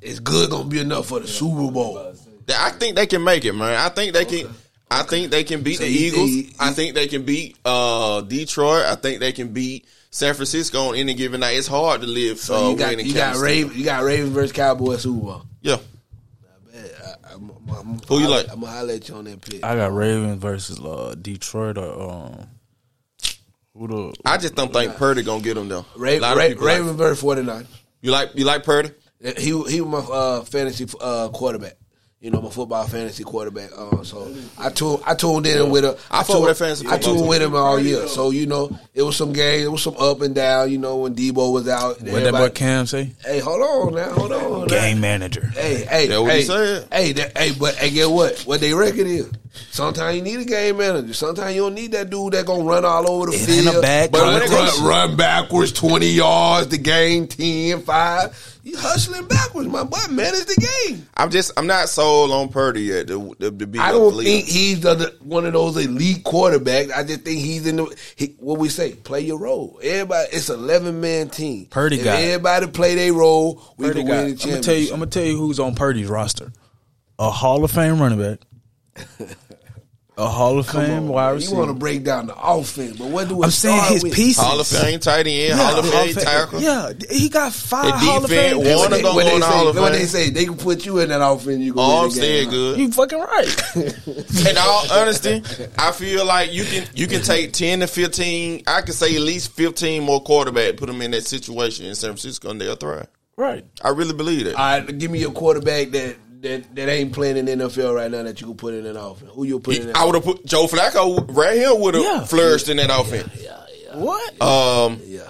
it's good gonna be enough for the Super Bowl. I think they can make it, man. I think they can. I think they can beat So the you Eagles. think- I think they can beat uh, Detroit. I think they can beat San Francisco on any given night. It's hard to live. So uh, you got you got Raven, you got Ravens versus Cowboys Super Bowl. Yeah, I, I'm, I'm, Who you like? I'm gonna holler at you on that pick. I got Ravens versus uh, Detroit or um, who the I just don't think Purdy gonna get them though. Ra- A lot of Ra- people like- versus 49. you like you like Purdy? He he was my uh, fantasy uh, quarterback. You know, my football fantasy quarterback. Uh, so I tuned I tuned in with a I fuck tuned, with fantasy I tuned with him all year. So you know, it was some games, it was some up and down. You know, when Deebo was out. what that boy Cam say? Hey, hold on now, hold on. now. Game manager. Hey, hey, That what hey, he said. hey, that, hey, but hey, get what? What they reckon is sometimes you need a game manager. Sometimes you don't need that dude that gonna run all over the It field. ain't a bad but when run, it comes- run, run backwards twenty yards, the game 10, 5. You hustling backwards, my boy. Manage the game. I'm just I'm not sold on Purdy yet. To, to, to be I a don't leader. think he's the, the- one of those elite quarterbacks. I just think he's in the he, what we say, play your role. Everybody, it's eleven man team. Purdy if got everybody play their role, we Purdy can got, win the I'm gonna tell you. I'm gonna tell you who's on Purdy's roster: a Hall of Fame running back, a Hall of Come Fame on, wide man. You want to break down the offense, but what do we I'm saying his with? pieces. Hall of Fame tight end, Yeah, Hall of Fame Fame- tackle. Yeah, he got five The Hall of Fame. one pieces. of them- what they in say, Hall of what they say, they can put you in that offense. You go Armstead win the game. good. You fucking right. In all honesty, I feel like you can you can take ten to fifteen. I could say at least fifteen more quarterback, put them in that situation in San Francisco, and they'll thrive. right. I really believe that. All right, give me a quarterback that, that that ain't playing in the NFL right now that you can put in an offense. Who you put in? I would have put Joe Flacco right here would have Yeah. flourished in that offense. What? Um, yeah.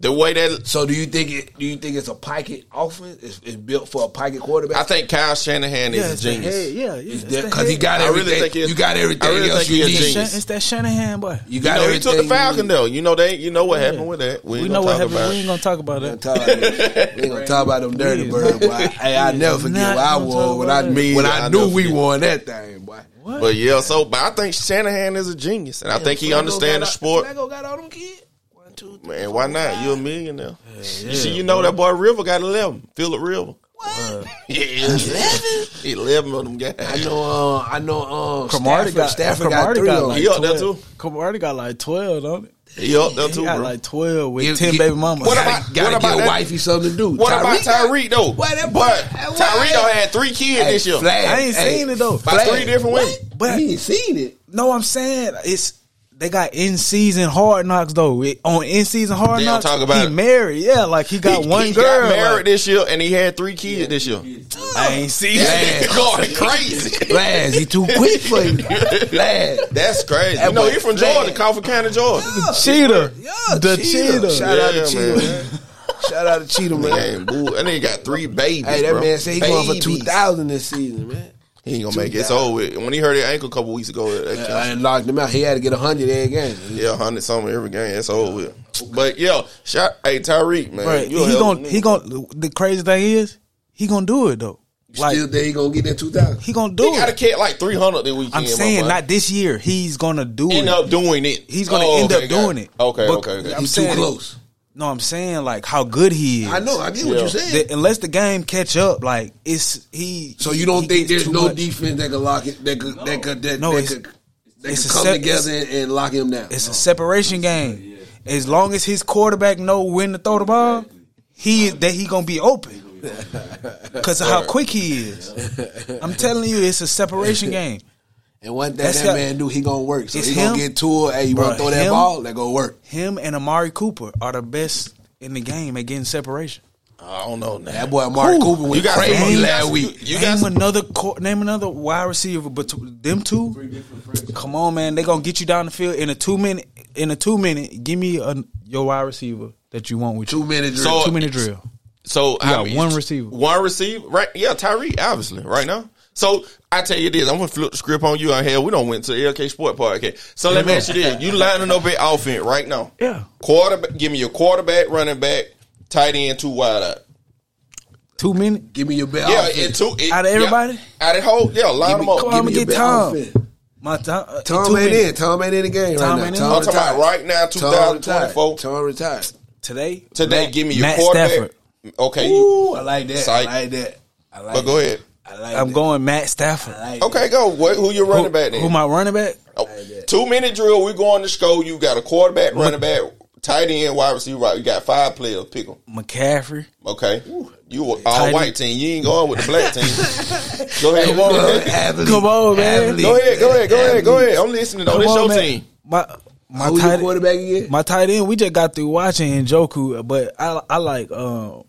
The way that So do you think it? Do you think it's a Pickett offense? It's, it's built for a Pickett quarterback. I think Kyle Shanahan yeah, is a genius. head. Yeah, yeah. It's it's the because he head. got I really everything. think you got everything I really else think he you a need. It's genius. It's that Shanahan boy. You You got know, he took the Falcon though. You know they. You know what Yeah. happened with that. We, We ain't know gonna what talk happened. about We ain't gonna talk about that. ain't talk about- we ain't gonna talk about them dirty We- birds. Hey, I never forget Not where I gonna was talk when I about when I I knew we won that thing, boy. What? But yeah, so but I think Shanahan is a genius, and I think he understands the got- sport. Flacco got all them kids. One, two, three, Man, why not? five. You're a millionaire. you see, you know that boy River got eleven. Philip River. What? Yeah, eleven. Eleven of them guys. I know. Uh, I know. Uh, Cromartie Stafford, got Stafford got Cromartie three got of them. like He up there too. Cromartie got like twelve, don't it? He up there He too, got bro. like twelve with Give- ten give- baby mamas. What Gotta, about- gotta what about give that- wifey something to do. what about got- Tyreek though? What that but boy- Tyreek done had three kids Hey, this year. Flag, I ain't hey, seen it though. By Flag. three different women. But- you ain't seen it. No, I'm saying it's they got in season hard knocks though. It- on in season hard They knocks, talk about he it. married. Yeah, like he got He- one he girl. got married like, this year, and he had three kids this year. I ain't seen Yeah. it. Going crazy. Flash, he too quick for you. Flash. That's crazy. That You know, he from Flag. Georgia, Crawford County, Georgia. Cheetah, Yeah, the Cheetah. cheetah. Shout out Yeah, to Cheetah, man. man. Shout out to Cheetah, man. Man, boo. And he got three babies. Hey, that bro. man said he going for two thousand this season, man. He ain't gonna make it. It's over. with. When he hurt his ankle a couple weeks ago, that I counts. locked him out. He had to get hundred every game. Yeah, hundred something every game. That's over with. But yeah, shot. Hey, Tyreek, man, Right. you a He gonna gon' he nigga. gon' the crazy thing is he gonna do it though. Like Still, there he gonna get that two thousand. he gonna do He got to it. catch like three hundred this weekend. I'm saying not this year. He's gonna do end it. up doing it. He's gonna Oh, end okay, up doing it. Okay, But okay, okay. I'm He's too saying- close. No, I'm saying like how good he is. I know. I get what Yeah. you're saying. That unless the game catch up, like it's he. so you don't think there's no much. defense that could lock it? That could that could that, No, that it's- could that it's could a come sep- together and, and lock him down. It's a separation game. As long as his quarterback know when to throw the ball, he that he gonna be open because of how quick he is. I'm telling you, it's a separation game. And one thing That's that how- man do, he gonna work. So It's he gonna him. get to it. Hey, you Bruh, wanna throw that him- ball? That go work. Him and Amari Cooper are the best in the game at getting separation. I don't know. Now. That boy Amari Who? Cooper went You got crazy some- last week. You name got some- another co- name another wide receiver, but them two. Come on, man, they gonna get you down the field in a two minute. In a two minute, give me a, your wide receiver that you want with you. Two minute drill. So- two minute drill. So I got mean, one receiver. One receiver, right? Yeah, Tyree, obviously, right now. So I tell you this, I'm gonna flip the script on you out here. We don't went to the LK Sport Podcast. So let me ask you this: You lining up at offense right now? Yeah. Quarterback, give me your quarterback, running back, tight end, two wide out. Two minute. Give me your best. Yeah, offense. and two it- Out of everybody? Yeah, out of whole, yeah, line Give them me, up. Come on, give me your get Tom. offense. My time. uh, Tom ain't minute. in. Tom ain't in the game Tom right now. Tom I'm talking about retired. right now, Tom retired. 2024. Tom retired. today. Today, Matt- give me your Matt quarterback. Stafford. Okay, Ooh, I like that. Psych. I like that. I like but go that. ahead. I like I'm that. going Matt Stafford. Like Okay, go. What, who your running back then? Who my running back? Two minute drill. We going to score. You got a quarterback, running back, tight end, wide receiver. Right. You got five players. Pick them. McCaffrey. Okay. You a all Tight white end. team. You ain't going with the black team. go ahead. Come on, athlete. Come on, man. Athlete. Go ahead. Go ahead. Go ahead. Go ahead. I'm listening. though. Come This on, your man. team. My my Who tight quarterback again? my tight end. We just got through watching Njoku, but I I like um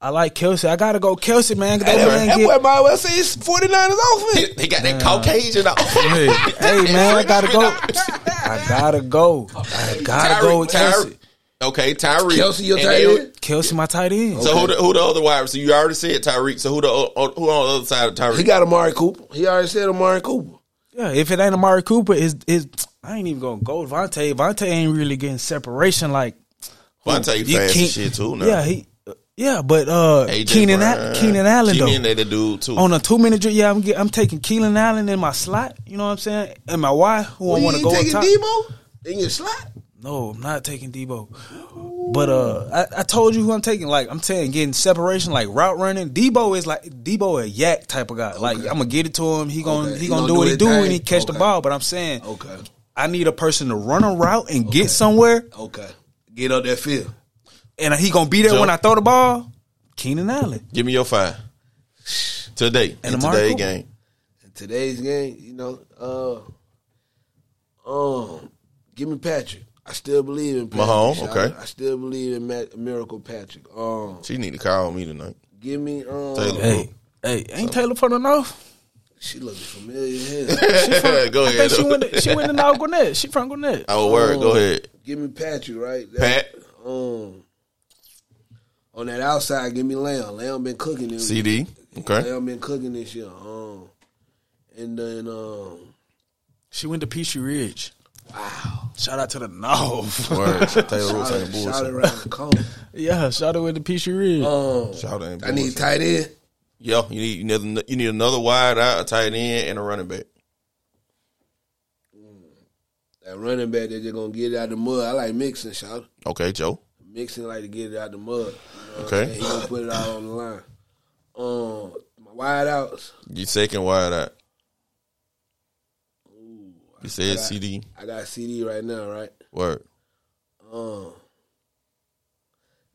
I like Kelce. I gotta go Kelce, man. 'cause Hey, That that, man that get, boy might well say it's 49ers He, offense. he got that Caucasian off. hey, hey, man, I gotta go. I gotta go. I gotta go with Kelce. Okay, Tyreek. Kelce, your tight end? Kelce, my tight end. So who the, who the other wide receiver? You already said Tyreek. So who the who on the other side of Tyreek? He got Amari Cooper. He already said Amari Cooper. Yeah, if it ain't Amari Cooper, is is I ain't even gonna go Vontae. Vontae ain't really getting separation like Vontae you fast can't- shit too. Now. Yeah, he. Yeah, but uh, AJ Keenan Al- Keenan Allen Keenan though they the dude too. on a two minute drill. Yeah, I'm get, I'm taking Keenan Allen in my slot. You know what I'm saying? And my Y who I want to go on taking top. Deebo in your slot. No, I'm not taking Deebo. But uh, I, I told you who I'm taking. Like I'm saying, getting separation, like route running. Deebo is like Deebo a YAC type of guy. Like I'm gonna get it to him. He gonna Okay. he He gonna, gonna do what he do thing? when he catch the ball. But I'm saying, Okay. I need a person to run a route and get somewhere, Okay. Get up that field. And he gonna be there Joe. when I throw the ball. Keenan Allen. Give me your five today And in Amari today's Cooper. game. In today's game, you know, uh, um, give me Patrick. I still believe in Patrick. Mahomes, okay. out. I still believe in Matt, Miracle Patrick. Um, She need to call me tonight. give me um, Taylor. Hey, hey, ain't Taylor put enough? She looking familiar. as hell. Go I ahead. think she went. To, she went to now Gwinnett. She from Gwinnett. Oh, word. Go ahead. give me Patrick, right? Pat. Um, on that outside, give me Lamb. Lamb been cooking this. CeeDee. Okay. Lamb been cooking this year. Um, and then um, She went to Peachtree Ridge. Wow! Shout out to the North. Word. Taylor Rooks shout, ain't shout bullshit. around the corner. yeah, shout out with the Peachtree Ridge. Um, Shout out I need bullshit. tight end. Yeah, you need you need, you need another wide out, a tight end, and a running back. That running back that they're gonna get it out the mud. I like Mixon, shout. Okay, Joe. Mixon like to get it out of the mud. You know what Okay. I'm? He gonna put it out on the line. Um, my wide outs. You second wide out. You said got- CeeDee. I got CeeDee right now, right? Word. Um,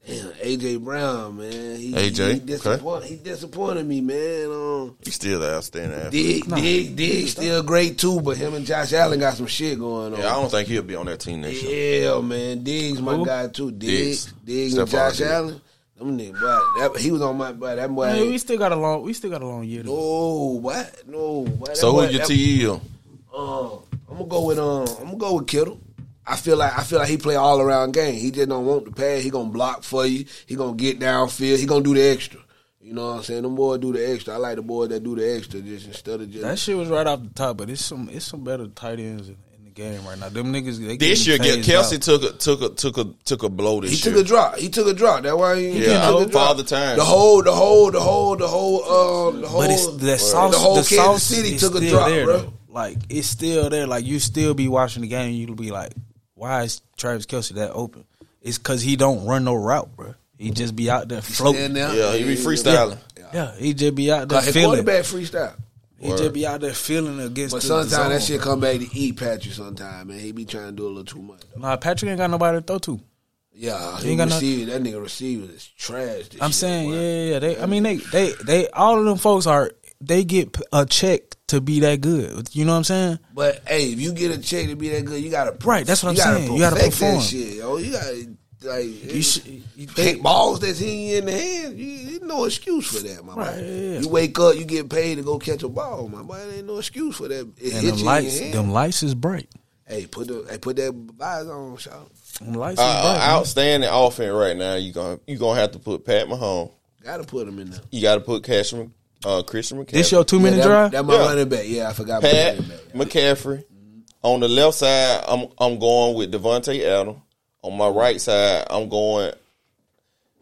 damn, AJ Brown, man. He, AJ, he disappointed. He disappointed me, man. Um, You still the outstanding athlete. Dig, Dig, Dig, still great too, but him and Josh Allen got some shit going on. Yeah, I don't think he'll be on that team next year. Yeah, man. Diggs my Who? guy too. Diggs, Diggs. Diggs and Josh Allen. Them niggas, boy, that, he was on my boy. That boy. Hey, we still got a long. We still got a long year. To go. no, what? No. Boy, So boy- who's your that- TEL? Um, I'm gonna go with um. I'm gonna go with Kittle. I feel like I feel like he play all around game. He just don't want the pass. He gonna block for you. He gonna get downfield. He gonna do the extra. You know what I'm saying? Them boys do the extra. I like the boys that do the extra just instead of just. That shit was right off the top, but it's some it's some better tight ends in, in the game right now. Them niggas they This year, getting get Kelce out. took a took a took a took a blow this he year. took a drop. He took a drop. That's why he, he Yeah, took a drop. Father Time. The whole, the whole, the whole, the whole, uh, the whole. But it's the sauce. The whole the Kansas sauce City took a drop, there, bro. though. Like it's still there. Like you still be watching the game, you'll be like, "Why is Travis Kelce that open?" It's because he don't run no route, bro. He just be out there floating. there. Yeah, he be freestyling. Yeah, he just be out there Cause his feeling. quarterback freestyle. He just be out there feeling against. But the, sometimes the that shit come back to eat Patrick. Sometimes man, he be trying to do a little too much. Nah, Patrick ain't got nobody to throw to. Yeah, He he ain't got no- receiver. That nigga receiver is trash. This I'm shit, saying, boy. yeah, yeah, yeah. They, I mean, they, they, they, all of them folks are they get a check to be that good. You know what I'm saying? But hey, if you get a check to be that good, you gotta Right, that's what I'm you saying. You gotta perform. That shit, yo. You gotta like You should, you Hit think, balls that's hitting in the hand, you, you no excuse for that, my Right, boy. yeah, yeah. You wake up, you get paid to go catch a ball, my boy. There ain't no excuse for that. It and hit them lights, in your hand. them lights is bright. Hey, put the hey, put that visor on, shout. Them lights Uh, is bright. man. outstanding offense right now. You gonna you gonna have to put Pat Mahomes. Gotta put him in there. You got to put Cashman, uh, Christian McCaffrey. This your two minute Yeah, drive? That my Yeah. running back. Yeah, I forgot my Pat running back. McCaffrey. On the left side, I'm I'm going with Devontae Adams. On my right side, I'm going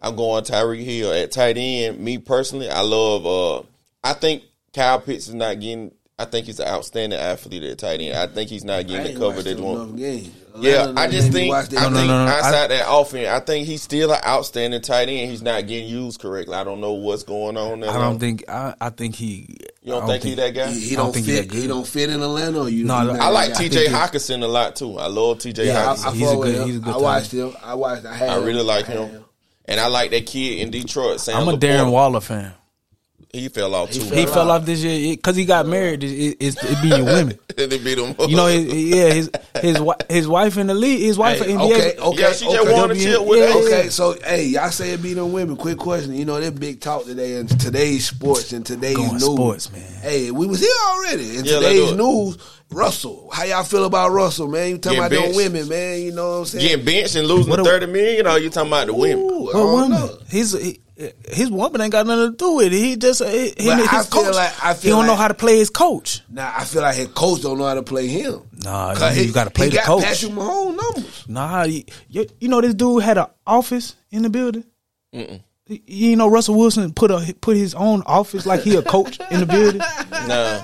I'm going Tyreek Hill at tight end. Me personally, I love uh I think Kyle Pitts is not getting I think he's an outstanding athlete at tight end. I think he's not I getting the ain't cover that enough want. Yeah, I just think I No, think no, no, no. outside I- that offense, I think he's still an outstanding tight end. He's not getting used correctly. I don't know what's going on there. I don't think I, I think he. you don't I think, he that guy. He, he don't don't, think he fit. that He, don't fit in Atlanta. Or you, No, you I- like that guy? think T.J. he- Hockenson a lot too. I love T.J. Yeah, I, I Hockenson. He's a good- he's a good I watched him. I watched. I had. I really like him. And I like that kid in Detroit. Sam I'm a Laporta. Darren Waller fan. He fell off too. He Fell fell off. off this year because he got married. It, it, it's- it be your women. they beat him. You know, his, yeah, his his his wife in the league, his wife Hey, in NBA. okay, okay, yeah, she just okay. wanted to chill with Yeah, Okay, so hey, y'all say it be them women. Quick question. You know, that big talk today in today's sports and today's Going news. sports, man. Hey, we was here already. In Yeah, today's it. news, Russell. How y'all feel about Russell, man? You talking Getting about them women, man? You know what I'm saying? Getting benched and losing What a- thirty million, or you talking about the women? Ooh, I don't woman, know. his he, his woman ain't got nothing to do with it. He just uh, him But and I his feel coach. like- I he feel don't know like- how to play his coach. Nah, I feel like his coach don't know how to play him. Nah, 'Cause you he- got to play he the got coach. Patrick Mahomes numbers. Nah, you, you, you know this dude had an office in the building. You- You know Russell Wilson put a put his own office like he a coach in the building. Nah,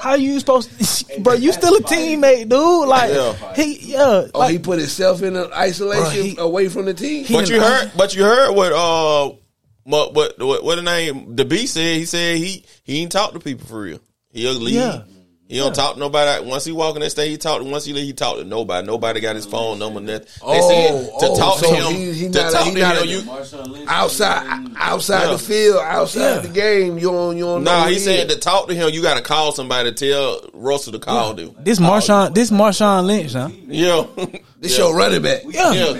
How you supposed, to, bro? You still a teammate, dude? Like Yeah. he, yeah, Oh, he put himself in an isolation Bruh, he- away from the team. he- but you heard, but you heard what uh, what what what, what the name the B said. He said he he ain't talk to people for real. He'll leave. Yeah. He don't talk to nobody. Once he walk in that stage, he talk. Once he leave, he talk to nobody. Nobody got his phone number. Nothing. They Oh, said to oh, talk so to him. he- he to not a- talk he to not him, a- you outside, outside Yeah. the field, outside Yeah. the game. You don't, you don't know. Nah, who he said to talk to him, you got to call somebody to tell Russell to call them. this Marshawn, this Marshawn Lynch, huh? Yeah, this your running back. Yeah,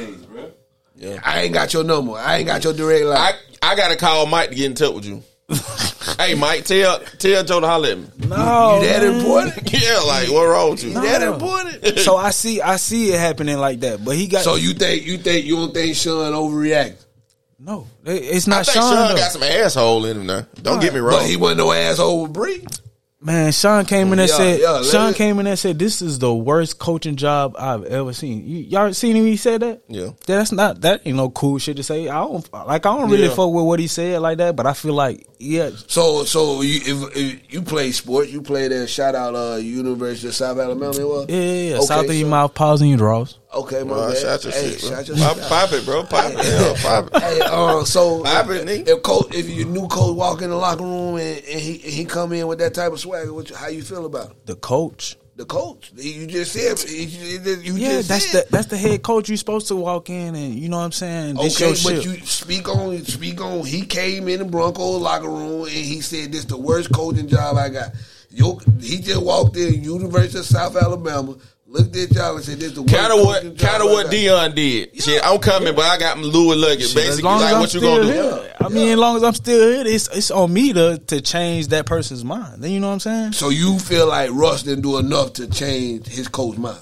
yeah. I ain't got your number. I ain't got your direct line. I I got to call Mike to get in touch with you. hey, Mike, tell tell Joe to holler at me. no, you that man. important? Yeah, like what wrong with you? You that important? So I see, I see it happening like that, but he got So you think you think you don't think Sean overreacted? no. it- It's I not think Sean. Sean got some asshole in him now. Don't get me wrong. But he wasn't no asshole with Bree. Man, Sean came in and Yeah, said, yeah, Sean came in and said, this is the worst coaching job I've ever seen. You, y'all seen him? He said that. Yeah. that's not that you know cool shit to say. I don't like. I don't really Yeah. fuck with what he said like that, but I feel like yeah, So so you if, if you play sport, you played at shout out uh University of South Alabama. It was? yeah, yeah. yeah. Okay, South of your mouth, pause in your draws. Okay, my Uh, bad. shout your hey, shit, bro. shout your Pop, shit. pop it, bro. Pop it. Yeah, pop it. Hey, uh, so Pop it, nigga. if coach, if your new coach walk in the locker room and, and he he come in with that type of swagger, what you, how you feel about it? The coach. the coach? You just said you Yeah, just that's said. the that's the head coach. you're supposed to walk in and you know what I'm saying. This Okay, your but shit. you speak on speak on. He came in the Broncos locker room and he said, "This the worst coaching job I got." Yo, he just walked in University of South Alabama, looked at y'all and said, "This the worst Kind of what, kind of what. Deion did. Shit, I'm coming, but I got Louis luggage. Shit, Basically, like what you gonna do? here, I mean, as long as I'm still here, it's it's on me to to change that person's mind. Then you know what I'm saying? So you feel like Russ didn't do enough to change his coach's mind?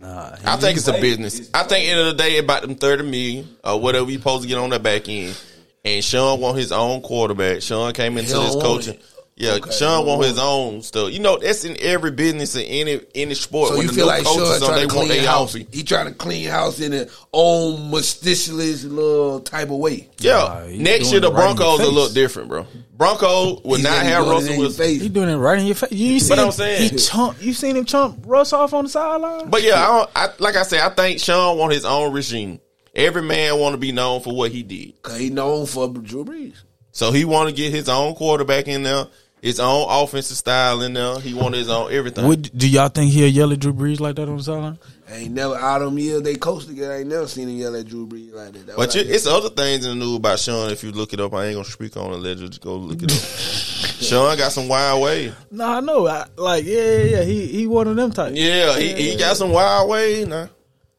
Nah, I think it's a business. I think end of the day about them thirty million or whatever you supposed to get on that back end. And Sean want his own quarterback. Sean came into don't this coaching. it. Yeah, Okay, Sean don't want want his own stuff. You know, that's in every business in any any sport. So when you feel like coaches Sean trying they to clean their house? outfit. He trying to clean house in an own meticulous little type of way. Yeah, Nah, he next doing year the right Broncos will face. look different, bro. Bronco would He not have doing it Russell in your Wilson. face. he doing it right in your face. You see, But I'm him, saying- he chump. You seen him chump Russ off on the sideline? But yeah, I, don't, I like I said, I think Sean want his own regime. Every man want to be known for what he did. Cause he known for Drew Brees. So he want to get his own quarterback in there, his own offensive style in there. He wanted his own everything. Would, do y'all think he'll yell at Drew Brees like that on the sideline? Ain't never out them years they coached together. I ain't never seen him yell at Drew Brees like that. That but was you, it's other things in the news about Sean. If you look it up, I ain't gonna speak on it. Let you just go look it up. Sean got some wild ways. No, I know. I, like, yeah, yeah, yeah. He he one of them types. Yeah, he, he got some wild ways. Now,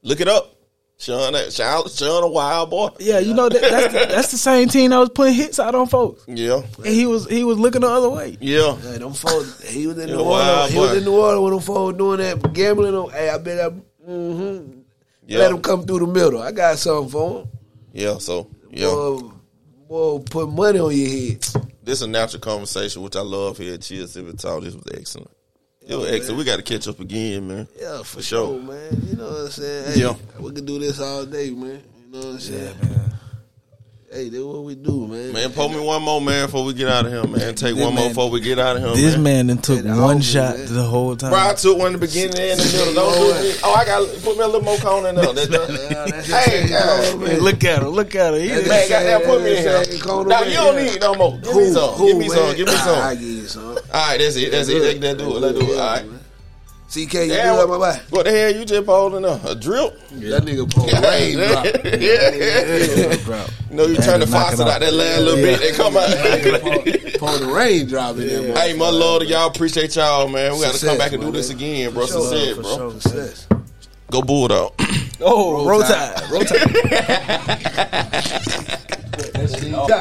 look it up. Sean, Sean, Sean, a wild boy. Yeah, you know that, that's the, that's the same team that was putting hits out on folks, Yeah, and he was he was looking the other way. yeah. Hey, them folks, he was in Yeah, New Orleans. He was in New Orleans when them folks doing that gambling. On, hey, I bet I, mm-hmm, Yeah. let him come through the middle. I got something for him. Yeah, so yeah, Boy, boy, put money on your head. this is a natural conversation, which I love here at Chill, Sip, & Talk. This was excellent. It was excellent. We got to catch up again, man. Yeah, for, sure. sure. man. You know what I'm saying? Hey, Yeah. we could do this all day, man. You know what I'm saying? man. Hey, that's what we do, man. Man, pull me one more, man, before we get out of here, man. Take This one more man- before we get out of here, This man. man then took Yeah, one the shot man. the whole time. Bro, I took one in the beginning and in the middle. Don't do it. Oh, I got put me a little more cone in there. That's Yeah, the- that's Hey, it. Man. Look at him! Look at him! He That's Man, goddamn, put me in here. Now you don't need no more. Give me Who, some. who, Give me some. Give me I some. give you some. All right, that's it. That's it. Let's do it. Let's do it. All right. CK, you Damn, do that, my boy. What the hell you just holding up? A drip? That nigga pulled raindrop. yeah. yeah. You know, you turn the faucet out out. that last little bit, they come out. Pulled the raindrop in there, hey, my lord, y'all appreciate y'all, man. We got to come back and do man. this again, bro. For sure, Success, bro. sure. Success. Go Bulldog. Oh, roll Roll tide, roll tide.